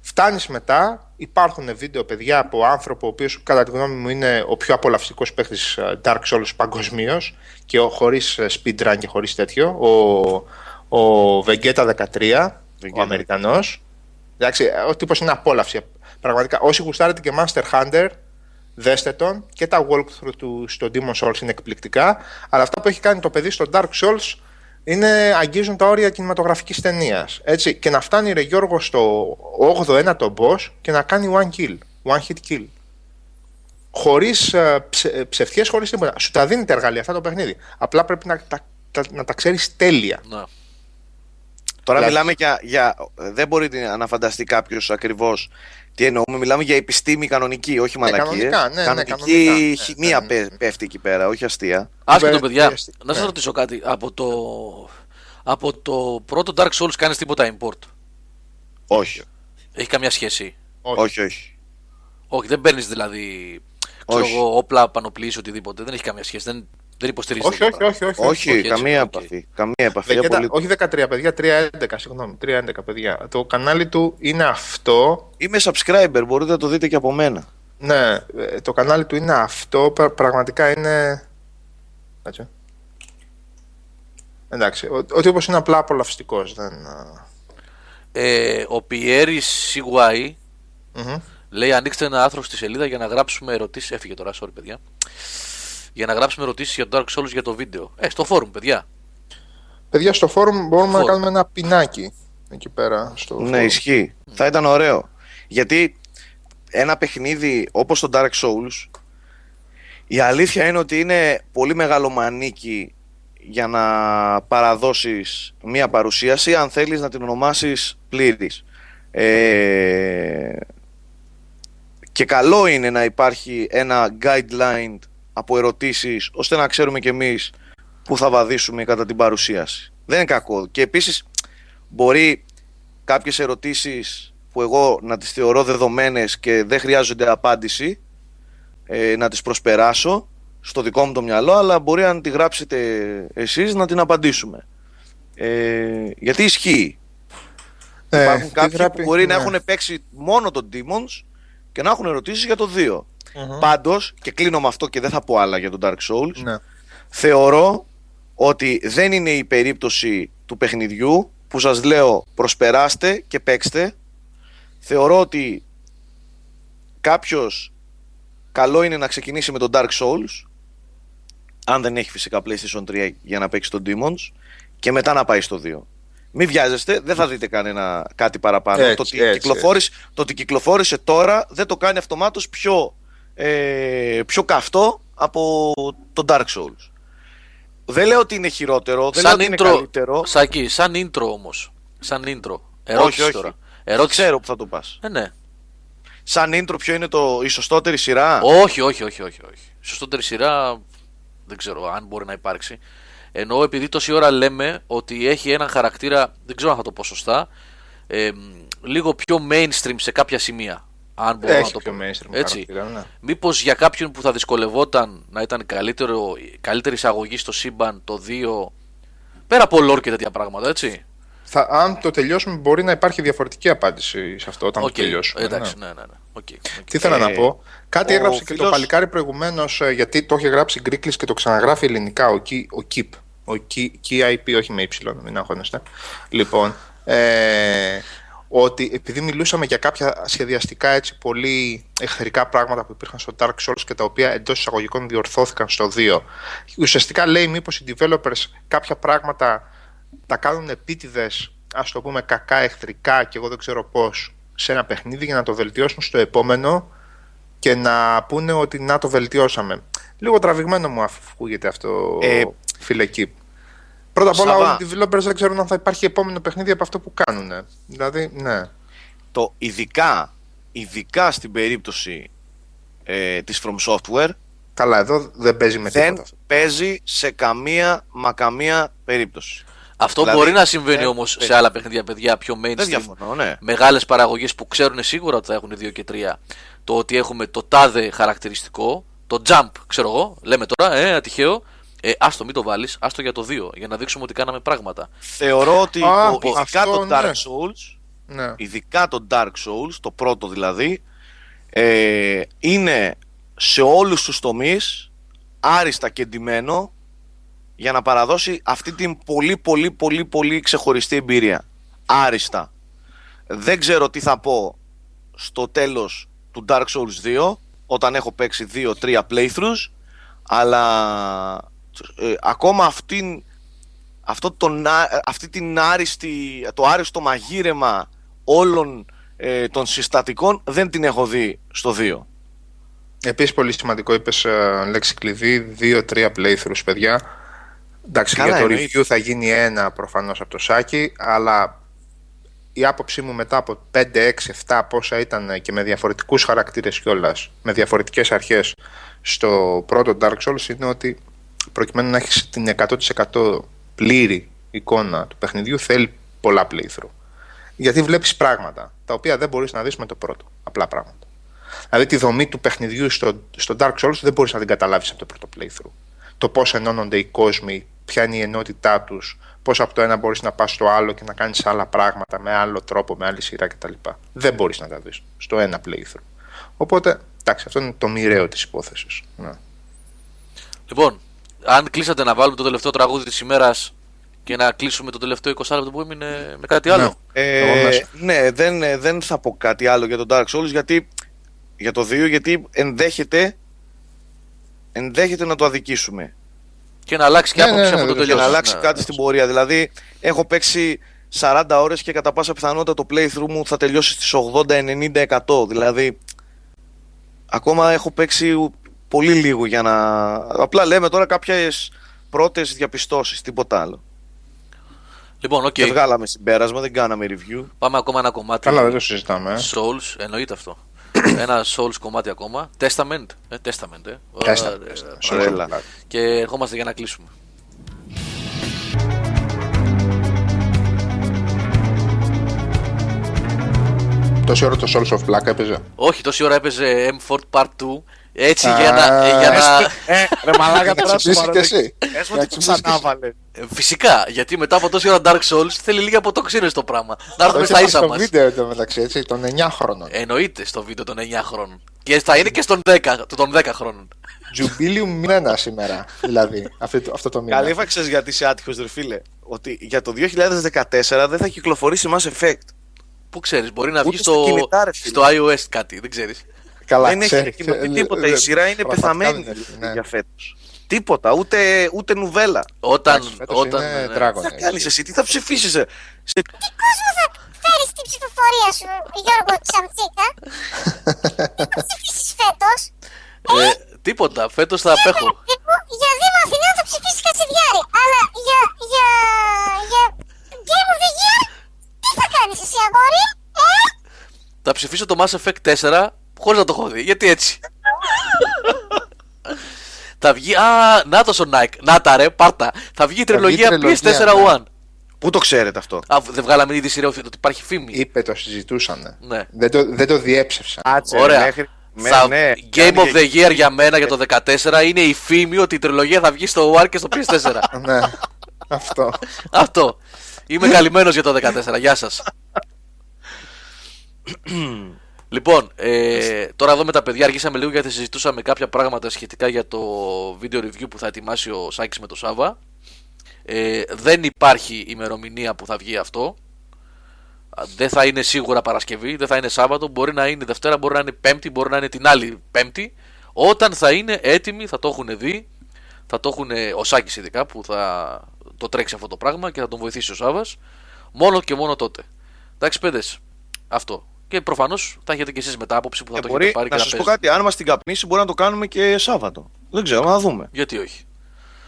φτάνεις μετά, υπάρχουν βίντεο παιδιά από άνθρωπο, ο οποίος κατά τη γνώμη μου είναι ο πιο απολαυστικός παίχτης ε, Dark Souls παγκοσμίως και ο, χωρίς ε, speedrun και χωρίς τέτοιο, ο, ο Vegeta 13, ο Αμερικανός. Εντάξει, ε, ο τύπος είναι απόλαυση. Πραγματικά, όσοι γουστάρετε και Master Hunter, δέστε τον και τα walkthrough του στο Demon Souls είναι εκπληκτικά αλλά αυτά που έχει κάνει το παιδί στο Dark Souls είναι, αγγίζουν τα όρια κινηματογραφικής ταινίας. Έτσι, και να φτάνει ρε Γιώργο στο 8ο 9ο boss και να κάνει one kill, one hit kill. Χωρίς ε, ψε, ε, ψευτιές, χωρίς τίποτα. Σου τα δίνει τα εργαλεία αυτά το παιχνίδι. Απλά πρέπει να τα, τα- να τα ξέρεις τέλεια. Ναι. Τώρα Δηλαδή- μιλάμε για, για. Δεν μπορεί να φανταστεί κάποιος ακριβώς τι εννοούμε. Μιλάμε για επιστήμη κανονική, όχι μαλακίες. κανονικά, ναι, ναι, κανονική κανονικά. Ναι, χημεία ναι, πέ- ναι. πέφτει εκεί πέρα, όχι αστεία. Άσχετο, Βε- παιδιά, βε- να σας ναι. ρωτήσω κάτι. Από το, από το πρώτο Dark Souls κάνεις τίποτα import; Όχι. Έχει καμιά σχέση; Όχι. Όχι, όχι. Όχι, δεν παίρνεις δηλαδή ξέρω Όχι. εγώ, όπλα, πανοπλίες, οτιδήποτε. Δεν έχει καμία σχέση. Δεν, δεν υποστηρίζει. Όχι, όχι, όχι, όχι, Όχι, όχι, έτσι, καμία οκ. επαφή. Καμία επαφή. Βεγέτα, απολύτως. όχι 13 παιδιά, 3-11, συγγνώμη, 3-11 παιδιά. Το κανάλι του είναι αυτό. Είμαι subscriber, μπορείτε να το δείτε και από μένα. Ναι, ε, το κανάλι του είναι αυτό. πρα- Πραγματικά είναι. Κάτσε. Εντάξει, ο, ο τύπος είναι απλά απολαυστικός. Δεν... α, Ε, ο Πιέρη CY μμμ. λέει: Ανοίξτε ένα άρθρο στη σελίδα για να γράψουμε ερωτήσεις. Έφυγε τώρα, sorry, παιδιά. Για να γράψουμε ερωτήσεις για το Dark Souls για το βίντεο. Ε, στο φόρουμ, παιδιά. Παιδιά, στο φόρουμ μπορούμε να Φόρουμ. κάνουμε ένα πινάκι εκεί πέρα. Στο Ναι, φόρουμ. ισχύει. Θα ήταν ωραίο. Γιατί ένα παιχνίδι όπως το Dark Souls η αλήθεια είναι ότι είναι πολύ μεγάλο μανίκι για να παραδώσεις μία παρουσίαση αν θέλεις να την ονομάσεις πλήρης. Ε, και καλό είναι να υπάρχει ένα guideline από ερωτήσεις ώστε να ξέρουμε κι εμείς που θα βαδίσουμε κατά την παρουσίαση. Δεν είναι κακό. Και επίσης μπορεί κάποιες ερωτήσεις που εγώ να τις θεωρώ δεδομένες και δεν χρειάζονται απάντηση ε, να τις προσπεράσω στο δικό μου το μυαλό αλλά μπορεί αν τη γράψετε εσείς να την απαντήσουμε ε, γιατί ισχύει Ε, υπάρχουν τι κάποιοι γράφει- που μπορεί να ναι. έχουν παίξει μόνο τον Demons και να έχουν ερωτήσεις για το 2 Μμμ. πάντως και κλείνω με αυτό και δεν θα πω άλλα για τον Dark Souls Ναι. θεωρώ ότι δεν είναι η περίπτωση του παιχνιδιού που σας λέω προσπεράστε και παίξτε. Θεωρώ ότι κάποιος καλό είναι να ξεκινήσει με τον Dark Souls αν δεν έχει φυσικά PlayStation 3 για να παίξει τον Demons και μετά να πάει στο 2. Μην βιάζεστε, δεν θα δείτε κανένα κάτι παραπάνω. Έτσι, το, ότι έτσι, κυκλοφόρησε, το ότι κυκλοφόρησε τώρα δεν το κάνει αυτομάτως πιο, ε, πιο καυτό από τον Dark Souls. Δεν λέω ότι είναι χειρότερο, δεν λέω Σαν ότι είναι intro, καλύτερο. Σάκη, σαν intro όμως. Σαν intro. Ερώτηση όχι. τώρα. Ερώτηση. Ξέρω που θα το πας. Ε, ναι. Σαν intro ποιο είναι το, η σωστότερη σειρά; Όχι, όχι, όχι, όχι, όχι. Σωστότερη σειρά δεν ξέρω αν μπορεί να υπάρξει. Ενώ επειδή τόση ώρα λέμε ότι έχει έναν χαρακτήρα, δεν ξέρω αν θα το πω σωστά, ε, λίγο πιο mainstream σε κάποια σημεία. Αν μπορώ Έχει να το πιο πω. mainstream Έτσι. χαρακτήρα, ναι. Μήπως για κάποιον που θα δυσκολευόταν να ήταν καλύτερο, καλύτερη εισαγωγή στο σύμπαν το 2, πέρα από lore και τέτοια πράγματα, έτσι. Θα, αν το τελειώσουμε, μπορεί να υπάρχει διαφορετική απάντηση σε αυτό όταν Οκ, το τελειώσουμε. Εντάξει, ναι. ναι, ναι. ναι. Οκ, οκ. Τι ήθελα Ε, να πω; Κάτι ο έγραψε και το φίλος- παλικάρι προηγουμένως, γιατί το είχε γράψει greeklish και το ξαναγράφει ελληνικά ο, Ki- ο KIP. Ο Ki- KIP, όχι με Y, μην αγχώνεστε. Λοιπόν, ε, ότι επειδή μιλούσαμε για κάποια σχεδιαστικά έτσι πολύ εχθρικά πράγματα που υπήρχαν στο Dark Souls και τα οποία εντός εισαγωγικών διορθώθηκαν στο 2. Ουσιαστικά λέει μήπως οι developers κάποια πράγματα τα κάνουν επίτηδες, ας το πούμε κακά εχθρικά και εγώ δεν ξέρω πώς σε ένα παιχνίδι για να το βελτιώσουν στο επόμενο και να πούνε ότι να το βελτιώσαμε. Λίγο τραβηγμένο μου ακούγεται αυτό, Ε, φίλε Κιπ. Πρώτα απ' όλα, Σαββά. όλοι οι developers δεν ξέρουν αν θα υπάρχει επόμενο παιχνίδι από αυτό που κάνουν. Δηλαδή, ναι. Το ειδικά, ειδικά στην περίπτωση ε, της From Software Καλά, εδώ δεν παίζει με δεν τίποτα. αυτό. παίζει σε καμία μα καμία περίπτωση. Αυτό Δηλαδή, μπορεί να συμβαίνει ε, όμως ε, σε άλλα παιχνίδια, παιδιά, πιο Δεν mainstream. διαφωνώ, ναι. Μεγάλες παραγωγές που ξέρουν σίγουρα ότι θα έχουν 2 και 3. Το ότι έχουμε το τάδε χαρακτηριστικό, το jump, ξέρω εγώ, λέμε τώρα, ε, ατυχαίο, Ε, άστο, μην το βάλεις. Άστο για το 2. Για να δείξουμε ότι κάναμε πράγματα. Θεωρώ ότι Α, το, ειδικά αυτό, το Dark ναι. Souls, Ναι. ειδικά το Dark Souls, το πρώτο δηλαδή, ε, είναι σε όλους τους τομείς άριστα και ντυμένο για να παραδώσει αυτή την πολύ πολύ πολύ πολύ ξεχωριστή εμπειρία. Άριστα. Δεν ξέρω τι θα πω στο τέλος του Dark Souls 2 όταν έχω παίξει 2-3 playthroughs αλλά ε, ακόμα αυτήν, αυτό το, να- αυτή την άριστη, το άριστο μαγείρεμα όλων ε, των συστατικών δεν την έχω δει στο 2. Επίσης, πολύ σημαντικό, είπες λέξη κλειδί, 2-3 playthroughs, παιδιά. Εντάξει, Καλά, για το εννοείται. review θα γίνει ένα προφανώς από το Σάκη, αλλά η άποψή μου μετά από 5, 6, 7 πόσα ήταν και με διαφορετικούς χαρακτήρες κιόλας, με διαφορετικές αρχές στο πρώτο Dark Souls είναι ότι προκειμένου να έχεις την 100% πλήρη εικόνα του παιχνιδιού θέλει πολλά playthrough. Γιατί βλέπεις πράγματα τα οποία δεν μπορείς να δεις με το πρώτο. Απλά πράγματα. Δηλαδή τη δομή του παιχνιδιού στο, στο Dark Souls δεν μπορείς να την καταλάβεις από το πρώτο playthrough. Το πώς ενώνονται οι κόσμοι, ποια είναι η ενότητά τους, πώς από το ένα μπορείς να πας στο άλλο και να κάνεις άλλα πράγματα με άλλο τρόπο, με άλλη σειρά κτλ. Δεν μπορείς να τα δεις στο ένα playthrough. Οπότε, εντάξει, αυτό είναι το μοιραίο της υπόθεσης. Ναι. Λοιπόν, αν κλείσατε να βάλουμε το τελευταίο τραγούδι της ημέρας και να κλείσουμε το τελευταίο 20 λεπτό που έμεινε με κάτι άλλο. Εγώ Ε, μέσα. ναι, δεν, ε, δεν θα πω κάτι άλλο για τον Dark Souls γιατί, για το 2 γιατί ενδέχεται, ενδέχεται να το αδικήσουμε. Και να αλλάξει και Ναι, άποψη ναι, ναι, από το ναι, και να τελειώσει. αλλάξει Ναι, κάτι ναι. στην πορεία. Δηλαδή, έχω παίξει 40 ώρες και κατά πάσα πιθανότητα το playthrough μου θα τελειώσει στις 80-90-100. Δηλαδή, ακόμα έχω παίξει πολύ λίγο για να... Απλά λέμε τώρα κάποιες πρώτες διαπιστώσεις, τίποτα άλλο. Λοιπόν, οκ. Και βγάλαμε συμπέρασμα, δεν κάναμε review. Πάμε ακόμα ένα κομμάτι. Καλά, δεν το συζητάμε. Ε. Souls, εννοείται αυτό. ένα Souls κομμάτι ακόμα. Testament. Ε, Testament, ε. Ωραία, Τέστα, ε, τέστα. ε, Σωστά. Έλα. Και ερχόμαστε για να κλείσουμε. Τόση ώρα το Souls of Black έπαιζε; Όχι, τόση ώρα έπαιζε M4 Part 2. Έτσι Α, για να. ε, για να... Ε, ρε μαλάκα Να ξυπνήσεις κι εσύ. Πες μου Να ότι το ξυπνήσεις κι εσύ. ξανάβαλε. Ε, Φυσικά, γιατί μετά από τόση ώρα Dark Souls θέλει λίγη αποτοξίνηση το πράγμα. Να έρθουμε Όχι, στα υπάρχει ίσα το μας. βίντεο εδώ μεταξύ, έτσι, των 9 χρόνων. Εννοείται στο βίντεο των 9 χρόνων. Και θα είναι και στον 10, των 10 χρόνων. Jubileum μήνα σήμερα, δηλαδή, αυτό, το- αυτό το μήνα. Καλή ξέρεις γιατί είσαι άτυχος ρε φίλε. Ότι για το 2014 δεν θα κυκλοφορήσει Mass Effect. Πού ξέρεις, μπορεί να Ούτε βγει στα στο, κινητά, ρε φίλε. στο iOS κάτι, δεν ξέρεις. Καλά, δεν έχει ξέρει, ανακοινωθεί ξέρει, τίποτα. ε, Η σειρά είναι πραγματικά πεθαμένη δεν έχει, ναι. για φέτος. Τίποτα, ούτε, ούτε νουβέλα. Όταν. Εντάξει, φέτος όταν είναι ναι. Dragon Τι θα Age. κάνεις εσύ, τι θα ψηφίσεις ε; σε κόσμο θα φέρεις την ψηφοφορία σου, Γιώργο Τσαμτσίκα; Τι θα ψηφίσεις φέτος; Ε, τίποτα, φέτος θα απέχω. Για Δήμο Αθηνών θα ψηφίσεις Κατσιδιάρη. Αλλά για, για, για Game of the Year, τι θα κάνεις εσύ, αγόρι, ε; Θα ψηφίσω το Mass Effect 4 χωρίς να το έχω δει. Γιατί έτσι. θα βγει. Α, να το ο Nike. Να τα ρε, πάρτα. Θα βγει η τριλογία τριλογία, PS4 ναι. One. Πού το ξέρετε αυτό; Α, δεν βγάλαμε ήδη σειρά ότι υπάρχει φήμη. Είπε, το συζητούσαν. Ναι. Δεν το, δεν το διέψευσαν. Άτσε, Ωραία. μέχρι- με- Θα- ναι, Game κάνει of the Year για μένα για το 14 είναι η φήμη ότι η τριλογία θα βγει στο One και στο PS4. ναι, αυτό. Αυτό. Είμαι καλυμμένος για το 14. Γεια σας. λοιπόν, ε, τώρα εδώ με τα παιδιά αργήσαμε λίγο γιατί συζητούσαμε κάποια πράγματα σχετικά για το video review που θα ετοιμάσει ο Σάκης με το Σάβα. Ε, δεν υπάρχει ημερομηνία που θα βγει αυτό. Α, Δεν θα είναι σίγουρα Παρασκευή, δεν θα είναι Σάββατο, μπορεί να είναι Δευτέρα, μπορεί να είναι Πέμπτη, μπορεί να είναι την άλλη Πέμπτη. Όταν θα είναι έτοιμοι, θα το έχουν δει, θα το έχουν ο Σάκης ειδικά που θα το τρέξει αυτό το πράγμα και θα τον βοηθήσει ο Σάββας. Μόνο και μόνο τότε. Εντάξει, παιδες, αυτό. Και προφανώς θα έχετε και εσείς μετά άποψη που θα Ε, το μπορεί, έχετε πάρει να και σας να πω παίζετε. κάτι, αν μας την καπνίσει μπορεί να το κάνουμε και Σάββατο. Δεν ξέρω, να δούμε. Γιατί όχι;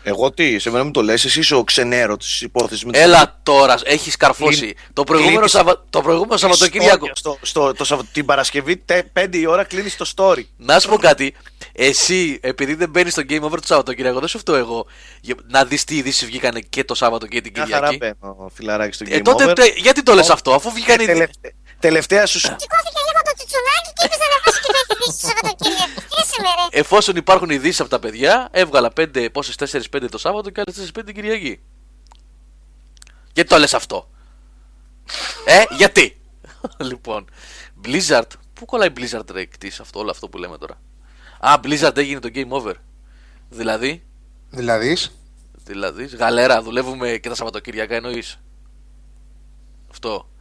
Εγώ τι, σε μένα μην το λες, εσύ είσαι ο ξενέρο της υπόθεσης. με τις Έλα τώρα, έχει καρφώσει. Κλείνει- Το προηγούμενο, κλείνει- Σαββα... το προηγούμενο Σαββατοκύριακο. Στο, στο, το, Σαββα- την Παρασκευή, τε- 5 η ώρα κλείνεις το story. Να σου πω κάτι. Εσύ, επειδή δεν μπαίνεις στο Game Over το Σαββατοκύριακο, δεν σου φταίω εγώ. για- Να δεις τι ειδήσεις βγήκανε και το Σάββατο και την Μια χαρά Κυριακή. μπαίνω, φιλαράκι στο Game Ε, τότε Over. τε- γιατί το λες αυτό, αφού βγήκαν οι. Τελευταία, τελευταία σου... Σηκώθηκε λίγο το τσουτσουνάκι και είπε να ανεβάσει και να έχει δει στο Σαββατοκύριακο. Τι είσαι είμαι, ρε. Εφόσον υπάρχουν ειδήσεις από τα παιδιά, έβγαλα πέντε, πόσες 4-5 το Σάββατο και άλλες 4-5 την Κυριακή. Γιατί το λες αυτό; ε, γιατί; λοιπόν, Blizzard. Πού κολλάει Blizzard ρε κτής αυτό, όλο αυτό που λέμε τώρα; Α, Blizzard έγινε το game over. Δηλαδή, Δηλαδή, δηλαδή, γαλέρα, δουλεύουμε και τα Σαββατοκύριακα εννοείς. Αυτό.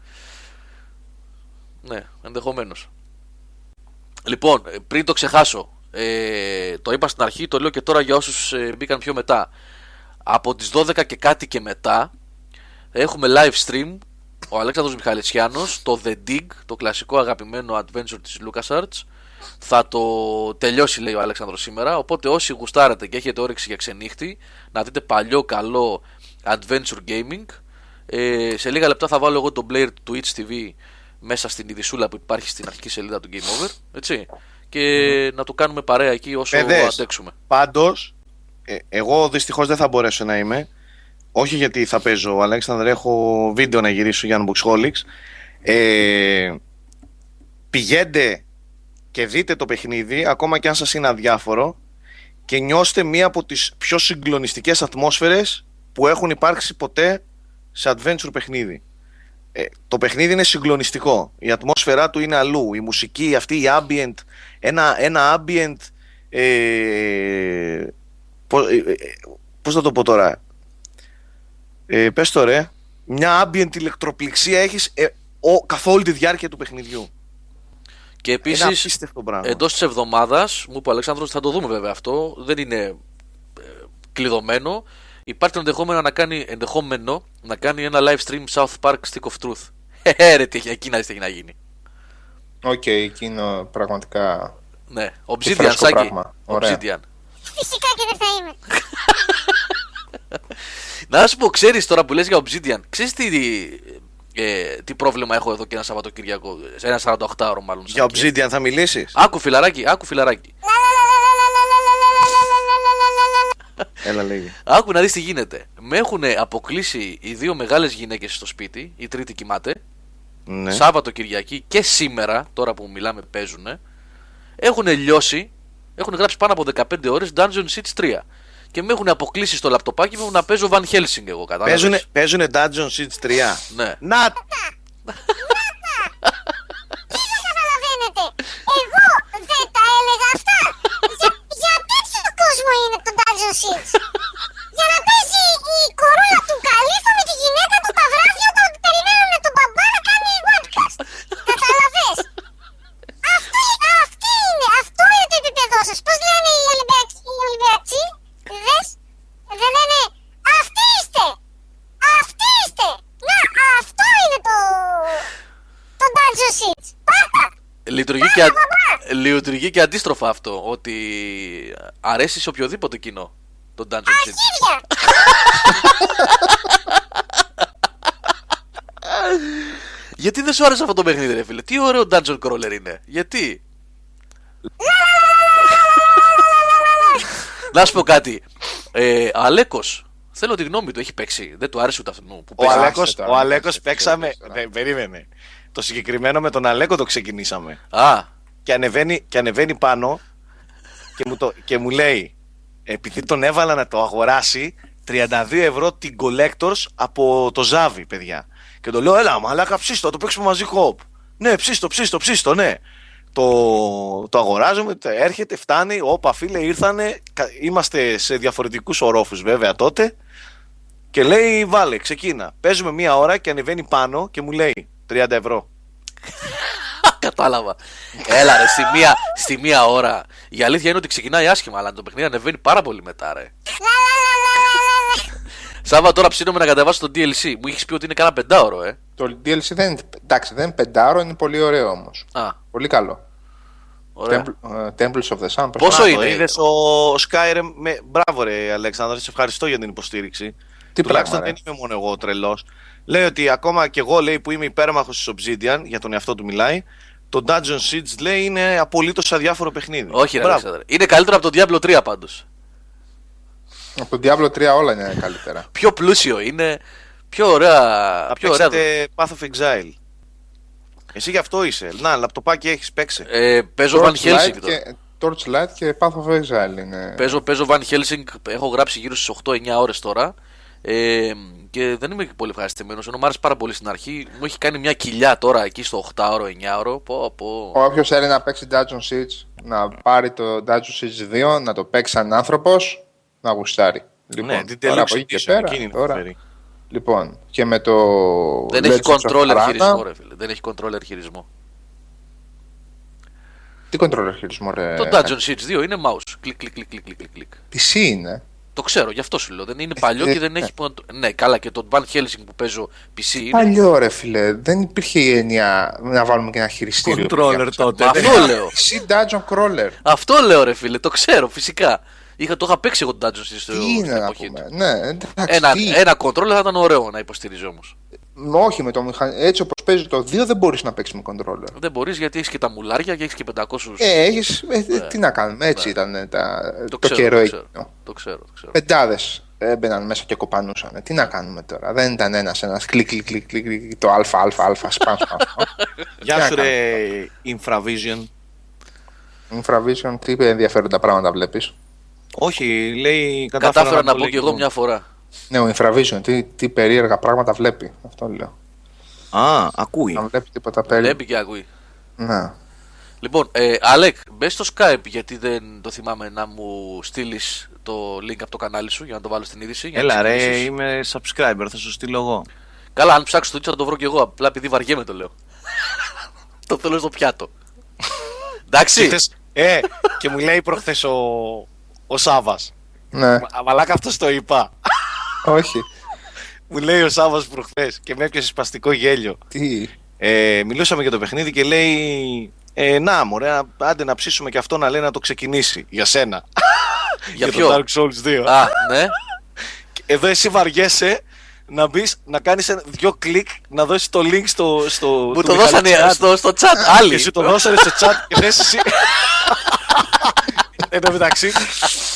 Ναι, ενδεχομένως. Λοιπόν, ε, πριν το ξεχάσω, ε, το είπα στην αρχή, το λέω και τώρα για όσους ε, μπήκαν πιο μετά. Από τις 12 και κάτι και μετά έχουμε live stream ο Αλέξανδρος Μιχαλητσιάνος, το The Dig, το κλασικό αγαπημένο adventure της LucasArts. Θα το τελειώσει λέει ο Αλέξανδρος σήμερα, οπότε όσοι γουστάρετε και έχετε όρεξη για ξενύχτη, να δείτε παλιό καλό adventure gaming. Ε, σε λίγα λεπτά θα βάλω εγώ το player του Twitch TV μέσα στην ειδισούλα που υπάρχει στην αρχική σελίδα του Game Over, έτσι. Και να το κάνουμε παρέα εκεί όσο Παιδες. αντέξουμε. Πάντως, ε, εγώ δυστυχώς δεν θα μπορέσω να είμαι. Όχι γιατί θα παίζω, Αλέξανδρε, έχω βίντεο να γυρίσω για Unboxholics. Ε, πηγαίνετε και δείτε το παιχνίδι, ακόμα και αν σας είναι αδιάφορο, και νιώστε μία από τις πιο συγκλονιστικές ατμόσφαιρες που έχουν υπάρξει ποτέ σε adventure παιχνίδι. Ε, το παιχνίδι είναι συγκλονιστικό. Η ατμόσφαιρά του είναι αλλού. Η μουσική, αυτή η ambient, ένα, ένα ambient. Ε, πώς, ε, ε, πώς θα το πω τώρα; Ε, πες το ρε. Μια ambient ηλεκτροπληξία έχεις ε, ο, καθ' όλη τη διάρκεια του παιχνιδιού. Και Ένα επίσης, απίστευτο πράγμα. εντός της εβδομάδας, μου είπε ο Αλέξανδρος, θα το δούμε βέβαια αυτό, δεν είναι ε, κλειδωμένο. Υπάρχει το ενδεχόμενο να κάνει, ενδεχόμενο να κάνει ένα live stream South Park Stick of Truth. Ε, ρε, τι έχει, εκεί να δεις τι έχει να γίνει. οκ, εκείνο πραγματικά. Ναι, Τι Obsidian, φρέσκο Σάκη. πράγμα. Ωραία. Obsidian. Φυσικά και δεν θα είμαι. Να σου πω, ξέρεις τώρα που λες για Obsidian, ξέρεις τι, ε, τι πρόβλημα έχω εδώ και ένα Σαββατοκύριακο, σε ένα 48ωρο μάλλον. Για Σάκη. Obsidian θα μιλήσεις; Άκου φιλαράκι, άκου φιλαράκι. Έλα λέγε. Άκου να δεις τι γίνεται. Με έχουν αποκλείσει οι δύο μεγάλες γυναίκες στο σπίτι, η τρίτη κοιμάται, Ναι. Σάββατο Κυριακή και σήμερα, τώρα που μιλάμε παίζουν, έχουν λιώσει, έχουν γράψει πάνω από 15 ώρες Dungeon Siege 3. Και με έχουν αποκλείσει στο λαπτοπάκι μου να παίζω Van Helsing εγώ κατάλαβες. Παίζουνε, παίζουνε Dungeon Siege 3. Ναι. Να! Καταλαβαίνετε. Εγώ δεν τα έλεγα αυτά. Για, για τέτοιο κόσμο είναι το Dungeon Siege; Για να παίζει η κορούλα του καλύφα με τη γυναίκα του τα βράδια όταν περιμένουν τον μπαμπά να κάνει webcast. Καταλαβες; Αυτή, αυτή είναι, αυτό είναι το επίπεδό σας. Πώς λένε οι Ολυμπιακοί, οι Ολυμπιακοί, δες, δεν λένε αυτοί είστε, αυτοί είστε. Να, αυτό είναι το, το Dungeon Siege. Πάρτα. Λειτουργεί και, αν- λειτουργεί και αντίστροφα αυτό, ότι αρέσει σε οποιοδήποτε κοινό το Dungeon Siege. Αρχίδια. Γιατί δεν σου άρεσε αυτό το παιχνίδι ρε φίλε, τι ωραίο Dungeon Crawler είναι, γιατί; Να σου πω κάτι, ε, Αλέκος, θέλω τη γνώμη του, έχει παίξει, δεν του άρεσε ούτε αυτού που Ο παίζει. Άσε Αλέκος, τώρα, ο μην Αλέκος παίξεις παίξαμε. τέτοιες τώρα. Ναι, περίμενε. Το συγκεκριμένο με τον Αλέκο το ξεκινήσαμε. Α, Και ανεβαίνει, και ανεβαίνει πάνω και μου, το, και μου λέει, επειδή τον έβαλα να το αγοράσει, 32 ευρώ την Collectors από το Ζάβι, παιδιά. Και το λέω, έλα, μαλάκα, ψήστο, το παίξουμε μαζί κοπ. Ναι, ψήστο, ψήστο, ψήστο, ναι. Το, το αγοράζουμε, τε- έρχεται, φτάνει, όπα φίλε, ήρθανε, κα- είμαστε σε διαφορετικούς ορόφους βέβαια τότε και λέει, βάλε, ξεκίνα. Παίζουμε μία ώρα και ανεβαίνει πάνω και μου λέει, 30 ευρώ. κατάλαβα. Έλα ρε, στη μία, στη μία ώρα. Η αλήθεια είναι ότι ξεκινάει άσχημα, αλλά το παιχνίδι ανεβαίνει πάρα πολύ μετά, ρε. Σάβα, τώρα ψήνομαι να κατεβάσω το DLC. Μου είχε πει ότι είναι κάνα πεντάωρο, ε. Το DLC δεν είναι. Εντάξει, δεν είναι πεντάρο, είναι πολύ ωραίο όμως. Α, Πολύ καλό. ωραία. Temple, ε, Temples of the Sun. πώς Πόσο το- είναι; Το είδες ο Skyrim. Με... Μπράβο, ρε Αλέξανδρο, σε ευχαριστώ για την υποστήριξη. Τι Τουλάχιστον πράγμα, δεν είμαι μόνο εγώ τρελός. Λέει ότι ακόμα και εγώ λέει, που είμαι υπέρμαχος της Obsidian, για τον εαυτό του μιλάει, το Dungeon Siege λέει είναι απολύτως αδιάφορο παιχνίδι. Όχι, ρε, Μπράβο. Αλέξανδρε. Είναι καλύτερο από το Diablo 3 πάντως. Από το Diablo 3 όλα είναι καλύτερα. Πιο πλούσιο είναι. Πιο ωραία. Θα Πιο ωραία. παίξετε Path of Exile. Εσύ γι' αυτό είσαι. Να, λαπτοπάκι έχεις παίξει. Ε, παίζω Van Torchlight Helsing τώρα. και Torchlight και Path of Exile είναι. Παίζω, παίζω Van Helsing, έχω γράψει γύρω στις 8-9 ώρες τώρα. Ε, και δεν είμαι και πολύ ευχαριστημένος. Ενώ μου άρεσε πάρα πολύ στην αρχή. Μου έχει κάνει μια κοιλιά τώρα εκεί στο 8ωρο, 9ωρο. Πω, πω. Όποιος θέλει να παίξει Dungeon Siege, να πάρει το Dungeon Siege 2, να το παίξει σαν άνθρωπος, να γουστάρει. Λοιπόν, ναι, την τώρα από Deluxe εκεί και Edition, πέρα, εκείνη είναι τώρα, φοβερή. Λοιπόν, και με το. Δεν έχει Legends of controller Arana- χειρισμό, ρε φίλε. Δεν έχει controller χειρισμό. Τι controller χειρισμό, ρε. Το Dungeon Siege 2 είναι mouse. Κλικ, κλικ, κλικ, κλικ, κλικ, κλικ. PC είναι; Το ξέρω, γι' αυτό σου λέω. Δεν είναι παλιό ε, και δεν ναι. έχει. πον- Ναι, καλά, και το Van Helsing που παίζω PC είναι. Παλιό, ρε φίλε. Δεν υπήρχε η έννοια να βάλουμε και ένα χειριστήριο. Controller παιδιά. τότε. Μα δεν- αυτό λέω. PC Dungeon Crawler. Αυτό λέω, ρε φίλε. Το ξέρω, φυσικά. Είχα, το είχα παίξει εγώ το Dungeon Siege στο- Τι στην είναι να εποχή πούμε. του. Ναι, εντάξει. Ένα, τι- ένα controller θα ήταν ωραίο να υποστηρίζει όμως. Όχι με το μηχανισμό. Έτσι όπως παίζει το 2 δεν μπορείς να παίξεις με controller. Δεν μπορείς γιατί έχεις και τα μουλάρια και έχεις και 500. Ε, έχεις, ε, ε, τι να κάνουμε, έτσι ήταν ε, τα, Ναι. το, το, ξέρω, καιρό το, ξέρω, εκείνο. το ξέρω. Το ξέρω. Πεντάδες έμπαιναν μέσα και κοπανούσαν. Τι να κάνουμε τώρα. Δεν ήταν ένας ένας κλικ, κλικ, κλικ, κλικ, κλικ, το α, α, α, σπαν, σπαν. Γεια σου ρε Infravision. Infravision, τι ενδιαφέροντα πράγματα βλέπεις. Όχι, λέει Κατάφερα να το πω και εγώ λέγω. μια φορά. Ναι, ο Infravision, τι, τι περίεργα πράγματα βλέπει. Αυτό λέω. Α, ακούει. Να βλέπει τίποτα περίεργα. Βλέπει και ακούει. Ναι. Λοιπόν, ε, Αλέκ, μπες στο Skype γιατί δεν το θυμάμαι να μου στείλεις το link από το κανάλι σου για να το βάλω στην είδηση. για να Έλα ρε, ξεκινήσεις. είμαι subscriber, θα σου στείλω εγώ. Καλά, αν ψάξω το Twitch θα το βρω κι εγώ. Απλά επειδή βαριέμαι το λέω. το θέλω στο πιάτο. Εντάξει. Χθες- ε, και μου λέει προχθές ο, ο Σάβας. ναι. Μα- Μαλάκα αυτός το είπα. Όχι. Μου λέει ο Σάβας προχθές και με έπιασε σπαστικό γέλιο. Τι; Ε, μιλούσαμε για το παιχνίδι και λέει ε, να μωρέ, άντε να ψήσουμε και αυτό να λέει να το ξεκινήσει για σένα. Για το ποιο; Dark Souls 2. Α, ναι. Εδώ εσύ βαριέσαι να μπεις να κάνεις δυο κλικ να δώσεις το link στο. στο Μου του το Μιχαλή δώσανε chat. στο, στο chat άλλοι. Και σου το δώσανε στο chat και θες εσύ. Εν τω μεταξύ,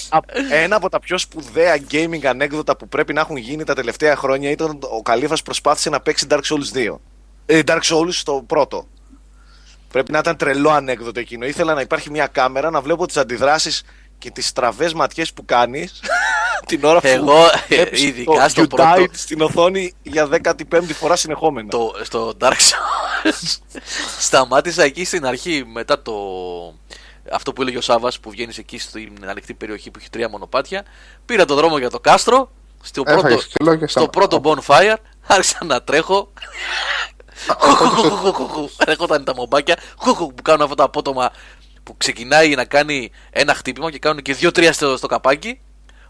α- ένα από τα πιο σπουδαία gaming ανέκδοτα που πρέπει να έχουν γίνει τα τελευταία χρόνια ήταν ότι ο Καλύφας προσπάθησε να παίξει Dark Souls 2. Ε, Dark Souls στο πρώτο. Πρέπει να ήταν τρελό ανέκδοτο εκείνο. Ήθελα να υπάρχει μια κάμερα να βλέπω τις αντιδράσεις και τις στραβές ματιές που κάνεις την ώρα που Εγώ, ε, βλέπεις ειδικά το στο You πρώτο- died στην οθόνη για 15η φορά συνεχόμενα. το, στο Dark Souls σταμάτησα εκεί στην αρχή μετά το αυτό που έλεγε ο Σάβα που βγαίνει εκεί στην ανοιχτή περιοχή που έχει τρία μονοπάτια. Πήρα το δρόμο για το κάστρο. Στο πρώτο, Έφαγες κιλό και στο στα- πρώτο bonfire άρχισα να τρέχω. Έρχονταν τα μομπάκια που κάνουν αυτά τα απότομα που ξεκινάει να κάνει ένα χτύπημα και κάνουν και δύο-τρία στο, στο καπάκι.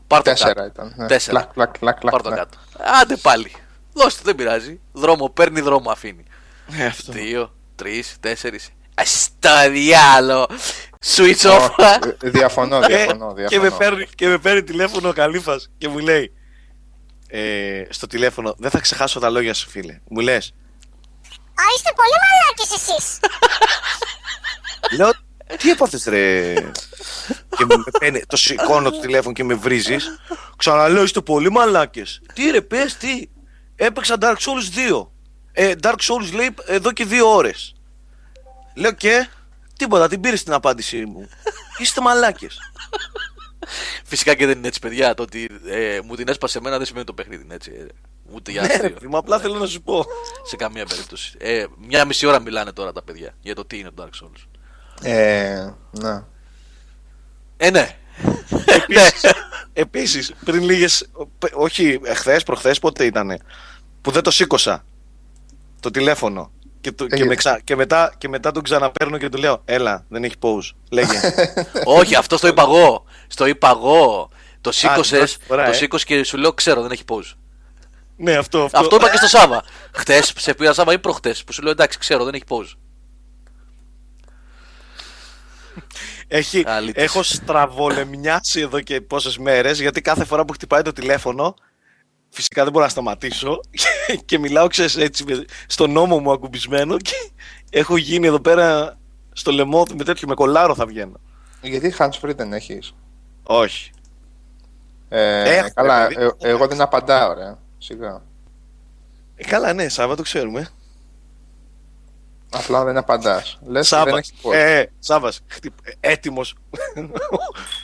Πάρ το Τέσσερα κάτω. ήταν. ναι. Τέσσερα. Κλακ, κλακ, κλακ, κλακ, Πάρ το ναι. κάτω. Άντε πάλι. Δώστε, δεν πειράζει. Δρόμο, παίρνει δρόμο, αφήνει. Ε, αυτό. Δύο, τρει, τέσσερι. Στο διάλο! Switch off! Όχι, ε, Διαφωνώ, Ε, διαφωνώ. και, με διαφωνώ. παίρνει, και με παίρνει τηλέφωνο ο Καλύφας και μου λέει ε, στο τηλέφωνο δεν θα ξεχάσω τα λόγια σου φίλε μου λες Α, είστε πολύ μαλάκες εσείς. λέω τι έπαθες ρε και με παίρνει, το σηκώνω το τηλέφωνο και με βρίζεις ξαναλέω είστε πολύ μαλάκες τι ρε πες τι έπαιξα Dark Souls 2 ε, Dark Souls λέει εδώ και δύο ώρες λέω και τίποτα την πήρες την απάντησή μου είστε μαλάκες Φυσικά και δεν είναι έτσι, παιδιά. Το ότι ε, μου την έσπασε εμένα δεν σημαίνει το παιχνίδι είναι έτσι. ε. Ούτε για ναι ρε αστείο. παιδί μου απλά θέλω να σου πω Σε καμία περίπτωση. Ε, μια μισή ώρα μιλάνε τώρα τα παιδιά για το τι είναι το Dark Souls. Ε, ναι. Ε, ναι. Επίσης, επίσης, πριν λίγες, όχι εχθές, προχθές, πότε ήτανε, που δεν το σήκωσα το τηλέφωνο και, το, και, Έγινε. με ξα- και, μετά, και μετά τον ξαναπαίρνω και του λέω έλα, δεν έχει pause, λέγε. Όχι, αυτό το είπα εγώ. Στο είπα εγώ. Το σήκωσες, πρώτη φορά, το ε. σήκωσες και σου λέω ξέρω, δεν έχει pause. ναι, αυτό, αυτό. Αυτό είπα και στο Σάβα. Χτες, σε πήρα Σάβα ή προχτές που σου λέω εντάξει, ξέρω, δεν έχει pause. Έχει, Αλήτης. έχω στραβολεμιάσει εδώ και πόσες μέρες, γιατί κάθε φορά που χτυπάει το τηλέφωνο, φυσικά δεν μπορώ να σταματήσω και, και μιλάω, ξέρεις, έτσι, με- στον νόμο μου ακουμπισμένο και έχω γίνει εδώ πέρα στο λαιμό με τέτοιο, με κολάρο θα βγαίνω. Γιατί hands free δεν έχεις; Όχι. Ε, Έχω, καλά, παιδί. ε, εγώ δεν απαντάω, ρε. Σιγά. Ε, καλά, ναι, Σάββατο ξέρουμε. Απλά δεν απαντάς. Λες δεν Σάβα. έχεις πώ. Ε, Σάβας. Έτοιμος.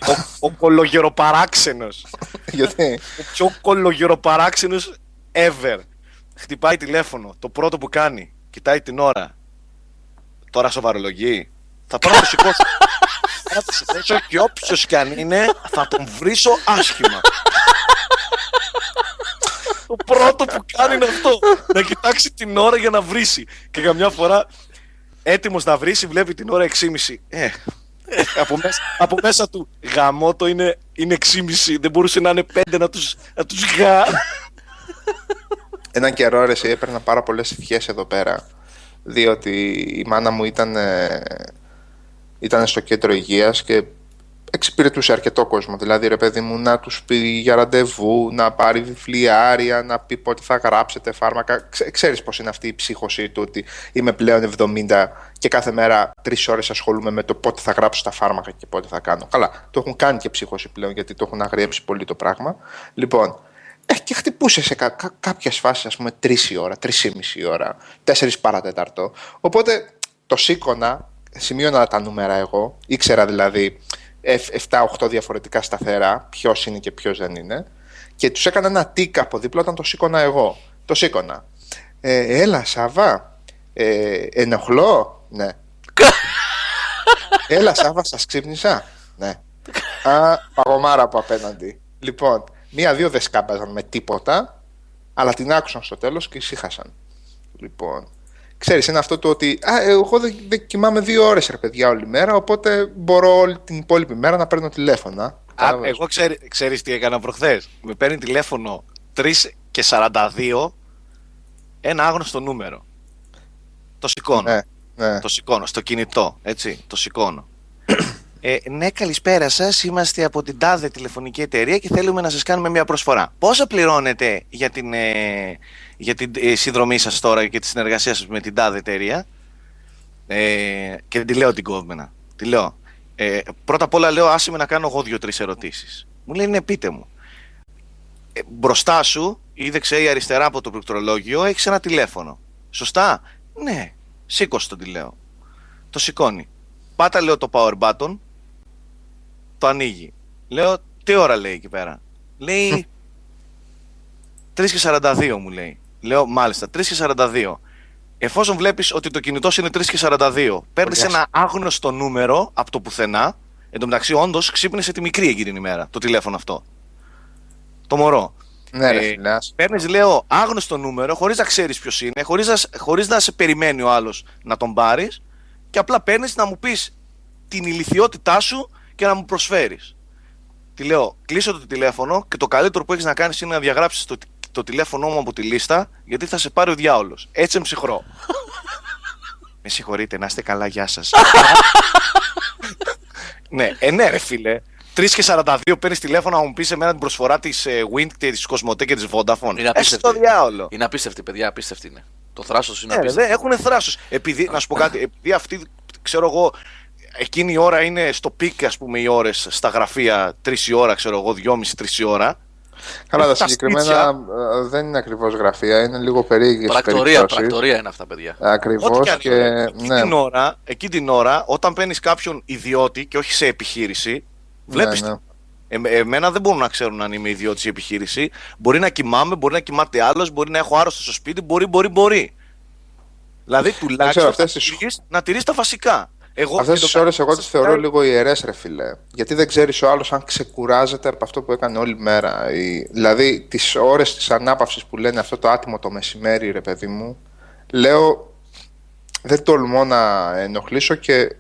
ο ο κολογεροπαράξενος. Γιατί; Ο πιο κολογεροπαράξενος ever. Χτυπάει τηλέφωνο. Το πρώτο που κάνει. Κοιτάει την ώρα. Τώρα σοβαρολογεί. Θα πάω να το σηκώσω. Θα το σηκώσω και όποιος κι αν είναι, θα τον βρίσω άσχημα. Το πρώτο που κάνει είναι αυτό. Να κοιτάξει την ώρα για να βρίσει. Και καμιά φορά έτοιμος να βρίσει, βλέπει την ώρα 6.30. Ε, από, μέσα, από μέσα του γαμότο είναι, είναι 6.30. Δεν μπορούσε να είναι 5 να τους, να τους γα. Ένα καιρό ρε, εσύ, έπαιρνα πάρα πολλές ευχές εδώ πέρα. Διότι η μάνα μου ήταν, ε, ήταν στο κέντρο υγείας και εξυπηρετούσε αρκετό κόσμο. Δηλαδή, ρε παιδί μου, να τους πει για ραντεβού, να πάρει βιβλιάρια, να πει πότε θα γράψετε φάρμακα. Ξέ, ξέρεις πώς είναι αυτή η ψύχωση του ότι είμαι πλέον 70 και κάθε μέρα τρεις ώρες ασχολούμαι με το πότε θα γράψω τα φάρμακα και πότε θα κάνω. Καλά, το έχουν κάνει και ψύχωση πλέον γιατί το έχουν αγριέψει πολύ το πράγμα. Λοιπόν, ε, και χτυπούσε σε κα, κα, κάποιες φάσεις, ας πούμε, τρεις η ώρα, τρεις ή μισή ώρα, τέσσερις παρατέταρτο. Οπότε το σήκωνα, σημείωνα τα νούμερα εγώ, ήξερα δηλαδή 7-8 διαφορετικά σταθερά, ποιος είναι και ποιος δεν είναι, και τους έκανα ένα τικ από δίπλα όταν το σήκωνα εγώ. Το σήκωνα. Ε, έλα, Σάβα. Ε, ενοχλώ. Ναι. έλα, Σάβα, σας ξύπνησα. Ναι. Α, παγωμάρα από απέναντι. Λοιπόν, μία-δύο δεν σκάμπαζαν με τίποτα, αλλά την άκουσαν στο τέλος και ησύχασαν. Λοιπόν, ξέρεις, είναι αυτό το ότι α, εγώ δεν, δεν κοιμάμαι δύο ώρες ρε παιδιά όλη μέρα, οπότε μπορώ όλη την υπόλοιπη μέρα να παίρνω τηλέφωνα. Α, Κατάλαβες. εγώ ξέρει, ξέρεις τι έκανα προχθές. Με παίρνει τηλέφωνο 3 και 42 ένα άγνωστο νούμερο. Το σηκώνω. Ναι, ναι. Το σηκώνω στο κινητό, έτσι. Το σηκώνω. Ε, ναι, καλησπέρα σας. Είμαστε από την τάδε τηλεφωνική εταιρεία και θέλουμε να σας κάνουμε μια προσφορά. Πόσο πληρώνετε για την, ε, για την ε, συνδρομή σας τώρα και τη συνεργασία σας με την τάδε εταιρεία; Ε, και τη λέω την κόβμενα. Τη λέω. Ε, πρώτα απ' όλα λέω, άσε με να κάνω εγώ δύο-τρεις ερωτήσεις. Μου λέει, ναι, πείτε μου. Ε, μπροστά σου ή δεξιά ή αριστερά από το πληκτρολόγιο έχεις ένα τηλέφωνο. Σωστά; Ναι. Σήκωσε το, τη λέω. Το σηκώνει. Πάτα, λέω, το power button. Το ανοίγει. Λέω, τι ώρα λέει εκεί πέρα; Λέει 3 και 42 μου λέει. Λέω, μάλιστα, 3 και 42. Εφόσον βλέπεις ότι το κινητό σου είναι 3 και 42, παίρνεις Γεια σου. ένα άγνωστο νούμερο από το πουθενά. Εν τω μεταξύ, όντως, ξύπνησε τη μικρή εκείνη την ημέρα το τηλέφωνο αυτό. Το μωρό. Ναι, ρε Ε, φίλε, ας. Παίρνεις, λέω, άγνωστο νούμερο, χωρίς να ξέρεις ποιος είναι, χωρίς να, χωρίς να σε περιμένει ο άλλος να τον πάρεις και απλά παίρνεις να μου πεις την ηλικιότητά σου και να μου προσφέρεις. Τη λέω, κλείσω το τηλέφωνο και το καλύτερο που έχεις να κάνεις είναι να διαγράψεις το, το τηλέφωνό μου από τη λίστα γιατί θα σε πάρει ο διάολος. Έτσι είμαι ψυχρό. Με συγχωρείτε, να είστε καλά, γεια σας. ναι, ε, ναι, ρε φίλε. 3 και 42 παίρνεις τηλέφωνο να μου πεις εμένα την προσφορά της ε, Wind και της Cosmote και της Vodafone. Είναι Έστω απίστευτη. το διάολο. Είναι απίστευτη, παιδιά, απίστευτη είναι. Το θράσος είναι Ναι, ρε, απίστευτο. δεν έχουν θράσος. Επειδή, να σου πω κάτι, επειδή αυτή, ξέρω εγώ, εκείνη η ώρα είναι στο peak, ας πούμε, οι ώρες στα γραφεία, 3 η ώρα, ξέρω εγώ, 2,5-3 η ώρα. Καλά, τα τα συγκεκριμένα σπίτια- ε, δεν είναι ακριβώς γραφεία, είναι λίγο περίεργες Πρακτορία, περιπτώσεις. πρακτορία είναι αυτά, παιδιά. Ακριβώς Ό,τι και αν και. είναι. Εκεί, Ναι, την ώρα, εκεί την ώρα, όταν παίρνεις κάποιον ιδιώτη και όχι σε επιχείρηση, βλέπεις. ναι. Ε, εμένα δεν μπορούν να ξέρουν αν είμαι ιδιώτη ή επιχείρηση. Μπορεί να κοιμάμαι, μπορεί να κοιμάται άλλος, μπορεί να έχω άρρωστο στο σπίτι, μπορεί, μπορεί, μπορεί. Δηλαδή τουλάχιστον αυτές να τις- τηρείς- να τηρείς τα βασικά. Εγώ, Αυτές εν τω τις ώρες μεταξύ, εγώ τις σας θεωρώ κάνω- λίγο ιερές, ρε φιλέ. Γιατί δεν ξέρεις ο άλλος αν ξεκουράζεται από αυτό που έκανε όλη μέρα. Η- Δηλαδή, τις ώρες της ανάπαυσης που λένε αυτό το άτιμο το μεσημέρι, ρε παιδί μου, λέω δεν τολμώ να ενοχλήσω και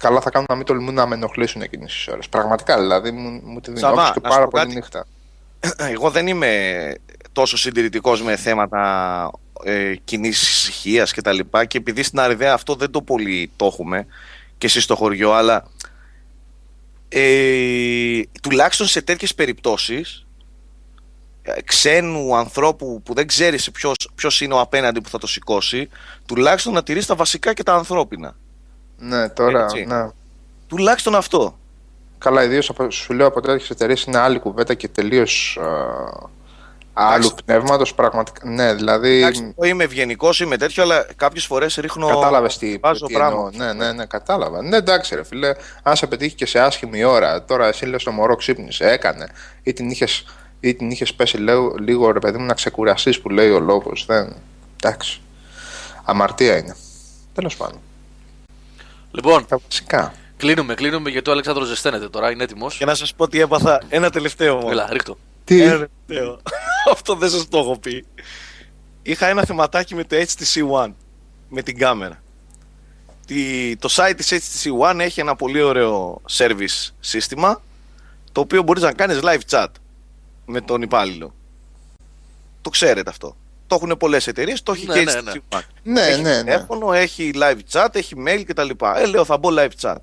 καλά θα κάνουν να μην τολμούν να με ενοχλήσουν εκείνες τις ώρες. Πραγματικά δηλαδή μου, μου τη Σαββά, δίνω και να σου πάρα πω πολύ κάτι. νύχτα. εγώ δεν είμαι τόσο συντηρητικός με θέματα ε, κοινή ησυχίας και τα λοιπά και επειδή στην Αριδαία αυτό δεν το πολύ το έχουμε και εσείς στο χωριό αλλά ε, τουλάχιστον σε τέτοιες περιπτώσεις ε, ξένου ανθρώπου που δεν ξέρεις ποιος, ποιος είναι ο απέναντι που θα το σηκώσει τουλάχιστον να τηρείς τα βασικά και τα ανθρώπινα Ναι, τώρα. Έτσι. Ναι. τουλάχιστον αυτό Καλά, ιδίως σου λέω από τέτοιες εταιρείες είναι άλλη κουβέντα και τελείως Άλλου Εντάξει. πνεύματος πραγματικά. Ναι, δηλαδή. Εντάξει, εγώ είμαι ευγενικός, είμαι τέτοιο, αλλά κάποιες φορές ρίχνω. Κατάλαβες τι, βάζω τι πράγμα. εννοώ. Ναι, ναι, ναι, κατάλαβα. Ναι, εντάξει, ρε φίλε. Αν σε πετύχει και σε άσχημη ώρα, τώρα εσύ λες το μωρό ξύπνησε, έκανε. Ή την είχε ή την είχες πέσει λίγο, λίγο, ρε παιδί μου, να ξεκουραστείς που λέει ο λόγος. Δεν. Εντάξει. Αμαρτία είναι. Τέλος πάντων. Λοιπόν, Τα βασικά. κλείνουμε, κλείνουμε γιατί ο Αλέξανδρος ζεσταίνεται τώρα, είναι έτοιμος. Και να σας πω τι έπαθα. Ένα τελευταίο μόνο. Έλα, ρίχτω. Τι; Ένα τελευταίο. Αυτό δεν σας το έχω πει. Είχα ένα θεματάκι με το HTC One. Με την κάμερα. Τι- Το site της HTC One έχει ένα πολύ ωραίο service σύστημα το οποίο μπορείς να κάνεις live chat με τον υπάλληλο. Το ξέρετε αυτό. Το έχουν πολλές εταιρείες, το έχει Ναι, και ναι, HTC ναι. One. Ναι, έχει ναι, ναι. τηλέφωνο, έχει live chat, έχει mail κτλ. Ε, λέω θα μπω live chat.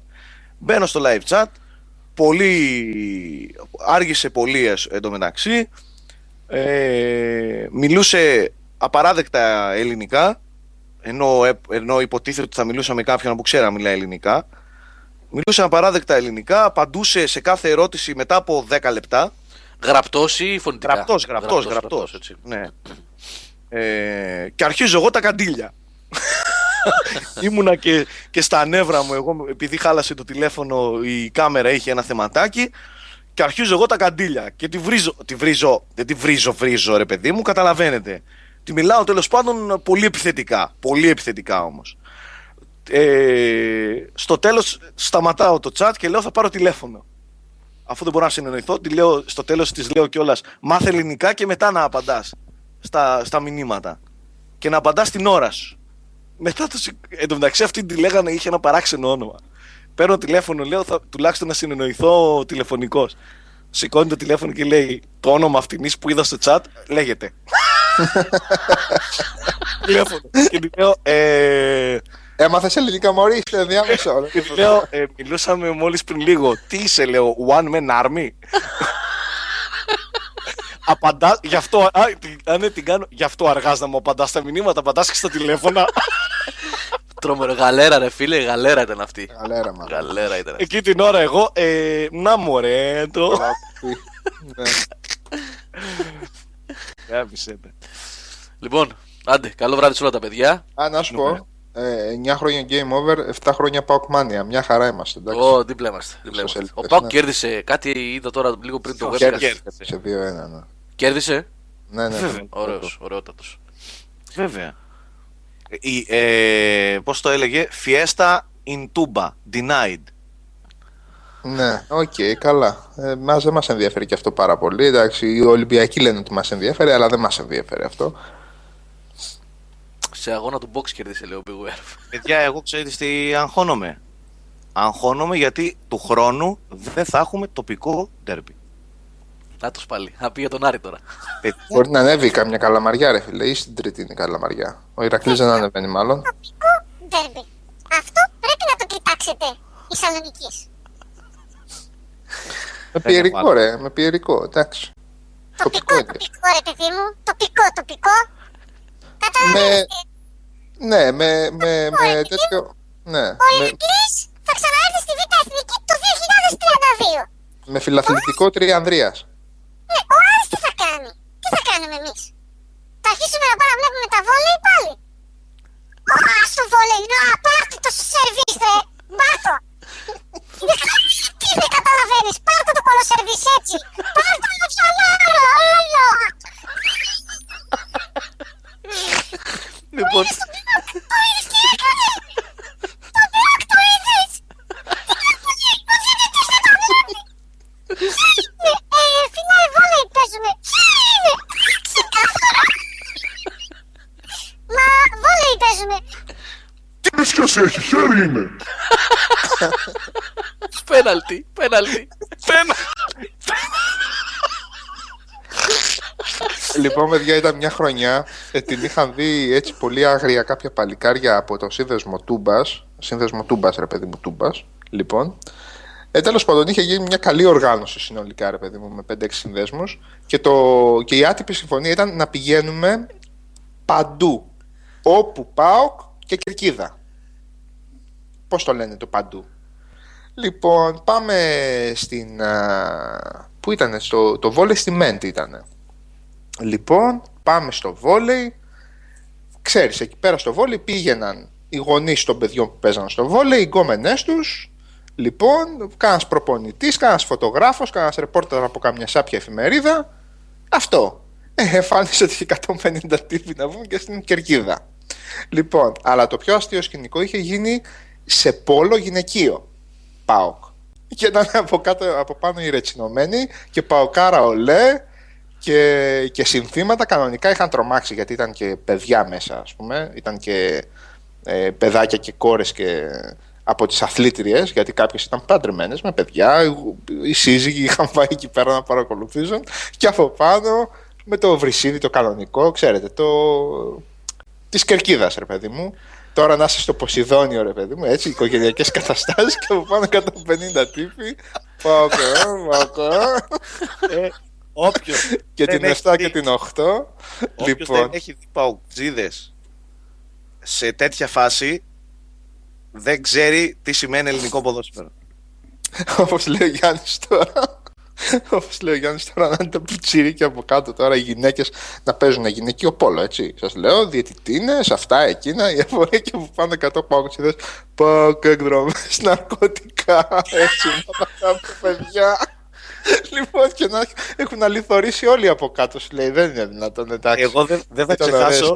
Μπαίνω στο live chat, πολύ... άργησε πολύ εσ- εντωμεταξύ, ε, μιλούσε απαράδεκτα ελληνικά, ενώ, ε- ενώ υποτίθεται ότι θα μιλούσα με κάποιον που ξέρει να μιλάει ελληνικά. Μιλούσε απαράδεκτα ελληνικά, απαντούσε σε κάθε ερώτηση μετά από 10 λεπτά. Γραπτός ή φωνητικά; Γραπτός, γραπτός, γραπτός. έτσι. Ναι. Ε, και αρχίζω εγώ τα καντήλια. Ήμουνα και, και στα νεύρα μου, εγώ επειδή χάλασε το τηλέφωνο, η κάμερα είχε ένα θεματάκι και αρχίζω εγώ τα καντήλια και τη βρίζω, τη βρίζω, δεν τη βρίζω, βρίζω ρε παιδί μου, καταλαβαίνετε. Τη μιλάω τέλος πάντων πολύ επιθετικά, πολύ επιθετικά όμως. Ε, στο τέλος σταματάω το chat και λέω θα πάρω τηλέφωνο. Αφού δεν μπορώ να συνεννοηθώ, τη λέω, στο τέλος της λέω κιόλας μάθε ελληνικά και μετά να απαντάς στα, στα μηνύματα. Και να απαντάς την ώρα σου. Μετά το, σηκ- εν τω μεταξύ αυτή τη λέγανε είχε ένα παράξενο όνομα. Παίρνω τηλέφωνο, λέω θα, τουλάχιστον να συνεννοηθώ τηλεφωνικός. Σηκώνει το τηλέφωνο και λέει το όνομα αυτήν που είδα στο chat λέγεται. τηλέφωνο. και τη λέω, ε, Έμαθες ελληνικά, Μωρή, είστε διάμεσο. και τη λέω ε, μιλούσαμε μόλις πριν λίγο. Τι είσαι, λέω, one man army. Απαντάς, γι' αυτό, α, την, αν δεν την κάνω, γι' αυτό αργάς να μου απαντάς τα μηνύματα, απαντάς και στα τηλέφωνα. Τρόμερο, γαλέρα ρε φίλε, γαλέρα ήταν αυτή. Καλέρα, μα. Γαλέρα ήταν αυτή. Εκεί την ώρα εγώ, ε, να μωρέ, το. Ναι. Γάμισε με. Λοιπόν, άντε, καλό βράδυ σε όλα τα παιδιά. Α, να σου πω. Ε, 9 χρόνια game over, 7 χρόνια Pauk Mania. Μια χαρά είμαστε. Εντάξει. Ω, δίπλα είμαστε. δίπλα Στους είμαστε. Ο ελπίδες, Πάουκ ναι. κέρδισε κάτι, είδα τώρα λίγο πριν το Ποιος webcast. κέρδισε; Σε 2-1, ναι. Κέρδισε. Ναι, ναι. Βέβαια. Ωραίος, ωραιότατος. Βέβαια. Η, ε, πώς το έλεγε, Fiesta in Toumba, denied. Ναι, οκ, καλά. Ε, μας δεν μας ενδιαφέρει και αυτό πάρα πολύ. Εντάξει, οι Ολυμπιακοί λένε ότι μας ενδιαφέρει, αλλά δεν μας ενδιαφέρει αυτό. Σε αγώνα του box κέρδισε, λέει ο Big Ware. Παιδιά, εγώ ξέρετε τι αγχώνομαι. Αγχώνομαι γιατί του χρόνου δεν θα έχουμε τοπικό ντέρμπι. Να τους πάλι. Να πει για τον Άρη τώρα. Παιδιά, Μπορεί να ανέβει καμιά καλαμαριά, ρε φίλε, ή στην τρίτη είναι καλαμαριά. Ο Ηρακλής δεν ανεβαίνει, μάλλον. τοπικό ντέρμπι. Αυτό πρέπει να το κοιτάξετε οι Σαλονικείς. Με πιερικό, ρε, με πιερικό, εντάξει. Τοπικό, Τοπικό είναι. τοπικό ρε παιδί μου. Τοπικό, τοπικό. Με, Καταλαβαίνετε. ναι, με, με, με τέτοιο. Ναι, Ο με, Ηρακλής θα ξαναέρθει στη Β' Εθνική το 2032. με φιλαθλητικό τριανδρίας. Ναι, ο Άρης τι θα κάνει; Τι θα κάνουμε εμείς; Θα αρχίσουμε να πάμε να βλέπουμε τα βόλεϊ πάλι. Ω, ας το βόλεϊ, να, πάρτε το στο σερβίς, ρε. Πάρτο. Τι δεν καταλαβαίνεις, πάρτε το κολο σερβίς έτσι. Πάρτε το ψαλάρο, όλο. Λοιπόν, Το είδες τι έκανε. Το μπλοκ το είδες. Ο διαιτητής δεν το βλέπει. Είναι, ε, φινάλε βόλεϊ παίζουμε. Είναι, ξεκάθαρα. Μα βόλεϊ παίζουμε. Τι σχέση έχει, χέρι είναι. πέναλτι, πέναλτι. Λοιπόν, παιδιά, ήταν μια χρονιά. Ε, την είχαν δει έτσι πολύ άγρια κάποια παλικάρια από το σύνδεσμο Τούμπας. Σύνδεσμο Τούμπας, ρε παιδί μου, Τούμπας. Λοιπόν. Ε, Τέλος πάντων, είχε γίνει μια καλή οργάνωση συνολικά, ρε παιδί μου, με 5-6 συνδέσμους. Και, το... και η άτυπη συμφωνία ήταν να πηγαίνουμε παντού. Όπου ΠΑΟΚ και κερκίδα. Πώς το λένε το παντού. Λοιπόν, πάμε στην. α, Πού ήταν, στο, το Βόλε στη Μέντ ήταν. Λοιπόν, πάμε στο βόλεϊ. Ξέρεις, εκεί πέρα στο βόλεϊ πήγαιναν οι γονείς των παιδιών που παίζαν στο βόλεϊ, οι γκόμενές τους. Λοιπόν, κανένας προπονητής, κανένας φωτογράφος, κανένας ρεπόρτερ από καμιά σάπια εφημερίδα. Αυτό. Ε, εμφάνισε ότι είχε 150 τύποι να βγουν και στην κερκίδα. Λοιπόν, αλλά το πιο αστείο σκηνικό είχε γίνει σε πόλο γυναικείο. ΠΑΟΚ. Και ήταν από, κάτω, από πάνω οι ρετσινωμένοι και παοκάρα ολέ και, και συνθήματα κανονικά είχαν τρομάξει γιατί ήταν και παιδιά μέσα ας πούμε. Ήταν και ε, παιδάκια και κόρες και από τις αθλήτριες γιατί κάποιες ήταν παντρεμένες με παιδιά οι σύζυγοι είχαν πάει εκεί πέρα να παρακολουθήσουν και από πάνω με το βρυσίδι το κανονικό ξέρετε το της κερκίδας ρε παιδί μου Τώρα να είσαι στο Ποσειδόνιο, ρε παιδί μου, έτσι, οικογενειακές καταστάσεις και από πάνω 150 τύποι. Πάω πάω Ε, Όποιος Και την 7 και την 8. λοιπόν. δεν έχει δει παουτζίδες σε τέτοια φάση δεν ξέρει τι σημαίνει ελληνικό ποδόσφαιρο. Όπως λέει ο Γιάννης τώρα. Όπως λέει ο Γιάννης τώρα, να είναι τα πιτσίρικια από κάτω τώρα οι γυναίκες να παίζουν γυναικείο πόλο, έτσι. Σας λέω, διαιτητίνες, αυτά, εκείνα, η αφορά και από πάνω 100 παγκοσμίδε. Πάω και εκδρομές, ναρκωτικά, έτσι, μόνο τα παιδιά. Λοιπόν, και να έχουν αληθωρήσει όλοι από κάτω, σου λέει, δεν είναι δυνατόν, εντάξει. Εγώ δεν, δεν θα ξεχάσω.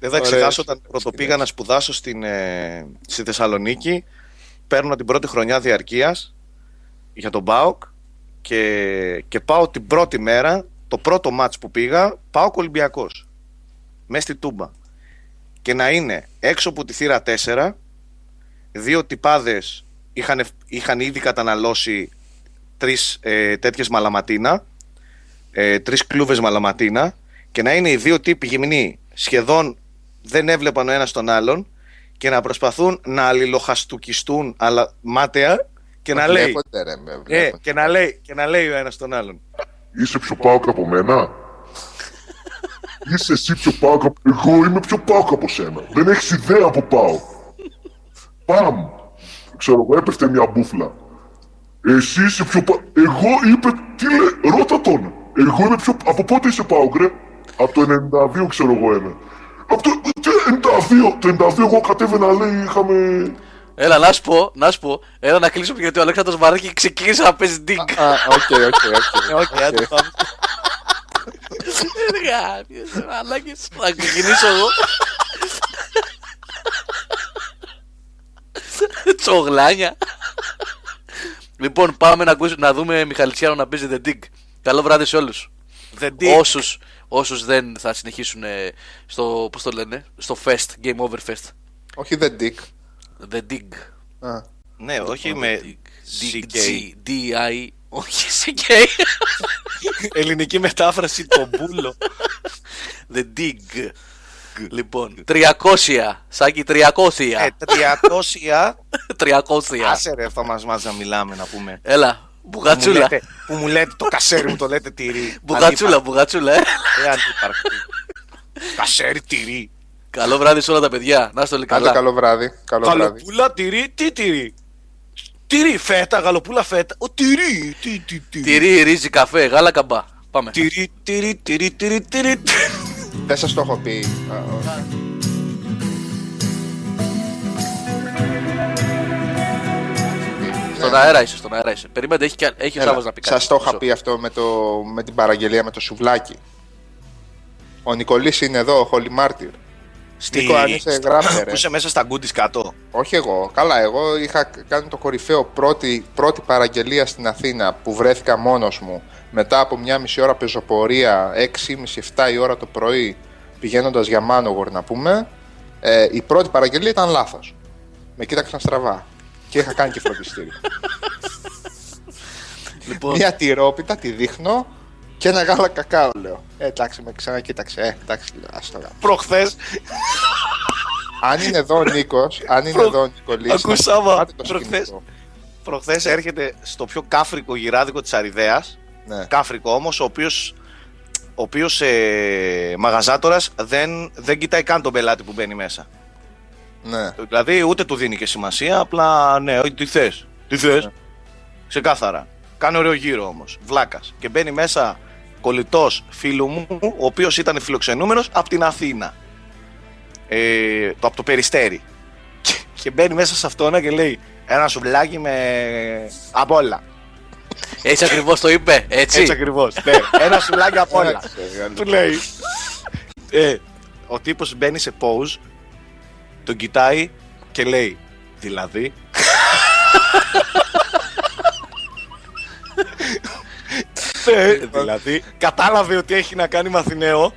Δεν θα ξεχάσω όταν πρωτοπήγα να σπουδάσω στην, ε, στη Θεσσαλονίκη. Παίρνω την πρώτη χρονιά διαρκείας για τον ΠΑΟΚ και, και πάω την πρώτη μέρα, το πρώτο μάτς που πήγα, πάω Ολυμπιακός. Μέσα στη Τούμπα. Και να είναι έξω από τη θύρα 4, δύο τυπάδες είχαν, είχαν ήδη καταναλώσει τρεις ε, τέτοιες μαλαματίνα, ε, τρεις κλούβες μαλαματίνα και να είναι οι δύο τύποι γυμνοί σχεδόν δεν έβλεπαν ο ένας τον άλλον και να προσπαθούν να αλληλοχαστουκιστούν αλλά μάταια και να, λέει, ρε, ε, και, να λέει, και να λέει ο ένας τον άλλον. Είσαι πιο πάοκ από μένα. Είσαι εσύ πιο πάοκ από... Εγώ είμαι πιο πάοκ από σένα. Δεν έχεις ιδέα από πάοκ. Παμ. Ξέρω εγώ, έπεφτε μια μπούφλα. Εσύ είσαι πιο πάοκ. Εγώ είπε, τι λέει, ρώτα τον. Εγώ είμαι πιο... Από πότε είσαι πάοκ, ρε; Από το 92 ξέρω εγώ ένα. Από το 92, το 92 εγώ κατέβαινα λέει είχαμε Έλα, να σου πω, να σου πω. Έλα να κλείσουμε γιατί ο Αλέξανδρος Μαράκη ξεκίνησε να παίζει ντίγκ. Α, OK, OK, OK. OK, άντε πάμε. Μαλάκες, θα ξεκινήσω εγώ. Τσογλάνια. Λοιπόν, πάμε να, ακούσουμε, να δούμε Μιχαλητσιάνο να παίζει The Dig. Καλό βράδυ σε όλους. The Dig. Όσους, όσους δεν θα συνεχίσουν στο, πώς το λένε, στο Fest, Game Over Fest. Όχι The Dig. The Dig. Α. Ναι, όχι με CK. D-I, όχι CK. Ελληνική μετάφραση το μπούλο. The Dig. Λοιπόν, 300. Σάκη 300. Ε, 300. 300. Άσε ρε, αυτό μας μάζα να μιλάμε να πούμε. Έλα, μπουγατσούλα. Που μου λέτε, που μου λέτε το κασέρι μου το λέτε τυρί. Μπουγατσούλα, μπουγατσούλα, ε. Ε, αντίπαρκτη. Κασέρι τυρί. Καλό βράδυ σε όλα τα παιδιά. Να είστε όλοι Άντε, καλά. καλό βράδυ. Καλό βράδυ. Γαλοπούλα, τυρί, τι τυρί; Τυρί, φέτα, γαλοπούλα, φέτα. Ο τυρί, τι, τι, τι. Τυρί, ρύζι, καφέ, γάλα, καμπά. Πάμε. Τυρί, τυρί, τυρί, τυρί, τυρί. Δεν σας το έχω πει. Στον αέρα είσαι, στον αέρα είσαι. Περίμενε, έχει, και- έχεις ο Έλα, Σάββας να πει κάτι. Σας το είχα Μισό. πει αυτό με, το, με την παραγγελία με το σουβλάκι. Ο Νικολής είναι εδώ, ο Χολιμάρτυρ. Στη... Νίκο, αν είσαι γράφτε, ρε. Που είσαι μέσα στα γκούντις κάτω; Όχι εγώ. Καλά, εγώ είχα κάνει το κορυφαίο πρώτη, πρώτη παραγγελία στην Αθήνα που βρέθηκα μόνος μου μετά από μια μισή ώρα πεζοπορία, 6,5-7 η ώρα το πρωί, πηγαίνοντας για Μάνογορ να πούμε. Ε, η πρώτη παραγγελία ήταν λάθος. Με κοίταξαν στραβά. Και είχα κάνει και φροντιστήριο. Λοιπόν, μια τυρόπιτα, τη δείχνω και ένα γάλα κακάο λέω. Ε, εντάξει, με ξανακοίταξε. Ε, εντάξει, λέω, ας το γάμο. Προχθές, Αν είναι εδώ ο Νίκος, αν είναι Προ- εδώ ο Νικολής, Ακούς, να- Σάβα, πάτε το προχθές. σκηνικό. προχθές έρχεται στο πιο κάφρικο γυράδικο της Αριδέας. Ναι. Κάφρικο όμως, ο οποίος, ο οποίος ε, μαγαζάτορας δεν, δεν κοιτάει καν τον πελάτη που μπαίνει μέσα. Ναι. Δηλαδή ούτε του δίνει και σημασία, απλά ναι, τι θες, τι θες; Ξεκάθαρα. Κάνει ωραίο γύρο όμως, βλάκας. Και μπαίνει μέσα κολλητός φίλου μου, ο οποίος ήταν φιλοξενούμενος από την Αθήνα. Ε, το, από το περιστέρι. Και, και μπαίνει μέσα σε αυτόν και λέει: Ένα σουβλάκι με απ' όλα. Έτσι ακριβώς το είπε, έτσι. Έτσι ακριβώς. ναι, ένα σουβλάκι απ' όλα. Του λέει. Ε, ο τύπος μπαίνει σε pose, τον κοιτάει και λέει: Δηλαδή. Ναι, δηλαδή, κατάλαβε ότι έχει να κάνει μαθηναίο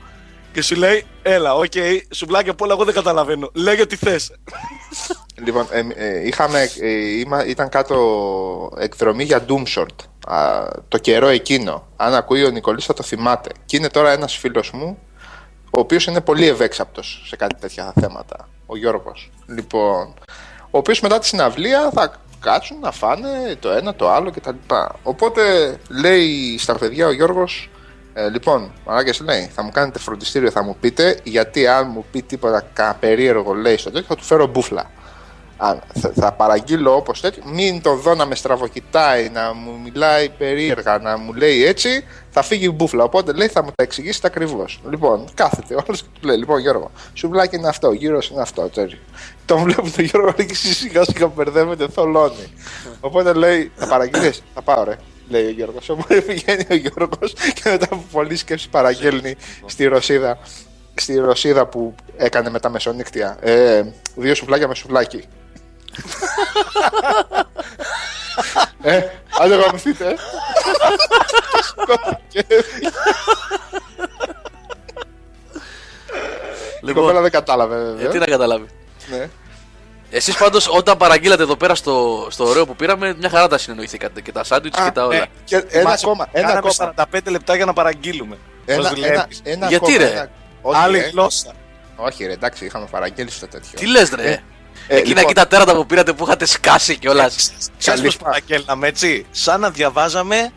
και σου λέει: Έλα, οκ, σουβλάκι απ' όλα, εγώ δεν καταλαβαίνω. Λέγε τι θες. Λοιπόν, ε, ε, είχαμε, ε, είμα- ήταν κάτω εκδρομή για DoomSword, α, το καιρό εκείνο. Αν ακούει ο Νικολής θα το θυμάται. Και είναι τώρα ένας φίλος μου, ο οποίος είναι πολύ ευέξαπτος σε κάτι τέτοια θέματα. Ο Γιώργος. Λοιπόν, ο οποίος μετά τη συναυλία θα κάτσουν να φάνε το ένα, το άλλο κτλ. Οπότε λέει στα παιδιά ο Γιώργος, ε, λοιπόν, μαλάκες λέει, θα μου κάνετε φροντιστήριο, θα μου πείτε, γιατί αν μου πει τίποτα κα περίεργο λέει στο τέτοιο, θα του φέρω μπούφλα. Α, θα, θα παραγγείλω όπως τέτοιο, μην το δω να με στραβοκοιτάει, να μου μιλάει περίεργα, να μου λέει έτσι, θα φύγει η μπούφλα. Οπότε λέει θα μου τα εξηγήσετε ακριβώς. Λοιπόν, κάθεται όλος και του λέει: Λοιπόν, Γιώργο, σουβλάκι είναι αυτό, γύρω είναι αυτό. Τέτοιο. Τον βλέπουν τον Γιώργο και σιγά σιγά μπερδεύεται, θολώνει. Οπότε λέει: Θα παραγγείλεις, θα πάω ρε. Λέει ο Γιώργος. Οπότε πηγαίνει ο Γιώργος και μετά από πολλή σκέψη παραγγέλνει στη Ρωσίδα, στη Ρωσίδα που έκανε με τα μεσονύκτια. Ε, δύο σουβλάκια με σουβλάκι. Ε, άντε γαμηθείτε. ε. Και η κοπέλα Λοιπόν, δεν κατάλαβε ε, βέβαια. τι να καταλάβει. Ναι. Εσείς πάντως όταν παραγγείλατε εδώ πέρα στο, στο ωραίο που πήραμε, μια χαρά τα συνεννοηθήκατε και τα σάντουιτς και τα όλα. Ναι, και ένα ακόμα, ένα Κάναμε ακόμα. 45 λεπτά για να παραγγείλουμε. Ένα, Πώς ένα, δουλεύεις. ένα Γιατί, ακόμα, ρε; ένα- Όχι, Άλλη ρε. γλώσσα. Όχι, ρε, εντάξει, είχαμε παραγγείλει στο τέτοιο. Τι λες, ρε; Ε, Εκείνα λοιπόν. εκεί τα τέρατα που πήρατε που είχατε σκάσει κιόλας. Ξέρεις Καλή πώς φα- παραγγέλναμε έτσι; Σαν να διαβάζαμε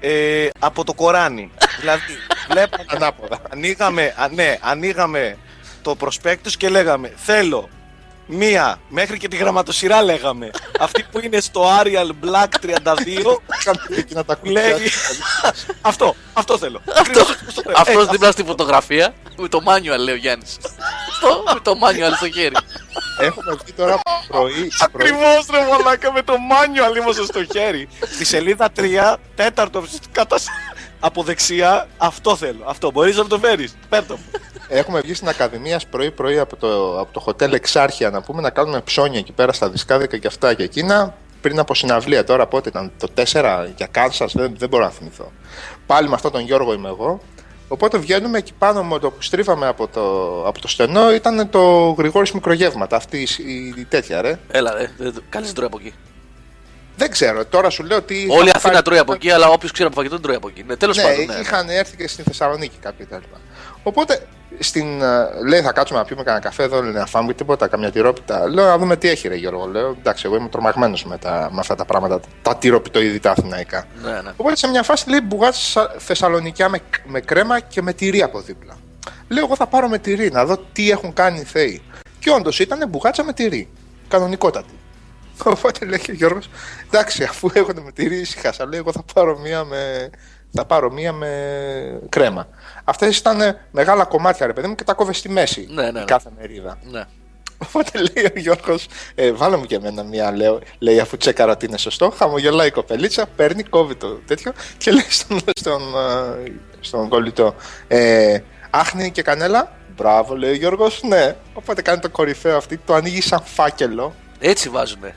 ε, από το Κοράνι. δηλαδή, βλέπαμε, Ανάποδα. ανοίγαμε, α, ναι, ανοίγαμε το προσπέκτους και λέγαμε θέλω μία, μέχρι και τη γραμματοσυρά λέγαμε. Αυτή που είναι στο Arial Black 32 Κάντε εκείνα τα κουτιά. λέει αυτό, αυτό θέλω. Ακριβώς αυτό θέλω. Ε, Αυτός δίπλα στη φωτογραφία με το manual λέει ο Γιάννης. Αυτό με το manual στο χέρι. Έχουμε βγει τώρα πρωί. πρωί. Ακριβώς ρε μαλάκα με το manual είμαστε στο χέρι. Στη σελίδα 3, τέταρτο κατά από δεξιά, αυτό θέλω. Αυτό μπορείς να μου το φέρεις. Πέρτο μου. Έχουμε βγει στην Ακαδημία πρωί-πρωί από το, από το χοτέλ Εξάρχεια να πούμε να κάνουμε ψώνια εκεί πέρα στα δισκάδικα και αυτά και εκείνα. Πριν από συναυλία τώρα, πότε ήταν το 4 για Κάνσα, δεν, δεν μπορώ να θυμηθώ. Πάλι με αυτόν τον Γιώργο είμαι εγώ. Οπότε βγαίνουμε εκεί πάνω με το που στρίβαμε από το, από το στενό ήταν το Γρηγόρης Μικρογεύματα. Αυτή η, η τέτοια ρε. Έλα, ρε. Καλή δεν τρώει από εκεί. Δεν ξέρω, τώρα σου λέω ότι. Όλη η είχαν Αθήνα πάρει- τρώει από εκεί, αλλά όποιος ξέρει από φαγητό δεν τρώει από εκεί. Ναι, τέλος Ναι, πάντων. Ναι, ναι. είχαν έρθει και στη Θεσσαλονίκη κάποιοι κτλ. Οπότε στην, ε, λέει θα κάτσουμε να πιούμε κανένα καφέ εδώ, λέει, να φάμε τίποτα, καμιά τυρόπιτα. Λέω να δούμε τι έχει, ρε Γιώργο. Λέω εντάξει, εγώ είμαι τρομαγμένος με, τα- με αυτά τα πράγματα, τα τυροπιτοειδή τα αθηναϊκά. Ναι, ναι. Οπότε σε μια φάση λέει μπουγάτσα Θεσσαλονικιά με, με κρέμα και με τυρί από δίπλα. Λέω εγώ θα πάρω με τυρί να δω τι έχουν κάνει οι Θεοί. Και όντως ήταν μπουγάτσα με τυρί. Κανονικότατη. Οπότε λέει και ο Γιώργος, εντάξει, αφού έχουν με τυρί, ησυχάσα. Λέει, εγώ θα πάρω μία με, θα πάρω μία με κρέμα. Αυτές ήταν μεγάλα κομμάτια, ρε παιδί μου, και τα κόβες στη μέση. Ναι, ναι, ναι. η Κάθε μερίδα. ναι. Οπότε λέει ο Γιώργος, ε, βάλε μου και εμένα μία, λέω, λέει, αφού τσέκαρα ότι είναι σωστό. Χαμογελάει η κοπελίτσα, παίρνει, κόβει το τέτοιο και λέει στον, στον, ε, στον κολλητό, ε, άχνη και κανέλα. Μπράβο, λέει ο Γιώργος, ναι. Οπότε κάνει το κορυφαίο αυτή, το ανοίγει σαν φάκελο Έτσι βάζουνε.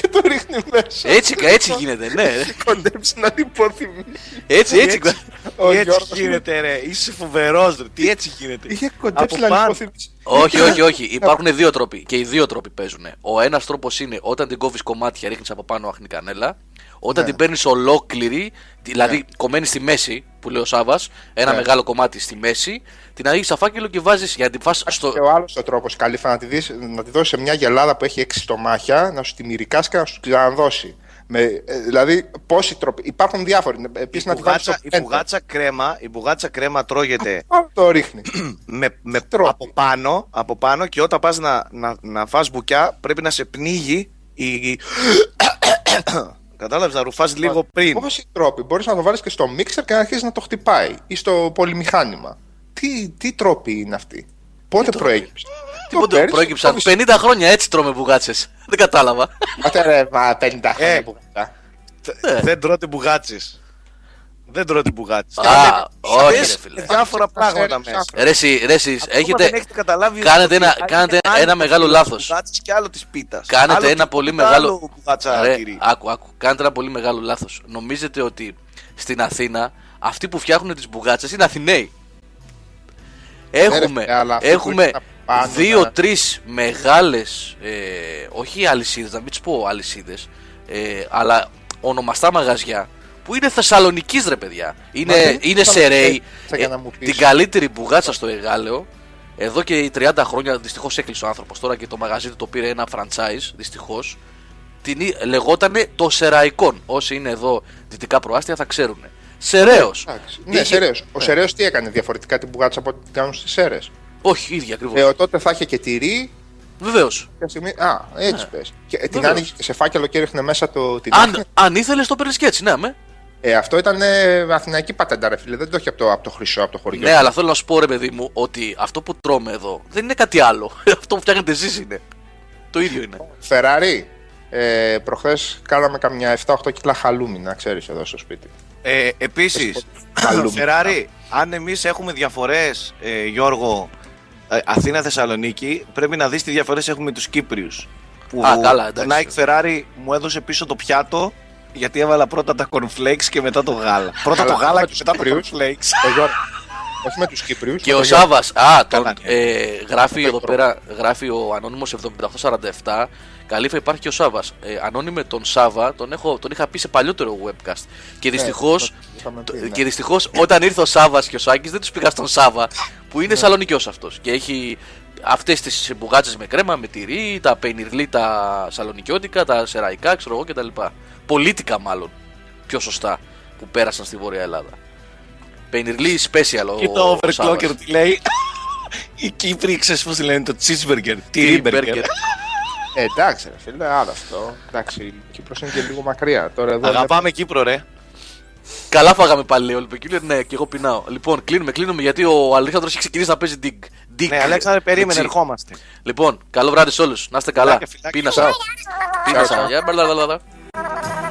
Και το ρίχνει μέσα. Έτσι, έτσι γίνεται, ναι. Κοντέψει να την υποθυμεί. Έτσι, έτσι. Έτσι. Ο Τι έτσι Γιώργος γίνεται ρε, είσαι φοβερός ρε, τι έτσι γίνεται. Είχε κοντέψει Από να την πάνω. υποθυμίσει. όχι, όχι, όχι. Υπάρχουν δύο τρόποι. Και οι δύο τρόποι παίζουν. Ο ένας τρόπος είναι όταν την κόβεις κομμάτια, ρίχνεις από πάνω άχνη κανέλα. Όταν Ναι. την παίρνεις ολόκληρη, δηλαδή κομμένης στη μέση, που λέει ο Σάβα, ένα Ναι. μεγάλο κομμάτι στη μέση, την ανοίγεις στα φάκελο και βάζεις για να την φας στο. Και ο άλλος ο τρόπος, καλύφα, να τη, δεις, να τη δώσεις σε μια γελάδα που έχει έξι στομάχια, να σου τη μυρικάσει και να σου την ξαναδώσει. Με, ε, δηλαδή, πόσοι τρόποι. Υπάρχουν διάφοροι. Επίσης Η να τη βάλεις στο μπουγάτσα, η, μπουγάτσα κρέμα, η μπουγάτσα κρέμα τρώγεται Το ρίχνεις. με, με, Τρόποι. από, πάνω, από πάνω και όταν πας να, να, να φας μπουκιά πρέπει να σε πνίγει η, Κατάλαβες να ρουφάς λίγο πριν. Όπως οι τρόποι, μπορείς να το βάλεις και στο μίξερ και να αρχίσει να το χτυπάει ή στο πολυμηχάνημα. Τι, τι τρόποι είναι αυτοί, Πότε προέκυψε; Τίποτε πέρυσι, προέκυψαν; το 50 χρόνια έτσι τρώμε μπουγάτσες. Δεν κατάλαβα. Μα ρε, μα 50 χρόνια Ε. που κατά. Ναι. Δεν τρώτε μπουγάτσες. Δεν τρώτε μπουγάτσε. Α, όχι, ρε φίλε. Διάφορα πράγματα Ξέρεις, μέσα. άνθρωποι. Ρε εσύ, ρε εσείς, Ακόμα έχετε, δεν έχετε καταλάβει κάνετε ότι ένα- είναι κάνετε άλλο ένα το μεγάλο τυρί λάθος. του μπουγάτσης και άλλο της πίτας. Κάνετε ένα πολύ μεγάλο- Άλλο μπουγάτσα Ρε, τυρί. άκου, άκου. Κάνετε ένα πολύ μεγάλο λάθος. Νομίζετε ότι στην Αθήνα αυτοί που φτιάχνουν τις μπουγάτσες είναι Αθηναίοι. Έχουμε, ρε, αλλά αυτοί που έχουμε είναι πάνω να- δύο-τρεις μεγάλες, ε, όχι αλυσίδες, να μην τις πω αλυσίδες, ε, αλλά ονομαστά μαγαζιά που είναι Θεσσαλονικής ρε παιδιά. Είναι, Μα δεν είναι θα- σε ρέι. θα για να μου πεις. την καλύτερη μπουγάτσα στο Εγάλεο. Εδώ και 30 χρόνια δυστυχώς έκλεισε ο άνθρωπος τώρα και το μαγαζί του το πήρε ένα franchise. Δυστυχώς. Την εί- λεγότανε το Σεραϊκόν. Όσοι είναι εδώ δυτικά προάστια θα ξέρουν. Σεραίος. Εντάξει. Ναι, Σεραίος. Ο Σεραίος τι έκανε διαφορετικά την μπουγάτσα από ό,τι την κάνουν στις Σέρες; Όχι, ίδια ακριβώς. Ε, ο τότε θα είχε και τυρί. Βεβαίως. Κάποια στιγμή... Α, έτσι Ναι. πες. Και την Βεβαίως. άνοιγε σε φάκελο και έριχνε μέσα το, την Αν, άχνη. αν ήθελες, το παίρνεις και έτσι, ναι, με. Ε, αυτό ήταν ε, αθηναϊκή πατέντα, ρε φίλε. Δεν το έχει από το, από το χρυσό, από το χωριό. Ναι, αλλά θέλω να σου πω, ρε παιδί μου, ότι αυτό που τρώμε εδώ δεν είναι κάτι άλλο. αυτό που φτιάχνετε εσείς είναι. Το ίδιο είναι. Φεράρι, ε, προχθές κάναμε καμιά 7-8 κιλά χαλούμι, να ξέρεις εδώ στο σπίτι. Ε, Επίσης, Αλλού. Ferrari, αν εμείς έχουμε διαφορές, ε, Γιώργο, ε, Αθήνα-Θεσσαλονίκη, πρέπει να δεις τι διαφορές έχουμε με τους Κύπριους. Που Α, καλά, το εντάξει. Nike Ferrari μου έδωσε πίσω το πιάτο γιατί έβαλα πρώτα τα cornflakes και μετά το γάλα. πρώτα Καλά, το γάλα με και τους μετά το Κύπριους. cornflakes. Ο Γιώργο, όχι με τους Κύπριους. Και ο Σάβα, α, τον, Καλά, ναι. ε, γράφει εδώ Πέτρο. πέρα, γράφει ο Ανώνυμος 7847. Καλήφα υπάρχει και ο Σάβα. Ε, ανώνυμε τον Σάβα, τον, έχω, τον είχα πει σε παλιότερο webcast. Και δυστυχώς. το είχαμε πεις, ναι. και δυστυχώς, όταν ήρθε ο Σάβα και ο Σάκης, δεν τους πήγα στον Σάβα, που Ναι. είναι σαλονικιός αυτός. Και έχει αυτές τις μπουγάτσες με κρέμα, με τυρί, τα πενιρλί, τα σαλονικιώτικα, τα σεραϊκά, ξέρω εγώ κτλ. Πολίτικα μάλλον. Πιο σωστά. Που πέρασαν στη Βόρεια Ελλάδα. Πενιρλί special ο, Και το ο Σάβας. overclocker τι λέει. Οι Κύπροι ξέρεις πώς λένε το cheeseburger. Τι Burger. burger. Ε, εντάξει, ρε φίλε, άλλο αυτό. Εντάξει, η Κύπρος είναι και λίγο μακριά. Τώρα εδώ. Αγαπάμε Κύπρο, ρε. Καλά φάγαμε πάλι, λέει ο Λιπεκίλιο. Ναι, και εγώ πεινάω. Λοιπόν, κλείνουμε, κλείνουμε γιατί ο Αλέξανδρος έχει ξεκινήσει να παίζει dig. dig. Ναι, Αλέξανδρε, περίμενε, Έτσι. ερχόμαστε. Λοιπόν, καλό βράδυ σε όλους. Να είστε καλά. Φιλάκια, φιλάκια. Πίνασα. Ciao. Πίνασα. Thank you.